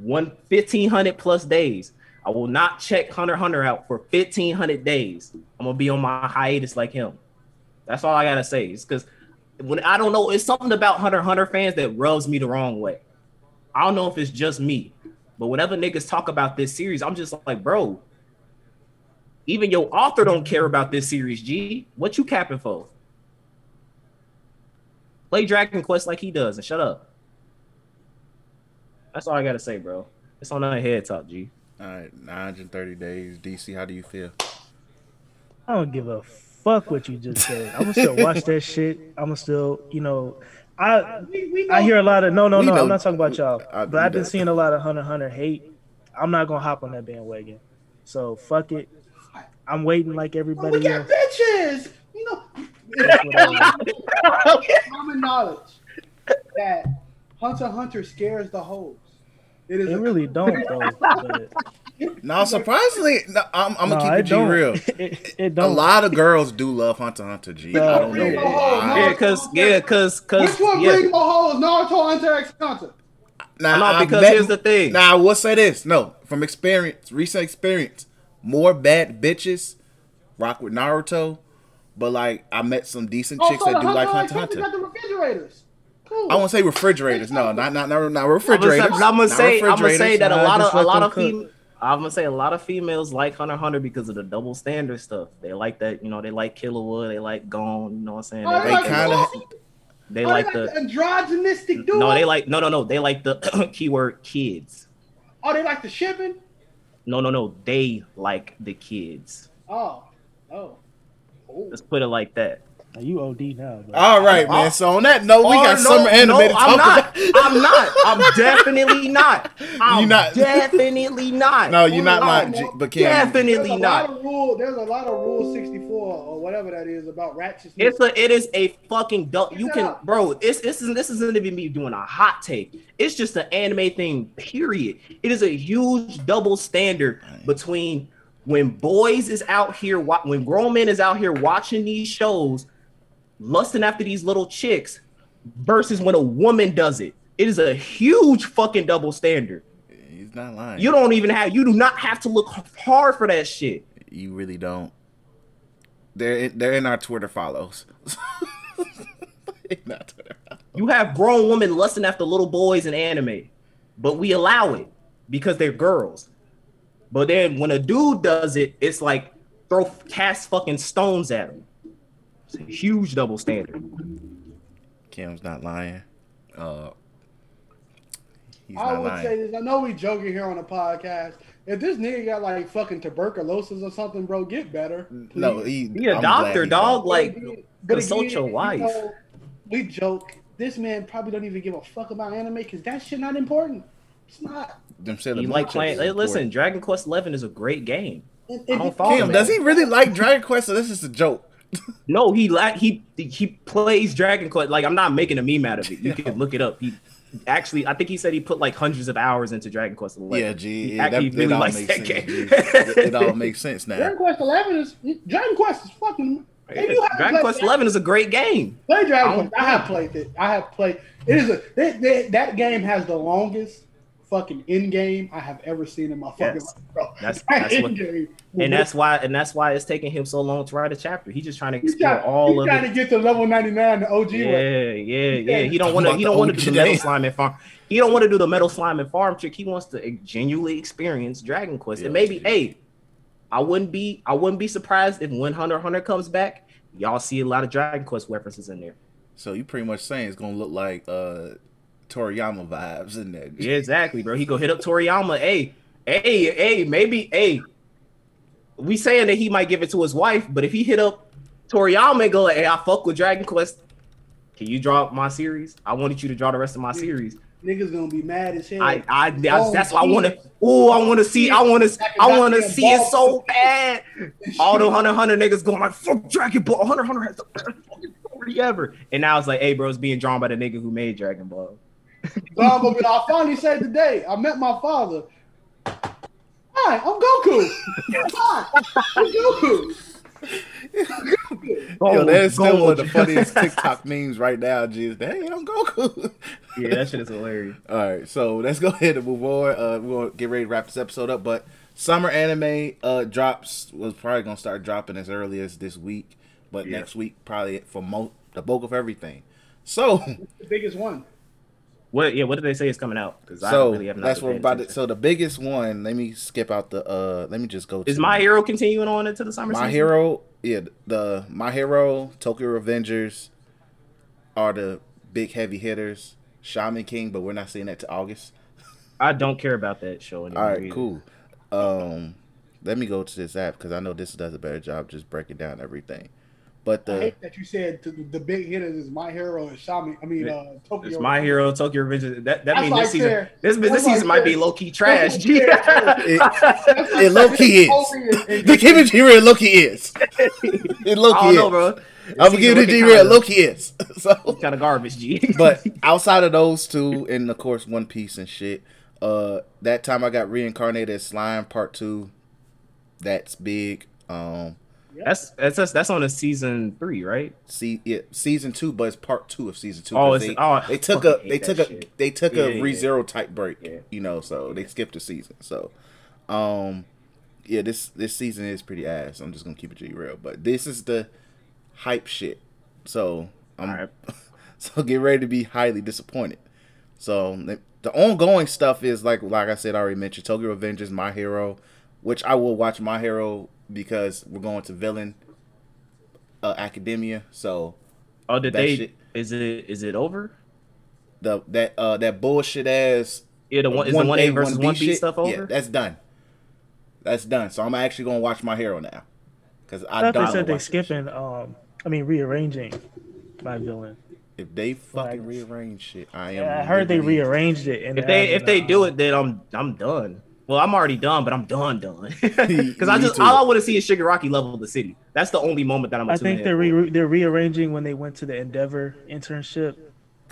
S4: one 1500 plus days. I will not check Hunter Hunter out for 1500 days. I'm gonna be on my hiatus like him. That's all I gotta say. It's because when I don't know, it's something about Hunter Hunter fans that rubs me the wrong way. I don't know if it's just me, but whenever niggas talk about this series, I'm just like, bro, Even your author don't care about this series, G. What you capping for? Play Dragon Quest like he does and shut up. That's all I gotta say, bro. It's on our head talk, G.
S2: All right, 930 days. DC, how do you feel?
S5: I don't give a fuck what you just said. I'm gonna still watch that shit. I'm gonna still, you know, I
S3: We, we know,
S5: I hear a lot of no, no, no.
S2: know-
S5: I'm not talking about y'all,
S2: I-
S5: but I've been
S2: that-
S5: seeing a lot of Hunter x Hunter hate. I'm not gonna hop on that bandwagon. So fuck it. I'm waiting like
S3: we
S5: everybody
S3: got
S5: else.
S3: bitches. You know,
S5: That's what I want.
S3: common knowledge that Hunter Hunter scares the hoes. It is
S5: It
S3: a-
S5: really don't though. But,
S2: No, surprisingly, no, I'm, I'm
S5: no,
S2: gonna keep
S5: it
S2: it G
S5: don't.
S2: real.
S5: It, it
S2: A
S5: don't.
S2: lot of girls do love Hunter Hunter G.
S5: No,
S2: I don't know why.
S4: Yeah, cause yeah, cause cause
S3: Which one
S4: yeah.
S3: brings more hoes? Naruto, Hunter x Hunter.
S2: Now,
S4: No,
S2: I've
S4: because
S2: met-
S4: here's the thing.
S2: Now, I will say this. No, from experience, recent experience, more bad bitches rock with Naruto, but like I met some decent oh, chicks
S3: Also,
S2: that do like
S3: Hunter
S2: Hunter
S3: x
S2: x
S3: Hunter
S2: Hunter.
S3: got the refrigerators. Cool.
S2: I won't say refrigerators. No, not not not, not
S4: I'm gonna say,
S2: refrigerators.
S4: I'm gonna say, I'm gonna say that a lot of a lot of
S5: cook.
S4: fem- I'm gonna say a lot of females like Hunter x Hunter because of the double standard stuff. They like that, you know, they like Killerwood, they like Gon, you know what I'm saying?
S3: Oh,
S4: They,
S2: They
S4: like,
S2: kinda-
S4: they
S3: oh,
S4: like
S3: they
S4: the
S3: androgynistic dude.
S4: no, they like no, no, no, they like the keyword kids.
S3: Oh, they like the shipping.
S4: No, no, no, they like the kids.
S3: Oh, oh, oh.
S4: Let's put it like that.
S5: Now, you OD now. But
S2: All right, man. So on that note, we
S4: Oh,
S2: got
S4: no,
S2: summer anime
S4: no,
S2: to talk
S4: I'm not.
S2: about.
S4: I'm not. I'm definitely not. I'm
S2: You not-
S4: definitely not.
S2: No, you're not
S3: Hold on.
S2: G- But Cam,
S4: Definitely
S3: There's a
S4: not.
S3: lot of rule. There's a lot of rule 64 or whatever that is about ratchetness.
S4: It's a, it is a fucking dumb. You can,
S3: up.
S4: bro. It's this isn't this isn't even me doing a hot take. It's just an anime thing. Period. It is a huge double standard between when boys is out here, wa- when grown men is out here watching these shows, lusting after these little chicks, versus when a woman does it. It is a huge fucking double standard.
S2: he's not lying.
S4: You don't even have. You do not have to look hard for that shit.
S2: You really don't. They're in, they're in our Twitter follows. not Twitter.
S4: You have grown women lusting after little boys in anime, but we allow it because they're girls. But then when a dude does it, it's like throw cast fucking stones at him. It's a huge double standard.
S2: Kim's not lying. Uh, he's
S3: I
S2: not
S3: would
S2: lying.
S3: say this. I know we joking here on the podcast. If this nigga got like fucking tuberculosis or something, bro, get better. please.
S2: no, he,
S4: Be a
S2: I'm
S4: doctor,
S2: he
S4: dog.
S2: don't.
S4: Like
S3: But
S4: consult
S3: again,
S4: your
S3: you know, we joke. This man probably don't even give a fuck about anime because that shit not important. It's not.
S2: Them Sailor
S4: you like playing. Hey, listen. Dragon Quest Eleven is a great game.
S3: And-
S4: I don't follow
S2: Kim, does he really like Dragon Quest? So this is a joke.
S4: No, he like he he plays Dragon Quest. Like I'm not making a meme out of it. You can look it up. He actually, I think he said he put like hundreds of hours into Dragon Quest 11.
S2: Yeah, G.
S4: He
S2: Yeah, that,
S4: actually
S2: it
S4: really
S2: all
S4: likes
S2: makes
S4: that
S2: sense.
S4: game.
S2: It, it all makes sense now.
S3: Dragon Quest Eleven is Dragon Quest is fucking. If you
S4: Dragon
S3: played
S4: Quest 11 is a great game.
S3: Play
S4: I
S3: Dragon
S4: don't-
S3: Quest. I have played it. I have played. It is a that, that, that game has the longest fucking end game I have ever seen in my fucking
S4: Yes.
S3: life, bro.
S4: That's-
S3: That
S4: that's what-
S3: end game.
S4: And that's why and that's why it's taking him so long to write a chapter. He's just trying to
S3: he's
S4: explore
S3: trying,
S4: all
S3: he's
S4: of
S3: trying
S4: it.
S3: to get to level ninety nine, the OG
S4: Yeah,
S3: way.
S4: yeah, yeah. He don't want to. He don't want to do the metal slime and farm. He don't want to do the metal slime and farm trick. He wants to genuinely experience Dragon Quest. and maybe,
S2: dude.
S4: hey, I wouldn't be. I wouldn't be surprised if when Hunter x Hunter comes back, y'all see a lot of Dragon Quest references in there.
S2: So you pretty much saying it's gonna look like uh Toriyama vibes in there.
S4: Yeah, exactly, bro. He go hit up Toriyama. Hey, hey, hey, maybe, hey. We saying that he might give it to his wife, but if he hit up Toriyama and go like, "Hey, I fuck with Dragon Quest. Can you draw my series? I wanted you to draw the rest of my series."
S3: Niggas gonna be mad as hell.
S4: I, I, that's,
S3: Oh,
S4: that's why I want to.
S3: geez.
S4: Oh, I want to see. I want to.
S3: Like a
S4: I want to see it so bad. All the Hunter x Hunter niggas going like, "Fuck Dragon Ball." Hunter x Hunter has the best fucking story ever. And now it's like, "Hey, bro, it's being drawn by the nigga who made Dragon Ball."
S3: So I'm gonna be- I finally said today, I met my father. Hi, I'm Goku. Hi, I'm Goku.
S2: Yo, that is still one of the funniest TikTok memes right now. G is dang, I'm Goku.
S4: Yeah, that shit is hilarious.
S2: All right, so let's go ahead and move on. Uh, we're gonna get ready to wrap this episode up. But summer anime uh drops was probably gonna start dropping as early as this week, but
S4: Yeah.
S2: next week probably for mo- the bulk of everything. So
S3: The biggest one.
S4: What? Yeah. What did they say is coming out? Because I
S2: So
S4: really have not.
S2: that's what about it. So the biggest one. Let me skip out the. uh Let me just go.
S4: Is My Hero continuing on into the summer
S2: My
S4: season?
S2: Hero? Yeah, the My Hero, Tokyo Revengers, are the big heavy hitters. Shaman King, but we're not seeing that to August.
S4: I don't care about that show anymore.
S2: All right,
S4: either.
S2: cool. Um, let me go to this app because I know this does a better job just breaking down everything. But
S3: I hate that you said to the, the big hitters is my hero and Shaman. I mean, uh, Tokyo.
S4: It's My Hero, Tokyo Revengers. That that
S3: That's
S4: means
S3: like
S4: this season.
S3: saying-
S4: This this
S3: that's
S4: season
S3: like
S4: might be low key trash.
S3: that's
S4: G.
S3: like
S2: it, it low key is. The Kim and G Red low key is. It low key is.
S4: know, bro.
S2: I'm gonna give it to G Red. Low key is. So
S4: Kind of garbage, G.
S2: but outside of those two, and of course One Piece and shit, uh, that time I got reincarnated as slime part two. That's big. Um,
S4: that's that's that's, that's on a season three, right?
S2: see, yeah, season two, but it's part two of season two.
S4: Oh,
S2: 'cause
S4: it's-
S2: they,
S4: oh, I
S2: they took
S4: fucking
S2: a they took a
S4: shit.
S2: they took
S4: Yeah,
S2: a
S4: yeah,
S2: re
S4: yeah.
S2: zero type break.
S4: Yeah.
S2: You know, so they skipped a season. So, um, yeah, this this season is pretty ass. I'm just gonna keep it G real, but this is the hype shit. So I'm
S4: Alright.
S2: so get ready to be highly disappointed. So the, the ongoing stuff is like like I said, I already mentioned Tokyo Revengers, My Hero, which I will watch My Hero because we're going to villain uh, academia. So
S4: Oh, did they?
S2: shit-
S4: Is it is it over?
S2: the that uh that bullshit ass
S4: Yeah, the one is the one A
S2: A,
S4: versus
S2: 1B
S4: one B
S2: shit,
S4: stuff
S2: Yeah, that's done. That's done. So I'm actually gonna watch My Hero now because I
S5: I thought they said they
S2: watch that shit.
S5: skipping. Um, I mean rearranging my villain.
S2: If they fucking
S5: Like-
S2: rearrange shit, I am.
S5: Yeah, I heard they rearranged it. And
S4: if they if they do it, then I'm I'm done. Well, I'm already done, but I'm done done. Because I just
S2: too.
S4: all I want to see is Shigaraki level the city. That's the only moment that I'm.
S5: I think they're re- they're rearranging when they went to the Endeavor internship.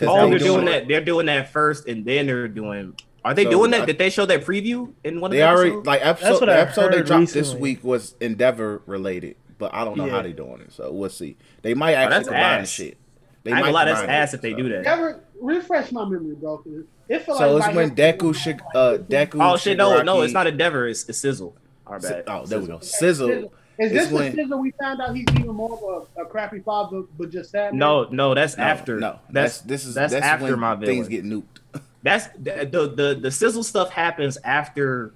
S4: Oh,
S2: they
S4: they're doing
S2: doing-
S4: that. They're doing that first, and then they're doing. Are they
S2: So,
S4: doing that?
S2: Uh,
S4: Did they show that preview in one of
S2: They
S4: the
S2: already
S4: episodes?
S2: like episode.
S5: what
S2: The
S5: I
S2: episode they
S5: heard
S2: dropped this week was Endeavor related, but I don't know how they're doing it. So we'll see. They might
S4: Oh,
S2: actually
S4: that's
S2: combine
S4: ass.
S2: shit. They
S4: I ain't gonna lie, that's
S2: combine it,
S4: ass if they do that.
S3: Ever refresh my memory, bro. 'Cause It feel
S2: So
S3: like
S2: it's when
S3: hero-
S2: Deku, Shig, uh, Deku.
S4: Oh shit! No, no, it's not Endeavor. It's, it's Sizzle. Our bad.
S2: Oh, there we go. Sizzle.
S3: Is
S2: It's
S3: this the sizzle we found out he's even more of a, a crappy father, but just sad?
S4: No, no, that's
S2: No,
S4: after.
S2: No,
S4: that's
S2: this is
S4: that's,
S2: that's
S4: after
S2: when
S4: my villain.
S2: things get nuked.
S4: That's the, the the the sizzle stuff happens after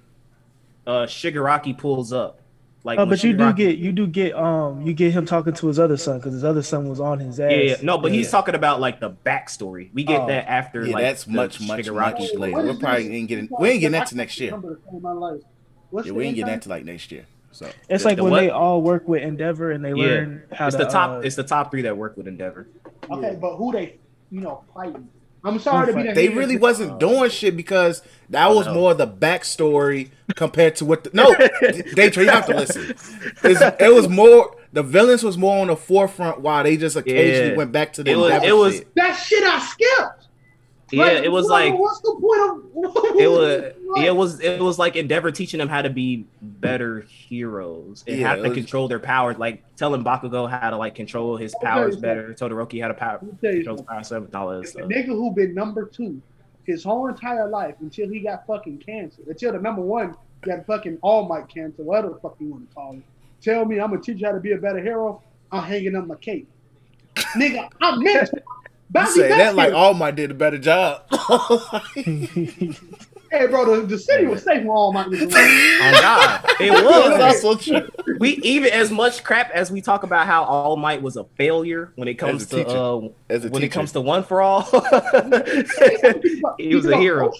S4: uh Shigaraki pulls up. Like,
S5: Oh, but you do
S4: Shigaraki-
S5: get you do get um you get him talking to his other son because his other son was on his ass.
S4: yeah, yeah, no, but he's talking about like the backstory. We get
S5: Oh.
S4: that after
S2: Yeah,
S4: like
S2: that's
S4: the
S2: much, much,
S4: Shigaraki
S2: much
S4: story.
S2: later.
S3: What
S2: We're probably ain't getting. We ain't getting that to next year.
S3: can't remember the time of my life. What's
S2: Yeah, we ain't getting that to like next year. So
S5: It's
S4: The-
S5: like
S4: the
S5: when
S4: what?
S5: they all work with Endeavor and they
S4: Yeah.
S5: learn how
S4: It's
S5: to.
S4: the top.
S5: uh,
S4: it's the top three that work with Endeavor.
S3: Okay, but who they, you know, fighting? I'm sorry to be the
S2: they
S3: hater,
S2: really wasn't oh, doing shit because that was more the backstory compared to what the no Daytra, you have to listen. It's- it was more the villains was more on the forefront while they just occasionally
S4: Yeah.
S2: went back to the
S4: It was-
S2: Endeavor
S4: it was-
S2: shit.
S3: That shit I skipped.
S4: Yeah,
S3: Like,
S4: it was
S3: what-
S4: like
S3: what's the point of?
S4: it was.
S3: What?
S4: It was. It was like Endeavor teaching them how to be better heroes and
S2: Yeah,
S4: how to
S2: was-
S4: control their powers. Like telling Bakugo how to like control his
S3: Okay,
S4: powers
S3: so-
S4: better. Todoroki how to power
S3: Let me tell you
S4: control his powers better, and all that
S3: A
S4: stuff.
S3: nigga who been number two his whole entire life until he got fucking cancer. Until the number one got fucking All Might cancer, whatever the fuck you want to call it. Tell me I'm gonna teach you how to be a better hero. I'm hanging up my cape. Nigga, I meant to.
S2: You
S3: Bobby
S2: say that like All Might did a better job.
S3: Hey, bro, the, the city was safe when All Might was around.
S4: Oh God, it
S2: That's
S4: was.
S2: also true.
S4: we even as much crap as we talk about how All Might was a failure when it comes
S2: a
S4: to
S2: teacher.
S4: uh
S2: As a
S4: when it comes to one for all. he was a hero.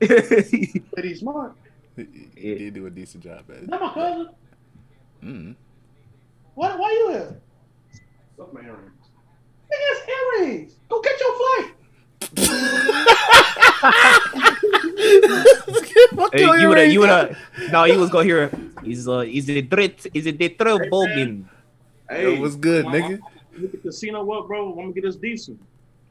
S3: But he's smart.
S2: He did do a decent job at it.
S3: Not my cousin.
S2: Mm.
S3: What? Why you here?
S6: Suck my earrings.
S3: Nigga, it's earrings. Go get your flight.
S4: Hey, you would have, you would have. No, you was gonna hear. Is uh, is it drit? Is it detro bogan?
S2: Yo, what's good,
S6: I'm-
S2: nigga?
S6: I'm- I'm the casino up, bro. I'm gonna get us decent.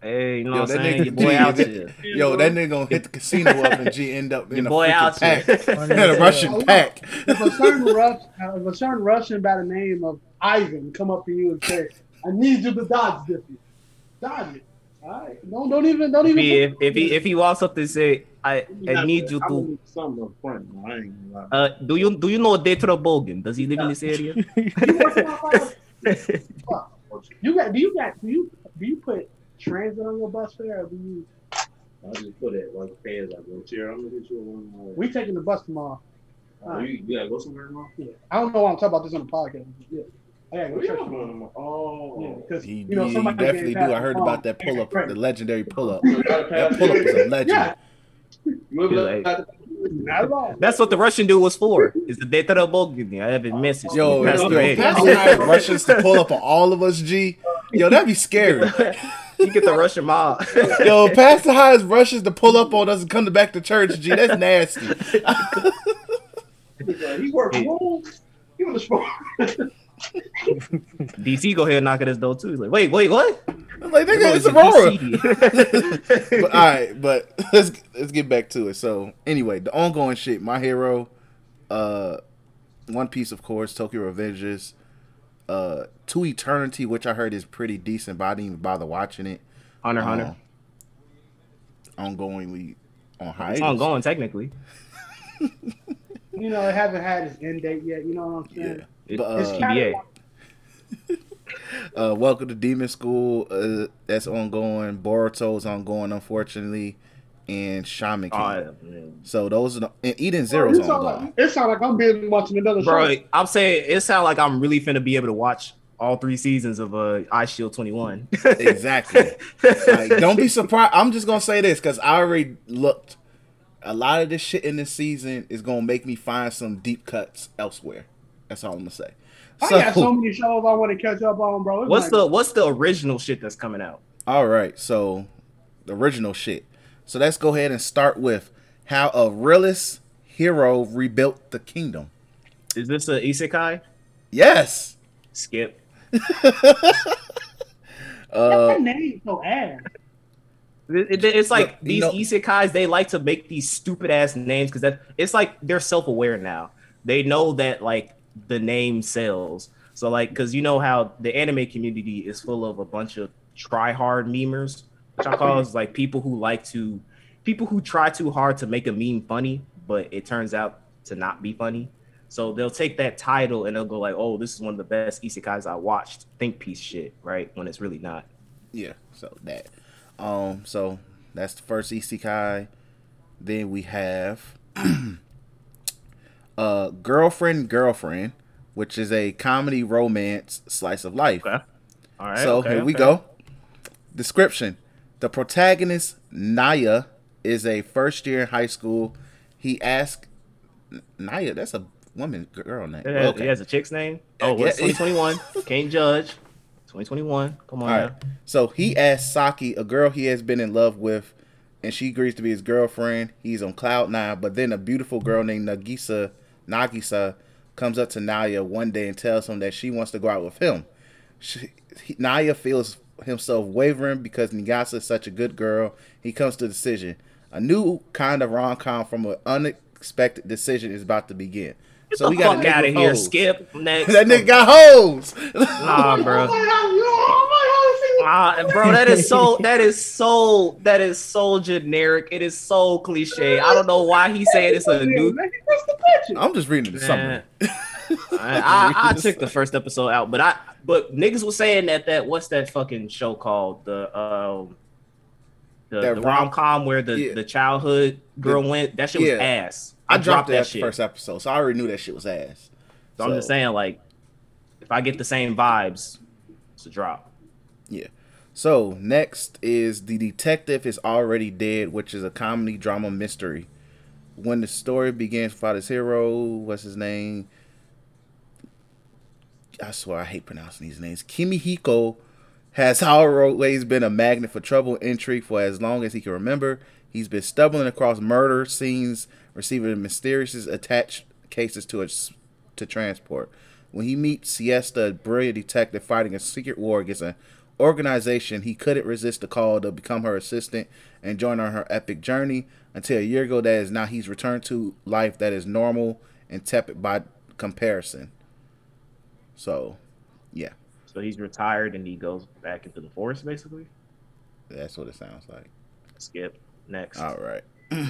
S4: Hey, you know
S2: Yo,
S4: what I'm
S2: that
S4: saying?
S2: nigga
S4: Your boy
S2: G,
S4: out here.
S2: Yo, that nigga gonna hit the casino up and G end up in
S4: Your
S2: a
S4: boy out
S2: pack. in a Russian pack.
S3: If a certain Rus, uh, if a certain Russian by the name of Ivan come up to you and say, "I need you to dodge this," dodge it. All right, don't don't even don't
S4: If
S3: even.
S4: he, if, if he if he walks up and say, I I need you
S6: gonna
S4: to.
S6: need front. man. I ain't gonna lie.
S4: Uh, do you do you know Detro Bogan? Does he live in this area?
S3: you got do you got do you do you put transit on your bus fare or do you
S6: I just put it like pay as I go. Here, I'm gonna get you a one more.
S3: We taking the bus tomorrow.
S6: Oh, you, you gotta go somewhere tomorrow?
S3: Yeah. I don't know why I'm talking about this on the podcast. Yeah. I gotta go
S6: Where
S3: church
S6: y'all
S3: tomorrow.
S6: going tomorrow? Oh.
S3: Yeah, because
S2: You,
S3: you know
S2: you definitely do. I heard
S3: passed
S2: about that pull up,
S3: Right.
S2: the legendary pull up. That pull up was a legend.
S3: Yeah,
S4: Like-
S6: got
S3: not at all.
S4: That's what the Russian dude was for. Is the data the bogey? I haven't oh. messaged.
S2: Yo,
S4: That's
S2: yo,
S4: great.
S2: Pastor Hyde Russians to pull up on all of us, G. Yo, that'd be scary.
S4: you get the Russian mob.
S2: Yo, Pastor Hyde's Russians to pull up on us and come to back to church, G. That's nasty.
S6: He worked home. He was a
S4: DC go ahead and knock at his door too. He's like, wait, wait, what?
S2: I'm like, nigga, it's
S4: Boys in
S2: Aurora.
S4: DC.
S2: but all right, but let's let's get back to it. So anyway, the ongoing shit, my hero, uh, One Piece, of course, Tokyo Revengers, uh, To Eternity, which I heard is pretty decent, but I didn't even bother watching it.
S4: Hunter, Hunter.
S2: Um, ongoingly on hiatus.
S4: It's ongoing technically.
S3: You know, it hasn't had its end date yet. You know what I'm saying?
S2: Yeah.
S4: It-
S2: But,
S4: it's
S2: uh,
S4: TBA.
S2: Uh, Welcome to Demon School. Uh, that's ongoing. Boruto's ongoing, unfortunately, and Shaman King.
S4: Oh, man.
S2: So those are the, and Eden Zero's
S3: it sound
S2: ongoing.
S3: like it sound like I'm being watching another
S4: Bro,
S3: show.
S4: I'm saying it sounds like I'm really finna be able to watch all three seasons of uh Eyeshield 21.
S2: exactly. Like, don't be surprised. I'm just gonna say this because I already looked. A lot of this shit in this season is gonna make me find some deep cuts elsewhere. That's all I'm gonna say.
S3: I got so many shows I want to catch up on, bro. It's
S4: What's
S3: like-
S4: the what's the original shit that's coming out?
S2: All right, so the original shit. So let's go ahead and start with how a realist hero rebuilt the kingdom.
S4: Is this a isekai?
S2: Yes.
S4: Skip.
S2: Uh,
S3: that name so ass?
S4: It- it- it's like
S2: Look,
S4: these
S2: know-
S4: isekais. They like to make these stupid ass names because that it's like they're self aware now. They know that like the name sells. So like because you know how the anime community is full of a bunch of try hard memers, which I call is like people who like to people who try too hard to make a meme funny, but it turns out to not be funny. So they'll take that title and they'll go like, "Oh, this is one of the best isekais I watched." Think piece shit, right? When it's really not.
S2: yeah. So that. Um. So that's the first isekai. Then we have, uh, girlfriend, girlfriend, which is a comedy romance slice of life.
S4: Okay. All right.
S2: so
S4: okay,
S2: here we go. Description: The protagonist Naya is a first year in high school. He asks Naya. That's a woman, girl name.
S4: It has,
S2: Okay.
S4: it has a chick's name. Oh,
S2: Yeah,
S4: it's 2021. Can't judge. 2021. Come on
S2: All
S4: now.
S2: So he asks Saki, a girl he has been in love with, and she agrees to be his girlfriend. He's on cloud nine, but then a beautiful girl named Nagisa Nagisa comes up to Naya one day and tells him that she wants to go out with him. She, he, Naya feels himself wavering because Nagisa is such a good girl. He comes to a decision. A new kind of rom com from an unexpected decision is about to begin.
S4: Get
S2: so we got
S4: fuck out of here. Skip. Next.
S2: that nigga got hoes.
S4: Nah, bro.
S3: Oh
S4: Ah, bro, that is so. That is so. That is so generic. It is so cliche. I don't know why he said it's a new.
S2: I'm just reading the summary.
S4: I, I, I took the first episode out, but I but niggas was saying that that what's that fucking show called the um the, the
S2: rom-
S4: rom com where the
S2: Yeah.
S4: the childhood girl went that shit was
S2: Yeah.
S4: ass.
S2: I dropped that,
S4: shit.
S2: first episode, so I already knew that shit was ass.
S4: So I'm just saying like if I get the same vibes, it's a drop.
S2: Yeah. So next is the detective is already dead, which is a comedy drama mystery. When the story begins, fight his hero. What's his name? I swear I hate pronouncing these names. Kimihiko has always been a magnet for trouble and intrigue for as long as he can remember. He's been stumbling across murder scenes, receiving mysterious attached cases to us to transport. When he meets Siesta, a brilliant detective fighting a secret war against an organization, he couldn't resist the call to become her assistant and join on her epic journey. Until a year ago, that is now he's returned to life that is normal and tepid by comparison. So, yeah,
S4: So he's retired and he goes back into the forest basically.
S2: that's what it sounds like.
S4: Skip next.
S2: All right.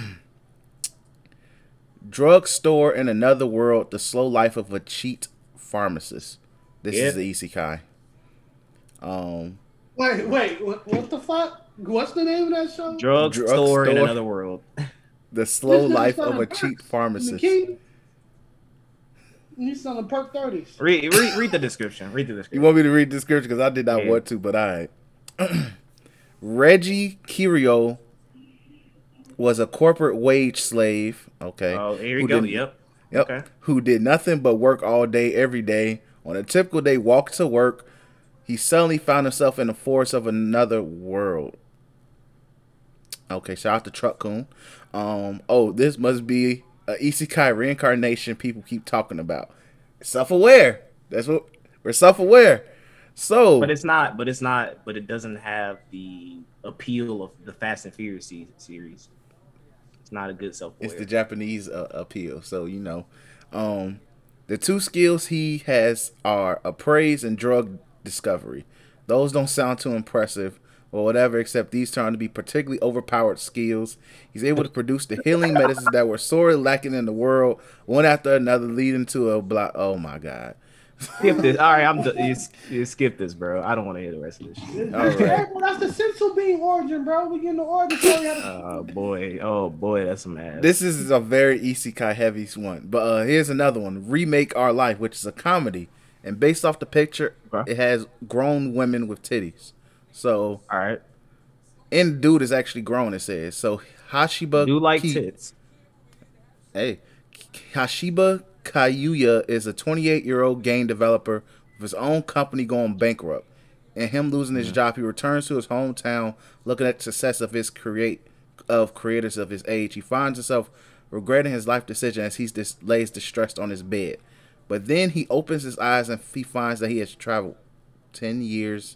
S2: Drugstore in another world: the slow life of a cheat pharmacist. This is
S4: Yeah.
S2: the isekai. Um,
S3: Wait, wait, what, what the fuck? What's the name of that show?
S4: Drugstore
S2: Drug
S4: store in another world.
S2: The slow
S3: This
S2: life of a
S3: perks
S2: cheap pharmacist.
S3: King. He's selling perk thirties.
S4: read, read, read the description. Read the description.
S2: You want me to read the description because I did not
S4: Yeah.
S2: want to, but I. Reggie Kirio was a corporate wage slave. Okay.
S4: Oh, here you go.
S2: did-
S4: Yep.
S2: Yep.
S4: Okay.
S2: Who did nothing but work all day, every day. On a typical day, walked to work. He suddenly found himself in the forest of another world. Okay, shout out to Truck-kun. Um, oh, this must be a isekai reincarnation people keep talking about. Self-aware. That's what we're self-aware. So,
S4: But it's not. But it's not. But it doesn't have the appeal of the Fast and Furious series. It's not a good self
S2: it's the. Japanese uh, appeal. So you know, um, the two skills he has are appraise and drug discovery. Those don't sound too impressive or whatever, except these turn to be particularly overpowered skills. He's able to produce the healing medicines that were sorely lacking in the world, one after another, leading to a block. Oh my god!
S4: Skip this. All right, I'm. d- You, you skip this, bro. I don't want to hear the rest of this shit.
S2: All right.
S3: Hey, that's the senzu bean origin, bro. We getting the origin story.
S4: Oh boy. Oh boy. That's some ass.
S2: This is a very isekai heavy one. But uh, here's another one: Remake Our Life, which is a comedy, and based off the picture,
S4: Okay.
S2: it has grown women with titties. So,
S4: All right.
S2: and dude is actually grown. It says so. Hashiba
S4: Do like
S2: Ki-
S4: tits.
S2: Hey, Hashiba Kayuya is a 28 year old game developer with his own company going bankrupt. And him losing his job, he returns to his hometown, looking at the success of his create of creators of his age. He finds himself regretting his life decision as he dis- lays distressed on his bed. But then he opens his eyes and he finds that he has traveled 10 years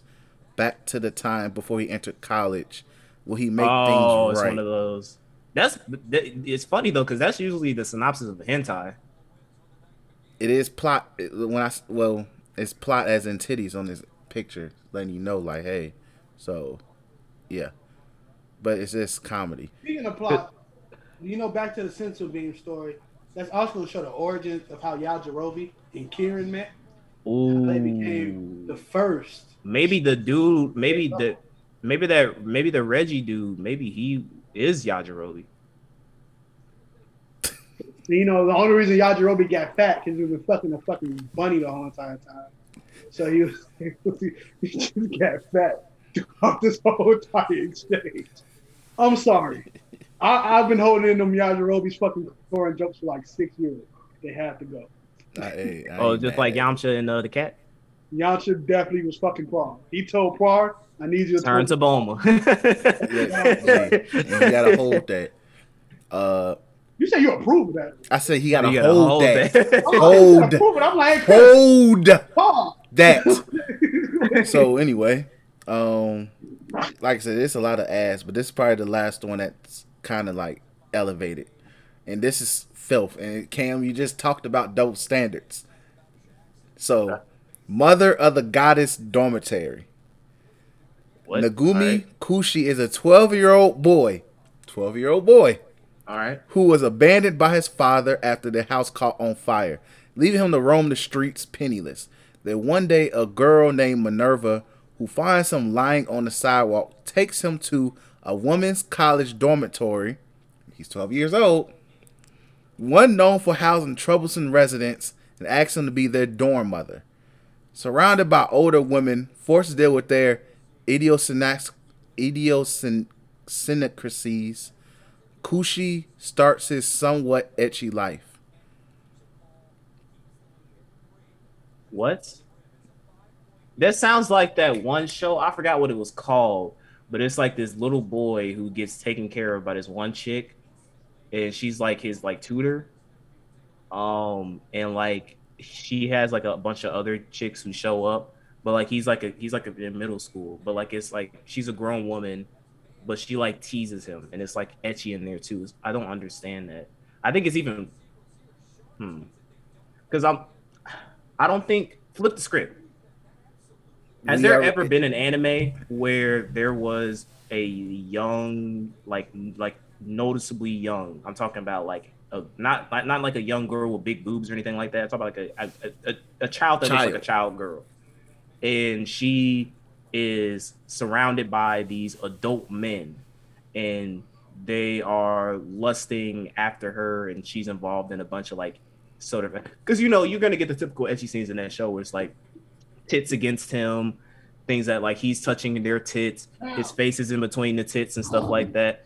S2: back to the time before he entered college, where he make
S4: oh,
S2: things
S4: it's one of those. That's. It's funny though, because that's usually the synopsis of a hentai.
S2: It is plot when I well, it's plot as in titties on this picture, letting you know like, hey, so, yeah, but it's just comedy.
S3: Speaking of plot, you know, back to the senzu bean story. That's also going to show the origins of how Yajirobe and Korin met.
S4: Ooh.
S3: They became the first.
S4: maybe the dude. Maybe the. Maybe that. Maybe the Reggie dude. Maybe he is Yajirobe.
S3: You know, the only reason Yajirobe got fat because he was fucking a fucking bunny the whole entire time. So he was he just got fat throughout this whole entire exchange. I'm sorry. I, I've been holding in them Yajirobe's fucking foreign jokes for like six years. They have to go.
S2: I, hey, I
S4: Oh, just
S2: mad.
S4: like Yamcha and uh, the cat.
S3: Yamcha definitely was fucking Puar. He told Puar, I need you to
S4: Turn to Boma.
S2: Yes, and you gotta hold that. Uh,
S3: You say you approve of that.
S2: I said he gotta, hold,
S4: hold
S2: that.
S4: that.
S3: I'm like,
S2: Hold.
S3: said approve it. I'm like,
S2: hold
S3: Puar.
S2: that. so anyway, um, like I said, it's a lot of ass, but this is probably the last one that's kind of like elevated, and this is filth. And Cam, you just talked about double standards. So, mother of the goddess dormitory.
S4: What?
S2: Nagumi
S4: All right.
S2: Kushi is a 12 year old boy, 12 year old boy
S4: All right.
S2: who was abandoned by his father after the house caught on fire, leaving him to roam the streets penniless. Then one day, a girl named Minerva, who finds him lying on the sidewalk, takes him to a women's college dormitory. He's 12 years old. One known for housing troublesome residents and asks him to be their dorm mother. Surrounded by older women, forced to deal with their idiosyncrasies Kushi starts his somewhat ecchi life.
S4: What? That sounds like that one show. I forgot what it was called, but it's like this little boy who gets taken care of by this one chick, and she's like his like tutor. Um, and like she has like a bunch of other chicks who show up, but like he's like a he's like a, in middle school, but like it's like she's a grown woman, but she like teases him, and it's like ecchi in there too. I don't understand that. I think it's even, hmm, because I'm, I don't think flip the script. Has
S2: We
S4: there
S2: are-
S4: ever been an anime where there was a young, like, like noticeably young? I'm talking about like a not not, like a young girl with big boobs or anything like that. I'm talking about like a a, a, a child that looks like a child girl, and she is surrounded by these adult men. And they are lusting after her and she's involved in a bunch of like sort of because you know you're gonna get the typical edgy scenes in that show where it's like tits against him things that like he's touching their tits his face is in between the tits and stuff like that.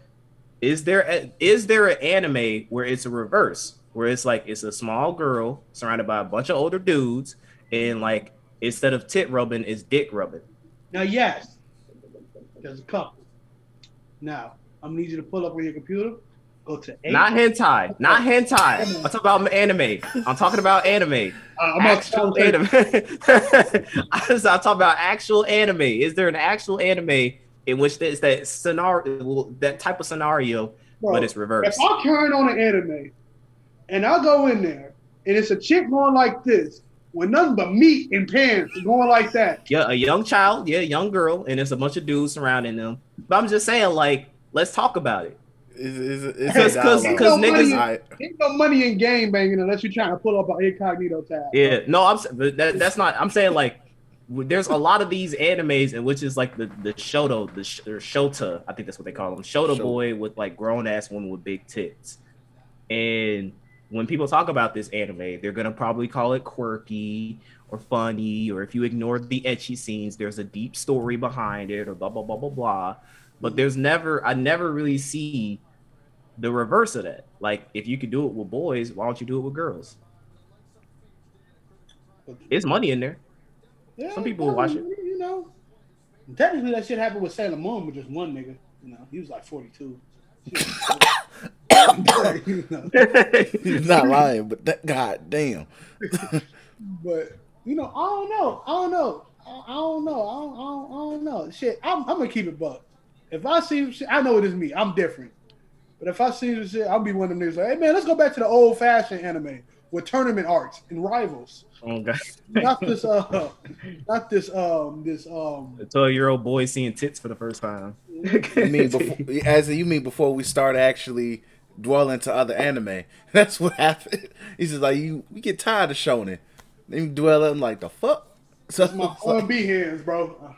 S4: Is there a, is there an anime where it's a reverse where it's like it's a small girl surrounded by a bunch of older dudes and like instead of tit rubbing it's dick rubbing
S3: Now, yes, there's a couple. Now, I'm gonna need you to pull up on your computer. Go to eight.
S4: not hentai not hentai i'm talking about anime i'm talking about anime
S3: Uh, I'm
S4: actual anime i'm talking about actual anime is there an actual anime in which there's that scenario that type of scenario
S3: Bro,
S4: but it's reversed
S3: If I turn on an anime and I go in there and it's a chick going like this with nothing but meat and pants going like that,
S4: yeah, a young child, yeah, young girl, and there's a bunch of dudes surrounding them. But I'm just saying, like, let's talk about it.
S2: It's, it's, it's
S4: Cause- cause-
S2: dialogue.
S4: cause
S3: Ain't no
S4: niggas-
S3: money-
S2: I-
S3: ain't no money in game banging unless you're trying to pull up an incognito tab.
S4: Yeah, no, I'm but that, that's not. I'm saying like, there's a lot of these animes in which is like the the shoto, the sh- or shota, I think that's what they call them, shota
S2: Shota.
S4: boy with like grown ass women with big tits. And when people talk about this anime, they're gonna probably call it quirky or funny, or if you ignore the ecchi scenes, there's a deep story behind it, or blah blah blah blah blah. But there's never, I never really see the reverse of that. Like, if you could do it with boys, why don't you do it with girls? It's money in there.
S3: Yeah,
S4: Some people will watch it.
S3: You know, technically that shit happened with Sailor Moon with just one nigga. You know, he was like 42. You know,
S2: He's not lying, but that god damn.
S3: but you know, I don't know. I don't know. I, I don't know. I don't, I don't, I don't know. Shit, I'm, I'm gonna keep it buck. If I see shit, I know it is me. I'm different. But if I see this shit, I'll be one of them niggas like, hey man, let's go back to the old fashioned anime with tournament arcs and rivals.
S4: Oh god.
S3: Not this uh not this um this um
S4: A 12 year old boy seeing tits for the first time.
S2: You mean before, as you mean before we start actually dwelling to other anime? That's what happened. He's just like you. We get tired of shonen. Then you dwell on like the fuck. So
S3: my
S2: it's like-
S3: R&B hands, bro.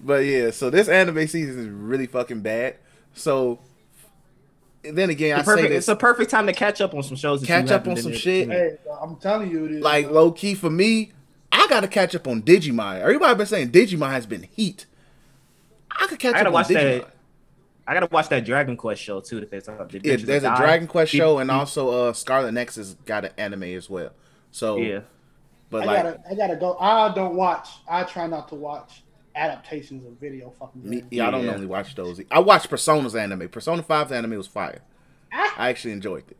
S2: but yeah, so this anime season is really fucking bad. So then again, I
S4: It's, perfect,
S2: say
S4: it's a perfect time to catch up on some shows. that
S2: Catch up on some
S4: able
S2: shit.
S3: Hey, I'm telling you, it is.
S2: like low key for me. I gotta catch up on Digimon. Everybody been saying Digimon has been heat. I could catch
S4: I
S2: up on
S4: watch
S2: Digimon.
S4: that. I gotta watch that Dragon Quest show too. That they talk about.
S2: Yeah, there's a Dragon Quest show, and also uh Scarlet Nexus got an anime as well. So
S4: yeah.
S2: but
S3: I
S2: like
S3: gotta, I gotta go. I don't watch. I try not to watch adaptations of video fucking.
S2: me,
S3: games.
S2: yeah, I don't
S4: Yeah.
S2: normally watch those. I watched Persona's anime. Persona 5's anime was fire.
S3: Ah.
S2: I actually enjoyed it.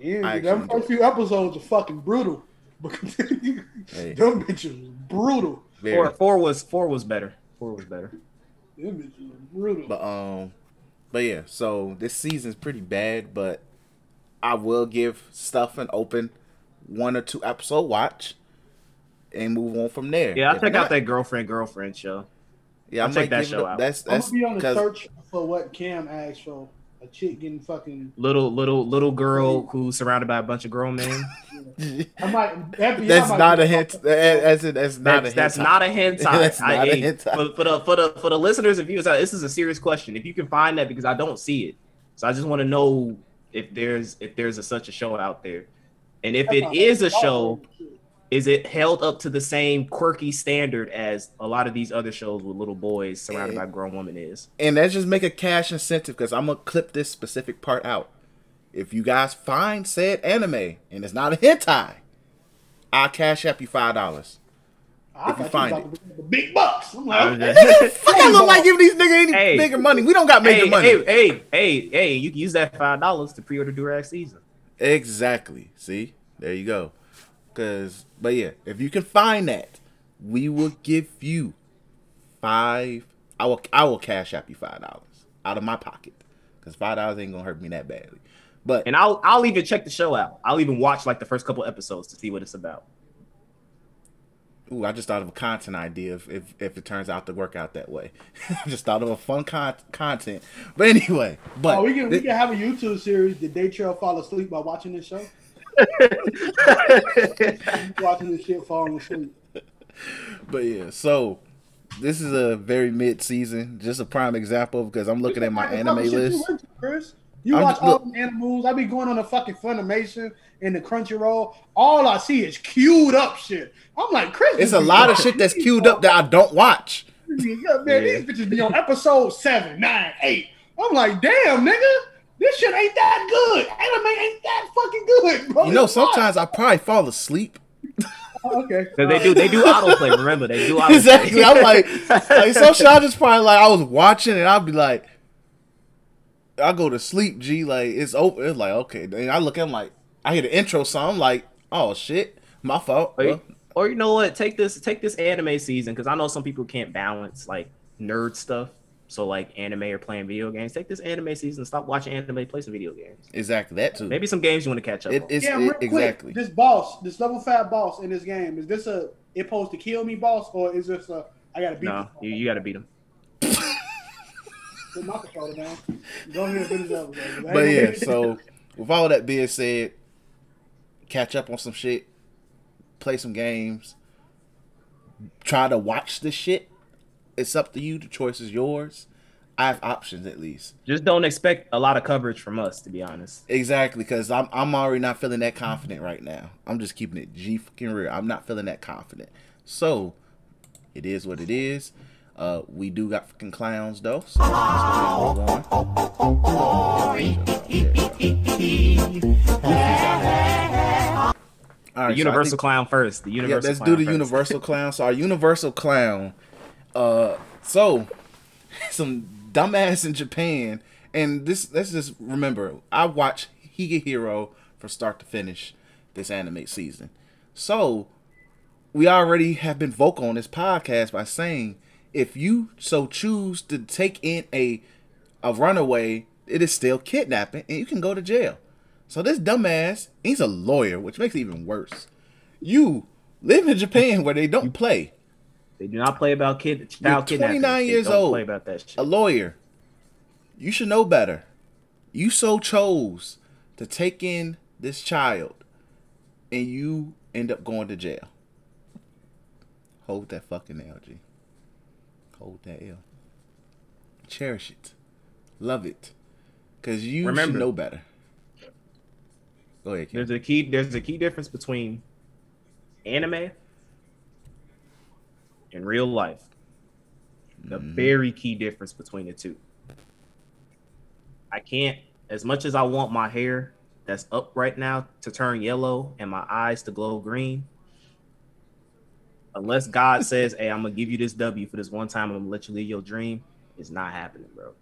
S3: Yeah,
S2: I
S3: them
S2: actually
S3: first few episodes are fucking brutal.
S2: Hey.
S3: Them bitches was brutal.
S2: Very.
S4: Four, four was four was better. Four was better.
S3: Them bitches was brutal.
S2: But um, but yeah. So this season's pretty bad, but I will give stuff an open one or two episode watch and move on from there.
S4: Yeah, I'll
S2: If
S4: check
S2: not-
S4: out that girlfriend girlfriend show.
S2: Yeah, I
S4: I'll check that show
S2: a-
S4: out.
S2: That's
S3: I'm gonna be on the search for what Cam asked for. A chick getting fucking.
S4: Little little little girl who's surrounded by a bunch of grown men.
S3: I might. FBI
S2: That's
S3: might
S2: not
S3: be-
S2: a hint. As in, that's not
S4: That's,
S2: a
S4: that's
S2: hentai.
S4: not a hentai.
S2: That's
S4: I-
S2: not a
S4: hey,
S2: hentai.
S4: For, for the for the for the listeners and viewers, uh, this is a serious question. If you can find that, because I don't see it, so I just want to know if there's if there's a, such a show out there, and if it is a show, is it held up to the same quirky standard as a lot of these other shows with little boys surrounded
S2: Eh.
S4: by grown women is?
S2: and let's just make a cash incentive because I'm gonna clip this specific part out. If you guys find said anime and it's not a hentai, I'll cash up you five dollars.
S3: I
S2: if you find
S3: was about to bring the big bucks. I'm like,
S4: I'm
S3: okay.
S2: Fuck, I look like giving these niggas any
S4: Hey.
S2: bigger money. We don't got major
S4: hey,
S2: money.
S4: hey, hey, hey, hey, you can use that five dollars to pre-order Durag season.
S2: Exactly. See, there you go. Cause, but yeah, if you can find that, we will give you five. I will. I will cash app you five dollars out of my pocket. Cause five dollars ain't gonna hurt me that badly. But
S4: And I'll I'll even check the show out. I'll even watch like the first couple episodes to see what it's about.
S2: Ooh, I just thought of a content idea if if, if it turns out to work out that way. I just thought of a fun con- content. But anyway, but
S3: Oh, we can we can have a YouTube series. Did Day Trail fall asleep by watching this show? watching this shit, falling asleep.
S2: but yeah, so this is a very mid season, just a prime example because I'm looking at my anime
S3: you
S2: list.
S3: Chris. You
S2: I'm
S3: watch
S2: just-
S3: all
S2: look-
S3: them animals. I be going on the fucking Funimation and the Crunchyroll. All I see is queued up shit. I'm like, Chris.
S2: It's a lot of shit that's queued up that I don't watch.
S3: Yeah, man, these bitches be on episode seven, nine, eight. I'm like, damn, nigga, this shit ain't that good. Anime ain't that fucking good, bro.
S2: You know, sometimes I probably fall asleep.
S3: Oh, okay.
S4: Because they do they do autoplay. Remember, they do autoplay.
S2: Exactly. I'm like, like some shit I just probably like I was watching and I'll be like, I go to sleep, G. Like it's over. It's like okay. Then I look at 'em like I hear the intro song. I'm like, oh shit, my fault.
S4: Or,
S2: Well,
S4: or you know what? Take this take this anime season because I know some people can't balance like nerd stuff. So like anime or playing video games. Take this anime season. Stop watching anime. Play some video games.
S2: exactly that too.
S4: Maybe some games you want to catch up.
S2: it,
S4: on.
S2: it's
S3: yeah,
S2: it-
S3: real quick,
S2: exactly.
S3: This boss, this level five boss in this game, is this a it supposed to kill me boss or is this a I gotta beat
S4: no,
S3: this
S4: you, you got to beat him.
S3: Put my controller down. Go ahead and finish up.
S2: But yeah, so with all that being said, catch up on some shit, play some games, try to watch this shit. It's up to you. The choice is yours. I have options at least.
S4: Just don't expect a lot of coverage from us, to be honest.
S2: Exactly, because I'm I'm already not feeling that confident right now. I'm just keeping it G fucking real. I'm not feeling that confident. So it is what it is. Uh, we do got fucking clowns though. So let's go ahead and move on.
S4: The
S2: right, so
S4: Universal
S2: think-
S4: Clown first. The universal.
S2: yeah, let's
S4: Clown
S2: do the
S4: first.
S2: universal clown. So our universal clown. Uh, so some dumbass in Japan, and this. Let's just remember. I watch Higehiro from start to finish this anime season. So we already have been vocal on this podcast by saying if you so choose to take in a a runaway, it is still kidnapping, and you can go to jail. So this dumbass, he's a lawyer, which makes it even worse. You live in Japan where they don't play.
S4: They do not play about kid
S2: You're
S4: child kidnapping.
S2: 29 years
S4: don't
S2: old.
S4: Play about that shit.
S2: A lawyer. You should know better. You so chose to take in this child, and you end up going to jail. Hold that fucking L, G. Hold that L. Cherish it. Love it. Cause you
S4: Remember-
S2: should know better. Go ahead, Kim.
S4: There's a key. There's a key difference between anime and real life. The
S2: Mm-hmm.
S4: very key difference between the two. I can't, as much as I want my hair that's up right now to turn yellow and my eyes to glow green. Unless God says, "Hey, I'm gonna give you this W for this one time. I'm gonna let you live your dream," it's not happening, bro.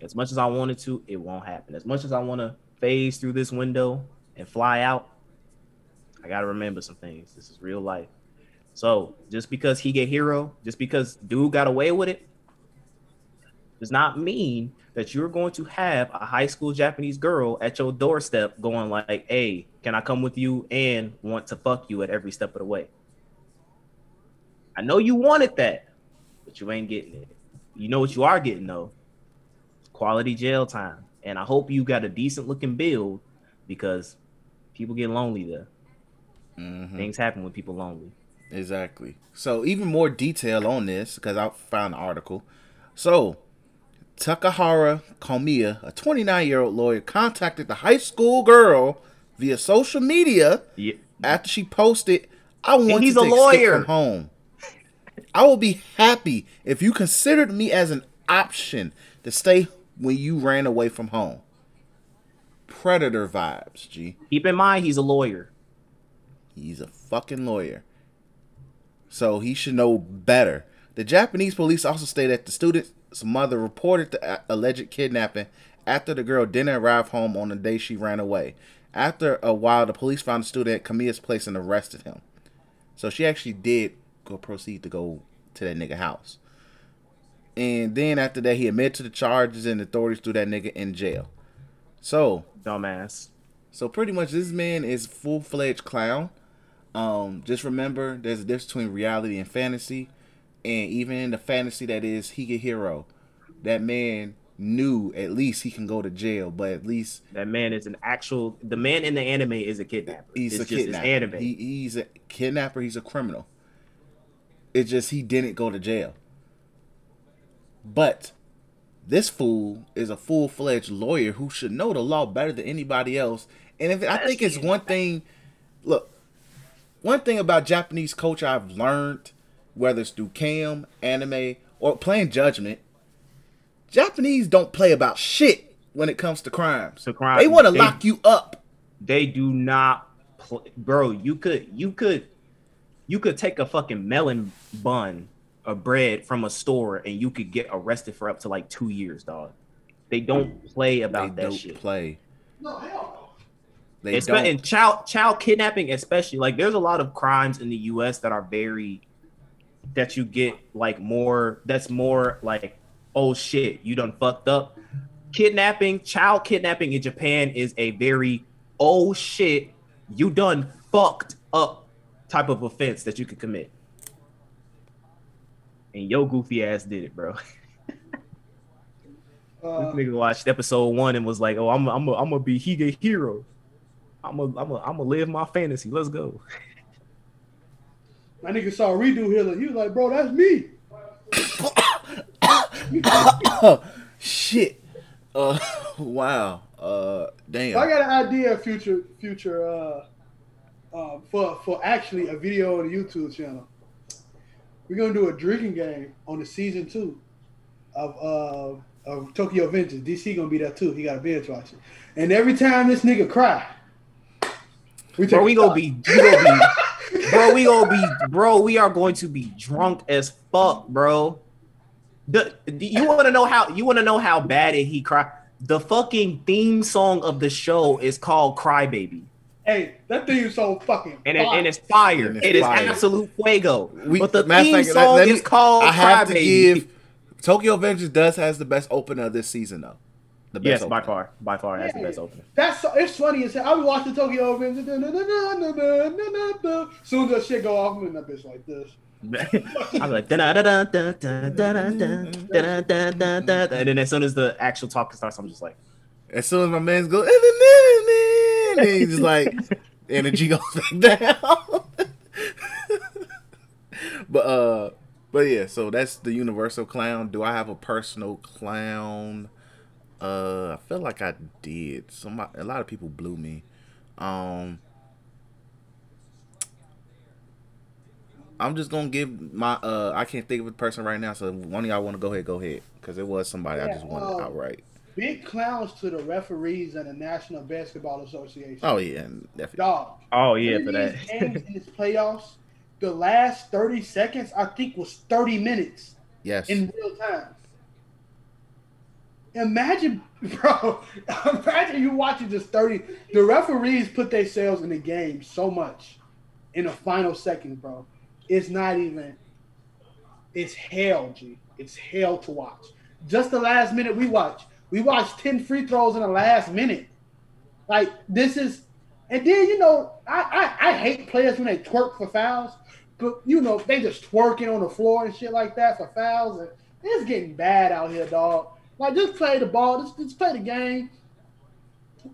S4: As much as I wanted to, it won't happen. As much as I want to phase through this window and fly out, I gotta remember some things. This is real life. So just because Higehiro, just because dude got away with it, does not mean that you're going to have a high school Japanese girl at your doorstep going like, "Hey, can I come with you?" and want to fuck you at every step of the way. I know you wanted that, but you ain't getting it. You know what you are getting though? Quality jail time. And I hope you got a decent looking build because people get lonely there.
S2: Mhm.
S4: Things happen when people lonely.
S2: Exactly. So even more detail on this because I found an article. So Takahara Kamiya, a 29 year old lawyer, contacted the high school girl via social media
S4: Yeah.
S2: after she posted, "I want
S4: he's
S2: to
S4: a lawyer.
S2: from home. I will be happy if you considered me as an option to stay when you ran away from home." Predator vibes, G.
S4: Keep in mind he's a lawyer.
S2: He's a fucking lawyer. So he should know better. The Japanese police also stated that the student's mother reported the alleged kidnapping after the girl didn't arrive home on the day she ran away. After a while, the police found the student at Kamiya's place and arrested him. So she actually did go proceed to go to that nigga house. And then after that, he admitted to the charges and authorities threw that nigga in jail. So
S4: Dumbass.
S2: so pretty much this man is full fledged clown. Um, just remember there's a difference between reality and fantasy. And even in the fantasy that is Higehiro, that man knew at least he can go to jail, but at least
S4: That man is an actual. The man in the anime is a kidnapper.
S2: he's
S4: it's
S2: a
S4: just,
S2: kidnapper.
S4: Anime.
S2: He, he's a kidnapper, he's a criminal. It's just he didn't go to jail. But this fool is a full fledged lawyer who should know the law better than anybody else. And if I think it's one thing, look, one thing about Japanese culture I've learned, whether it's through cam, anime, or playing Judgment, Japanese don't play about shit when it comes to crimes.
S4: To crime,
S2: they want to lock you up.
S4: They do not, pl- bro. You could, you could, you could take a fucking melon bun of bread from a store and you could get arrested for up to like two years, dog. They don't play
S2: They
S4: about that
S2: don't
S4: shit.
S2: play.
S3: No, hell
S2: They
S4: Espe-
S2: don't.
S4: and child child kidnapping, especially like there's a lot of crimes in the U.S. that are very that you get like more. That's more like oh shit, you done fucked up. Kidnapping, child kidnapping in Japan is a very oh shit, you done fucked up type of offense that you could commit. And yo goofy ass did it, bro.
S3: Uh,
S4: This nigga watched episode one and was like, "Oh, I'm, I'm, I'm gonna be Higehiro. I'm gonna, I'm gonna, I'm gonna live my fantasy. Let's go."
S3: my nigga saw redo Hitler. He was like, bro, that's me.
S2: Shit. Uh, wow. Uh, damn.
S3: I got an idea, future, future, uh, uh, for for actually a video on the YouTube channel. We're gonna do a drinking game on the season two of uh of Tokyo Revengers. DC gonna be there too. He got a binge watch it. And every time this nigga cry, we
S4: Bro, we gonna be, we gonna be, bro, we gonna be, bro, we are going to be drunk as fuck, bro. The, you want to know how? You want to know how bad it he cry? The fucking theme song of the show is called "Cry Baby,"
S3: Hey, that thing is so fucking.
S4: and it, and it's fire.
S2: And it's
S4: It is
S2: fire.
S4: absolute fuego.
S2: We-
S4: but the
S2: matter of
S4: theme
S2: fact, let-
S4: song
S2: let me-
S4: is called
S2: I have
S4: "Cry
S2: to
S4: Baby."
S2: give Tokyo Revengers does has the best opener this season though. The best
S4: Yes, by far, by far has the best opener.
S3: That's so, it's funny as hell. I be watching Tokyo Revengers. da- da- da- da- da- da- da- da- da. Soon as that shit go off, I'm in that bitch like this.
S4: I'm like, "Da-da-da-da-da-da-da-da-da-da-da-da-da-da," and then as soon as the actual talking starts, I'm just like,
S2: As soon as my man's go, and then he's just like energy goes back down. but uh, but yeah, so that's the universal clown. Do I have a personal clown? Uh, I feel like I did. Some a lot of people blew me. Um, I'm just gonna give my uh. I can't think of a person right now, so if one of y'all want to go ahead, go ahead, because it was somebody I just wanted
S3: uh,
S2: outright.
S3: Big clowns to the referees and the National Basketball Association.
S2: Oh yeah, definitely.
S3: Dog.
S4: "Oh yeah, for that."
S3: these games in this playoffs, the last 30 seconds, I think, was 30 minutes
S2: Yes.
S3: in real time. Imagine, bro, imagine you watching just 30. The referees put their themselves in the game so much in the final second, bro. It's not even, it's hell, G. It's hell to watch. Just the last minute we watched. We watched 10 free throws in the last minute. Like, this is, and then, you know, I, I, I hate players when they twerk for fouls, but, you know, they just twerking on the floor and shit like that for fouls. And it's getting bad out here, dog. Like, just play the ball. Just, just play the game.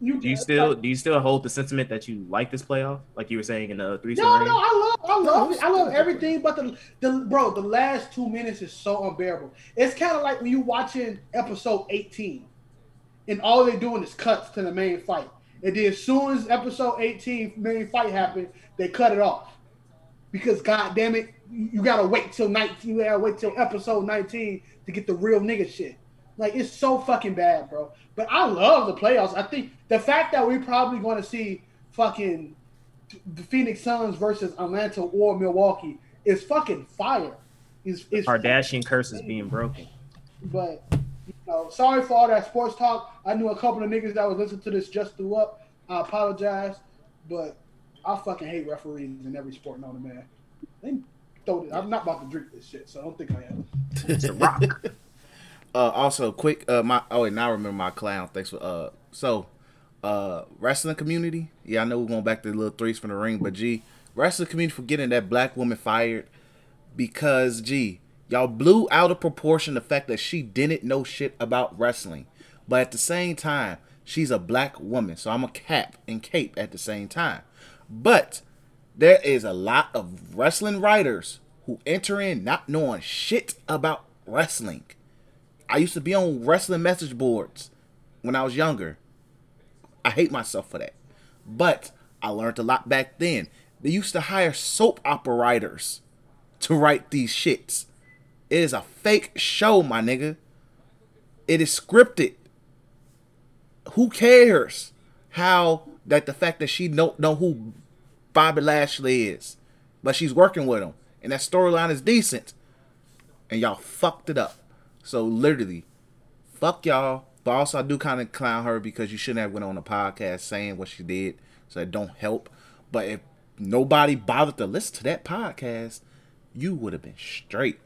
S3: You,
S4: Do you still do you still hold the sentiment that you like this playoff, like you were saying in the three
S3: No, no, I love, I love it. I love everything, but the, the bro, the last two minutes is so unbearable. It's kind of like when you watching episode eighteen, and all they're doing is cuts to the main fight, and then as soon as episode eighteen main fight happened, they cut it off because god damn it, you you gotta wait till nineteen, you gotta wait till episode nineteen to get the real nigga shit. Like it's so fucking bad, bro. But I love the playoffs. I think the fact that we're probably going to see fucking the Phoenix Suns versus Atlanta or Milwaukee is fucking fire. Is is
S4: Kardashian curse is being broken.
S3: but you know, sorry for all that sports talk. I knew a couple of niggas that was listening to this just threw up. I apologize, but I fucking hate referees in every sport known to man. They throw it. I'm not about to drink this shit, so I don't think I am.
S4: It's a rock.
S2: Uh, also, quick, uh, my oh, and now I remember my clown. Thanks for uh, so, uh, wrestling community. Yeah, I know we're going back to the little threes from the ring, but gee, wrestling community for getting that black woman fired because gee, y'all blew out of proportion the fact that she didn't know shit about wrestling, but at the same time, she's a black woman, so I'm a cap and cape at the same time. But there is a lot of wrestling writers who enter in not knowing shit about wrestling. I used to be on wrestling message boards when I was younger. I hate myself for that. But I learned a lot back then. They used to hire soap opera writers to write these shits. It is a fake show, my nigga. It is scripted. Who cares how that the fact that she don't know who Bobby Lashley is, but she's working with him, and that storyline is decent, and y'all fucked it up. So literally, fuck y'all. But also, I do kind of clown her because you shouldn't have went on a podcast saying what she did, so it don't help. But if nobody bothered to listen to that podcast, you would have been straight.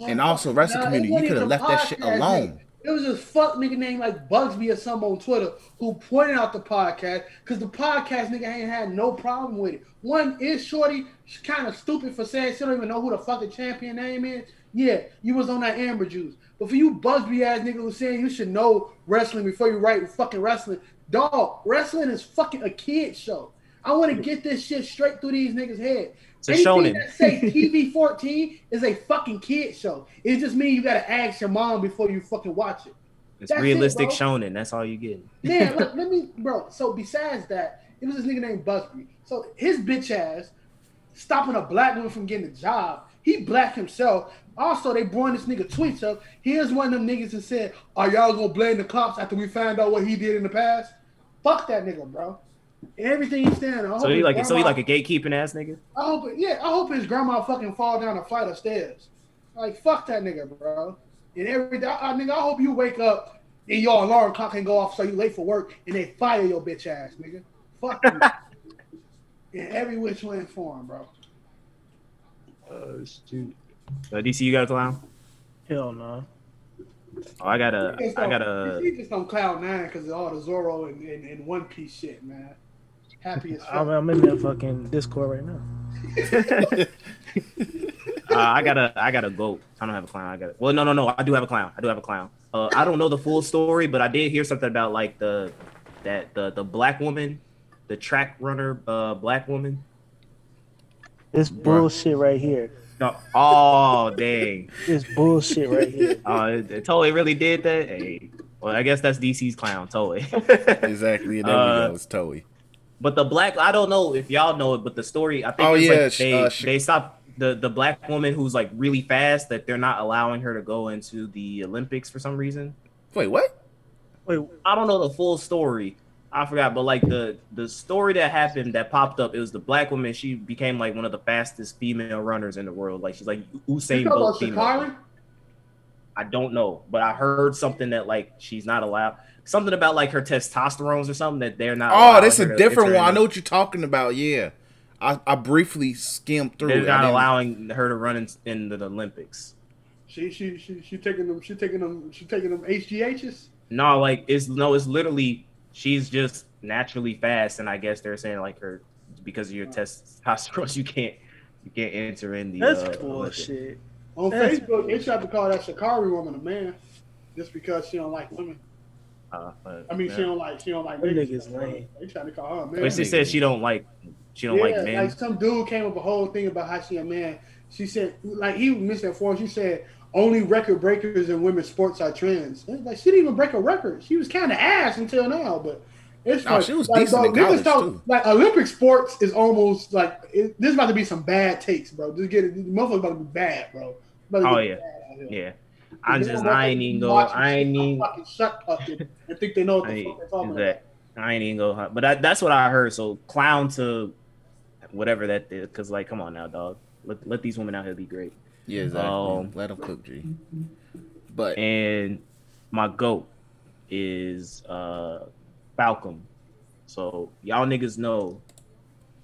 S2: And also, rest of the community, you could have left that shit alone.
S3: It was this fuck nigga named like Bugsby or something on Twitter who pointed out the podcast because the podcast nigga ain't had no problem with it. One is Shorty, kind of stupid for saying she don't even know who the fucking champion name is. Yeah, you was on that Amber Juice. But for you Busby ass nigga who's saying you should know wrestling before you write fucking wrestling, dog, wrestling is fucking a kid show. I want to get this shit straight through these niggas' head.
S4: It's a
S3: Anything
S4: shonen.
S3: that say TV 14 is a fucking kid show. It just means you gotta ask your mom before you fucking watch it.
S4: It's
S3: That's it,
S4: realistic
S3: bro.
S4: shonen. That's all you get.
S3: Yeah, let, let me, bro. So besides that, it was this nigga named Busby. So his bitch ass stopping a black woman from getting a job. He black himself. Also, they brought this nigga tweets up. Here's one of them niggas that said, "Are y'all gonna blame the cops after we find out what he did in the past?" Fuck that nigga, bro. Everything he's saying. I hope
S4: So he like so he like a gatekeeping ass nigga.
S3: I hope, yeah, I hope his grandma fucking fall down a flight of stairs. Like, fuck that nigga, bro. And every day, I, nigga, I hope you wake up and your alarm clock can go off so you late for work and they fire your bitch ass, nigga. Fuck you. In every which way and form, bro.
S4: Shoot. Uh, DC, you got a clown?
S5: Hell no.
S4: Oh, I got a,
S3: He
S4: I got a.
S3: He just on cloud nine because of all the Zoro and, and, and One Piece shit, man. Happy as
S5: I'm,
S3: fuck.
S5: I'm in that fucking Discord right now.
S4: Uh, I got a, I got a goat. I don't have a clown. I got. A, well, no, no, no. I do have a clown. I do have a clown. Uh, I don't know the full story, but I did hear something about like the, that the the black woman, the track runner, uh, black woman.
S5: This bullshit right here.
S4: No. Oh dang.
S5: This bullshit right here.
S4: Oh, it, it totally really did that. Hey. Well, I guess that's DC's clown, Toei.
S2: Exactly. And there
S4: Uh,
S2: we go. It's Toei.
S4: But the black, I don't know if y'all know it, but the story, I think
S2: Oh,
S4: it's
S2: yeah,
S4: like they
S2: uh, sh-
S4: they stopped the the black woman who's like really fast that they're not allowing her to go into the Olympics for some reason.
S2: Wait, what?
S5: Wait,
S4: I don't know the full story. I forgot, but like the the story that happened that popped up, it was the black woman. She became like one of the fastest female runners in the world. Like she's like
S3: You
S4: Usain
S3: talking
S4: Bolt.
S3: about
S4: female.
S3: Sha'Carri?
S4: I don't know, but I heard something that like she's not allowed. Something about like her testosterones or something that they're not.
S2: Oh,
S4: allowing
S2: that's a different one. I know what you're talking about. Yeah, I, I briefly skimmed through.
S4: They're
S2: it.
S4: Not
S2: didn't-
S4: allowing her to run in, in the Olympics.
S3: She she she she taking them she taking them she taking them HGHs.
S4: No, like it's no, it's literally she's just naturally fast, and I guess they're saying like her because of your testosterone, you can't you can't enter in the.
S5: that's
S4: uh, Olympics.
S5: bullshit.
S3: On
S5: That's-
S3: Facebook, they tried to call that Sha'Carri woman a man, just because she don't like women.
S4: Uh, but,
S3: I mean,
S4: yeah.
S3: she don't like she don't like.
S5: Them
S3: niggas.
S5: niggas lame.
S3: They trying to call her a man.
S4: But she said she don't like she don't
S3: yeah,
S4: like men.
S3: Like some dude came up with a whole thing about how she a man. She said like he was misinformed. She said only record breakers in women's sports are trans. Like she didn't even break a record. She was kind of ass until now, but. It's
S2: No,
S3: funny.
S2: she was
S3: like,
S2: decent in
S3: niggas
S2: college,
S3: talk-
S2: too.
S3: Like Olympic sports is almost like it, this is about to be some bad takes, bro. Just get it. The motherfuckers about to be bad, bro. About
S4: Oh, yeah.
S3: bad out here.
S4: Yeah, I
S3: They
S4: just I ain't even go. I ain't even.
S3: fucking shut up and, and think they know what the
S4: I
S3: fuck
S4: ain't,
S3: they're talking
S4: is
S3: about.
S4: I ain't even go. But that, that's what I heard. So clown to whatever that is, because like, come on now, dog. Let, let these women out here be great.
S2: Yeah, exactly.
S4: Um,
S2: Let them cook, G. But
S4: And my goat is uh Falcom. So y'all niggas know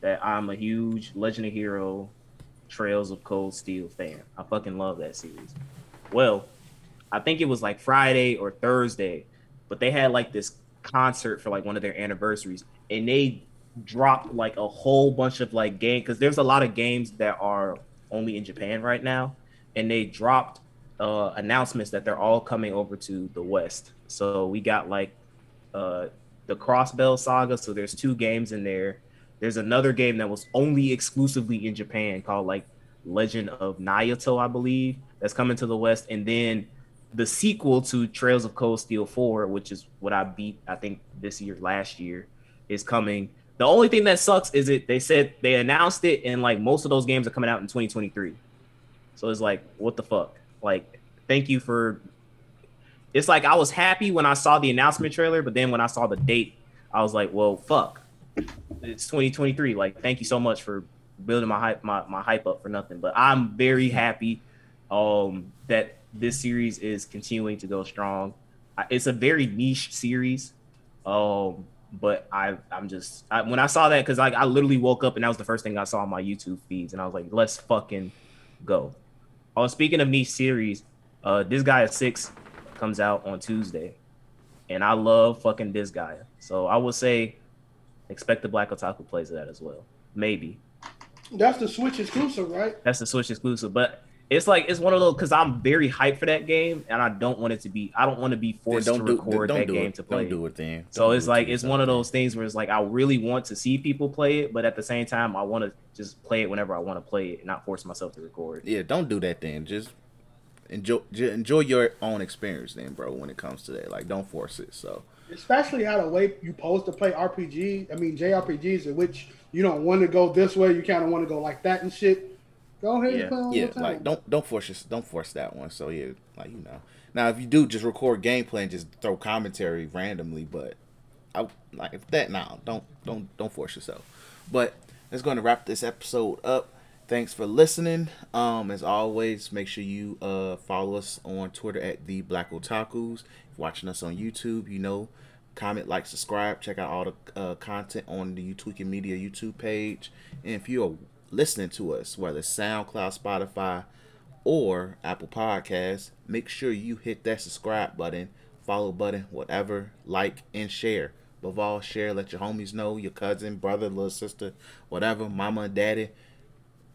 S4: that I'm a huge Legend of Hero Trails of Cold Steel fan. I fucking love that series. Well, I think it was like Friday or Thursday, but they had like this concert for like one of their anniversaries, and they dropped like a whole bunch of like game because there's a lot of games that are only in Japan right now, and they dropped uh, announcements that they're all coming over to the West. So we got like uh, the Crossbell Saga. So there's two games in there. There's another game that was only exclusively in Japan called like Legend of Nayuta, I believe, that's coming to the West, and then the sequel to Trails of Cold Steel 4, which is what I beat, I think, this year, last year, is coming. The only thing that sucks is it they said they announced it and like most of those games are coming out in 2023. So it's like, what the fuck? Like, thank you for it's like I was happy when I saw the announcement trailer, but then when I saw the date, I was like, well, fuck. It's 2023. Like, thank you so much for building my hype my, my hype up for nothing. But I'm very happy um that this series is continuing to go strong. It's a very niche series. Um but I I'm just I, when I saw that because I, I literally woke up and that was the first thing I saw on my YouTube feeds and I was like, let's fucking go. Oh, speaking of niche series, uh, Disgaea six comes out on Tuesday, and I love fucking Disgaea. So I would say, expect the Black Otaku plays of that as well. Maybe
S3: That's the Switch exclusive, right?
S4: that's the Switch exclusive, but it's like it's one of those because I'm very hyped for that game, and I don't want it to be. I don't want to be forced
S2: don't
S4: to
S2: do,
S4: record
S2: don't
S4: that
S2: do
S4: game
S2: it.
S4: to play.
S2: Don't do it then.
S4: So
S2: Don't
S4: it's
S2: do it
S4: like
S2: to
S4: it's one of those things where it's like I really want to see people play it, but at the same time I want to just play it whenever I want to play it and not force myself to record.
S2: Yeah, don't do that then. Just enjoy ju- enjoy your own experience then, bro. When it comes to that, like don't force it. So
S3: Especially how the way you supposed to play RPG. I mean JRPGs in which you don't want to go this way, you kind of want to go like that and shit. Go ahead
S4: Yeah.
S3: and play all
S2: yeah, like don't don't force your, don't force that one. So yeah, like you know. Now if you do just record gameplay and just throw commentary randomly, but I like if that now don't don't don't force yourself. But that's going to wrap this episode up. Thanks for listening. Um, as always, make sure you uh follow us on Twitter at the Black Otakus. If watching us on YouTube, you know, comment, like, subscribe. Check out all the uh, content on the YouTweeking Media YouTube page. And if you're listening to us, whether it's SoundCloud, Spotify, or Apple Podcasts, make sure you hit that subscribe button, follow button, whatever, like and share. Above all, share. Let your homies know, your cousin, brother, little sister, whatever, mama and daddy.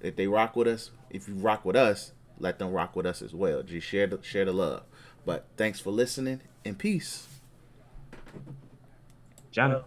S2: If they rock with us, if you rock with us, let them rock with us as well. Just share the share the love. But thanks for listening and peace.
S4: Johnny.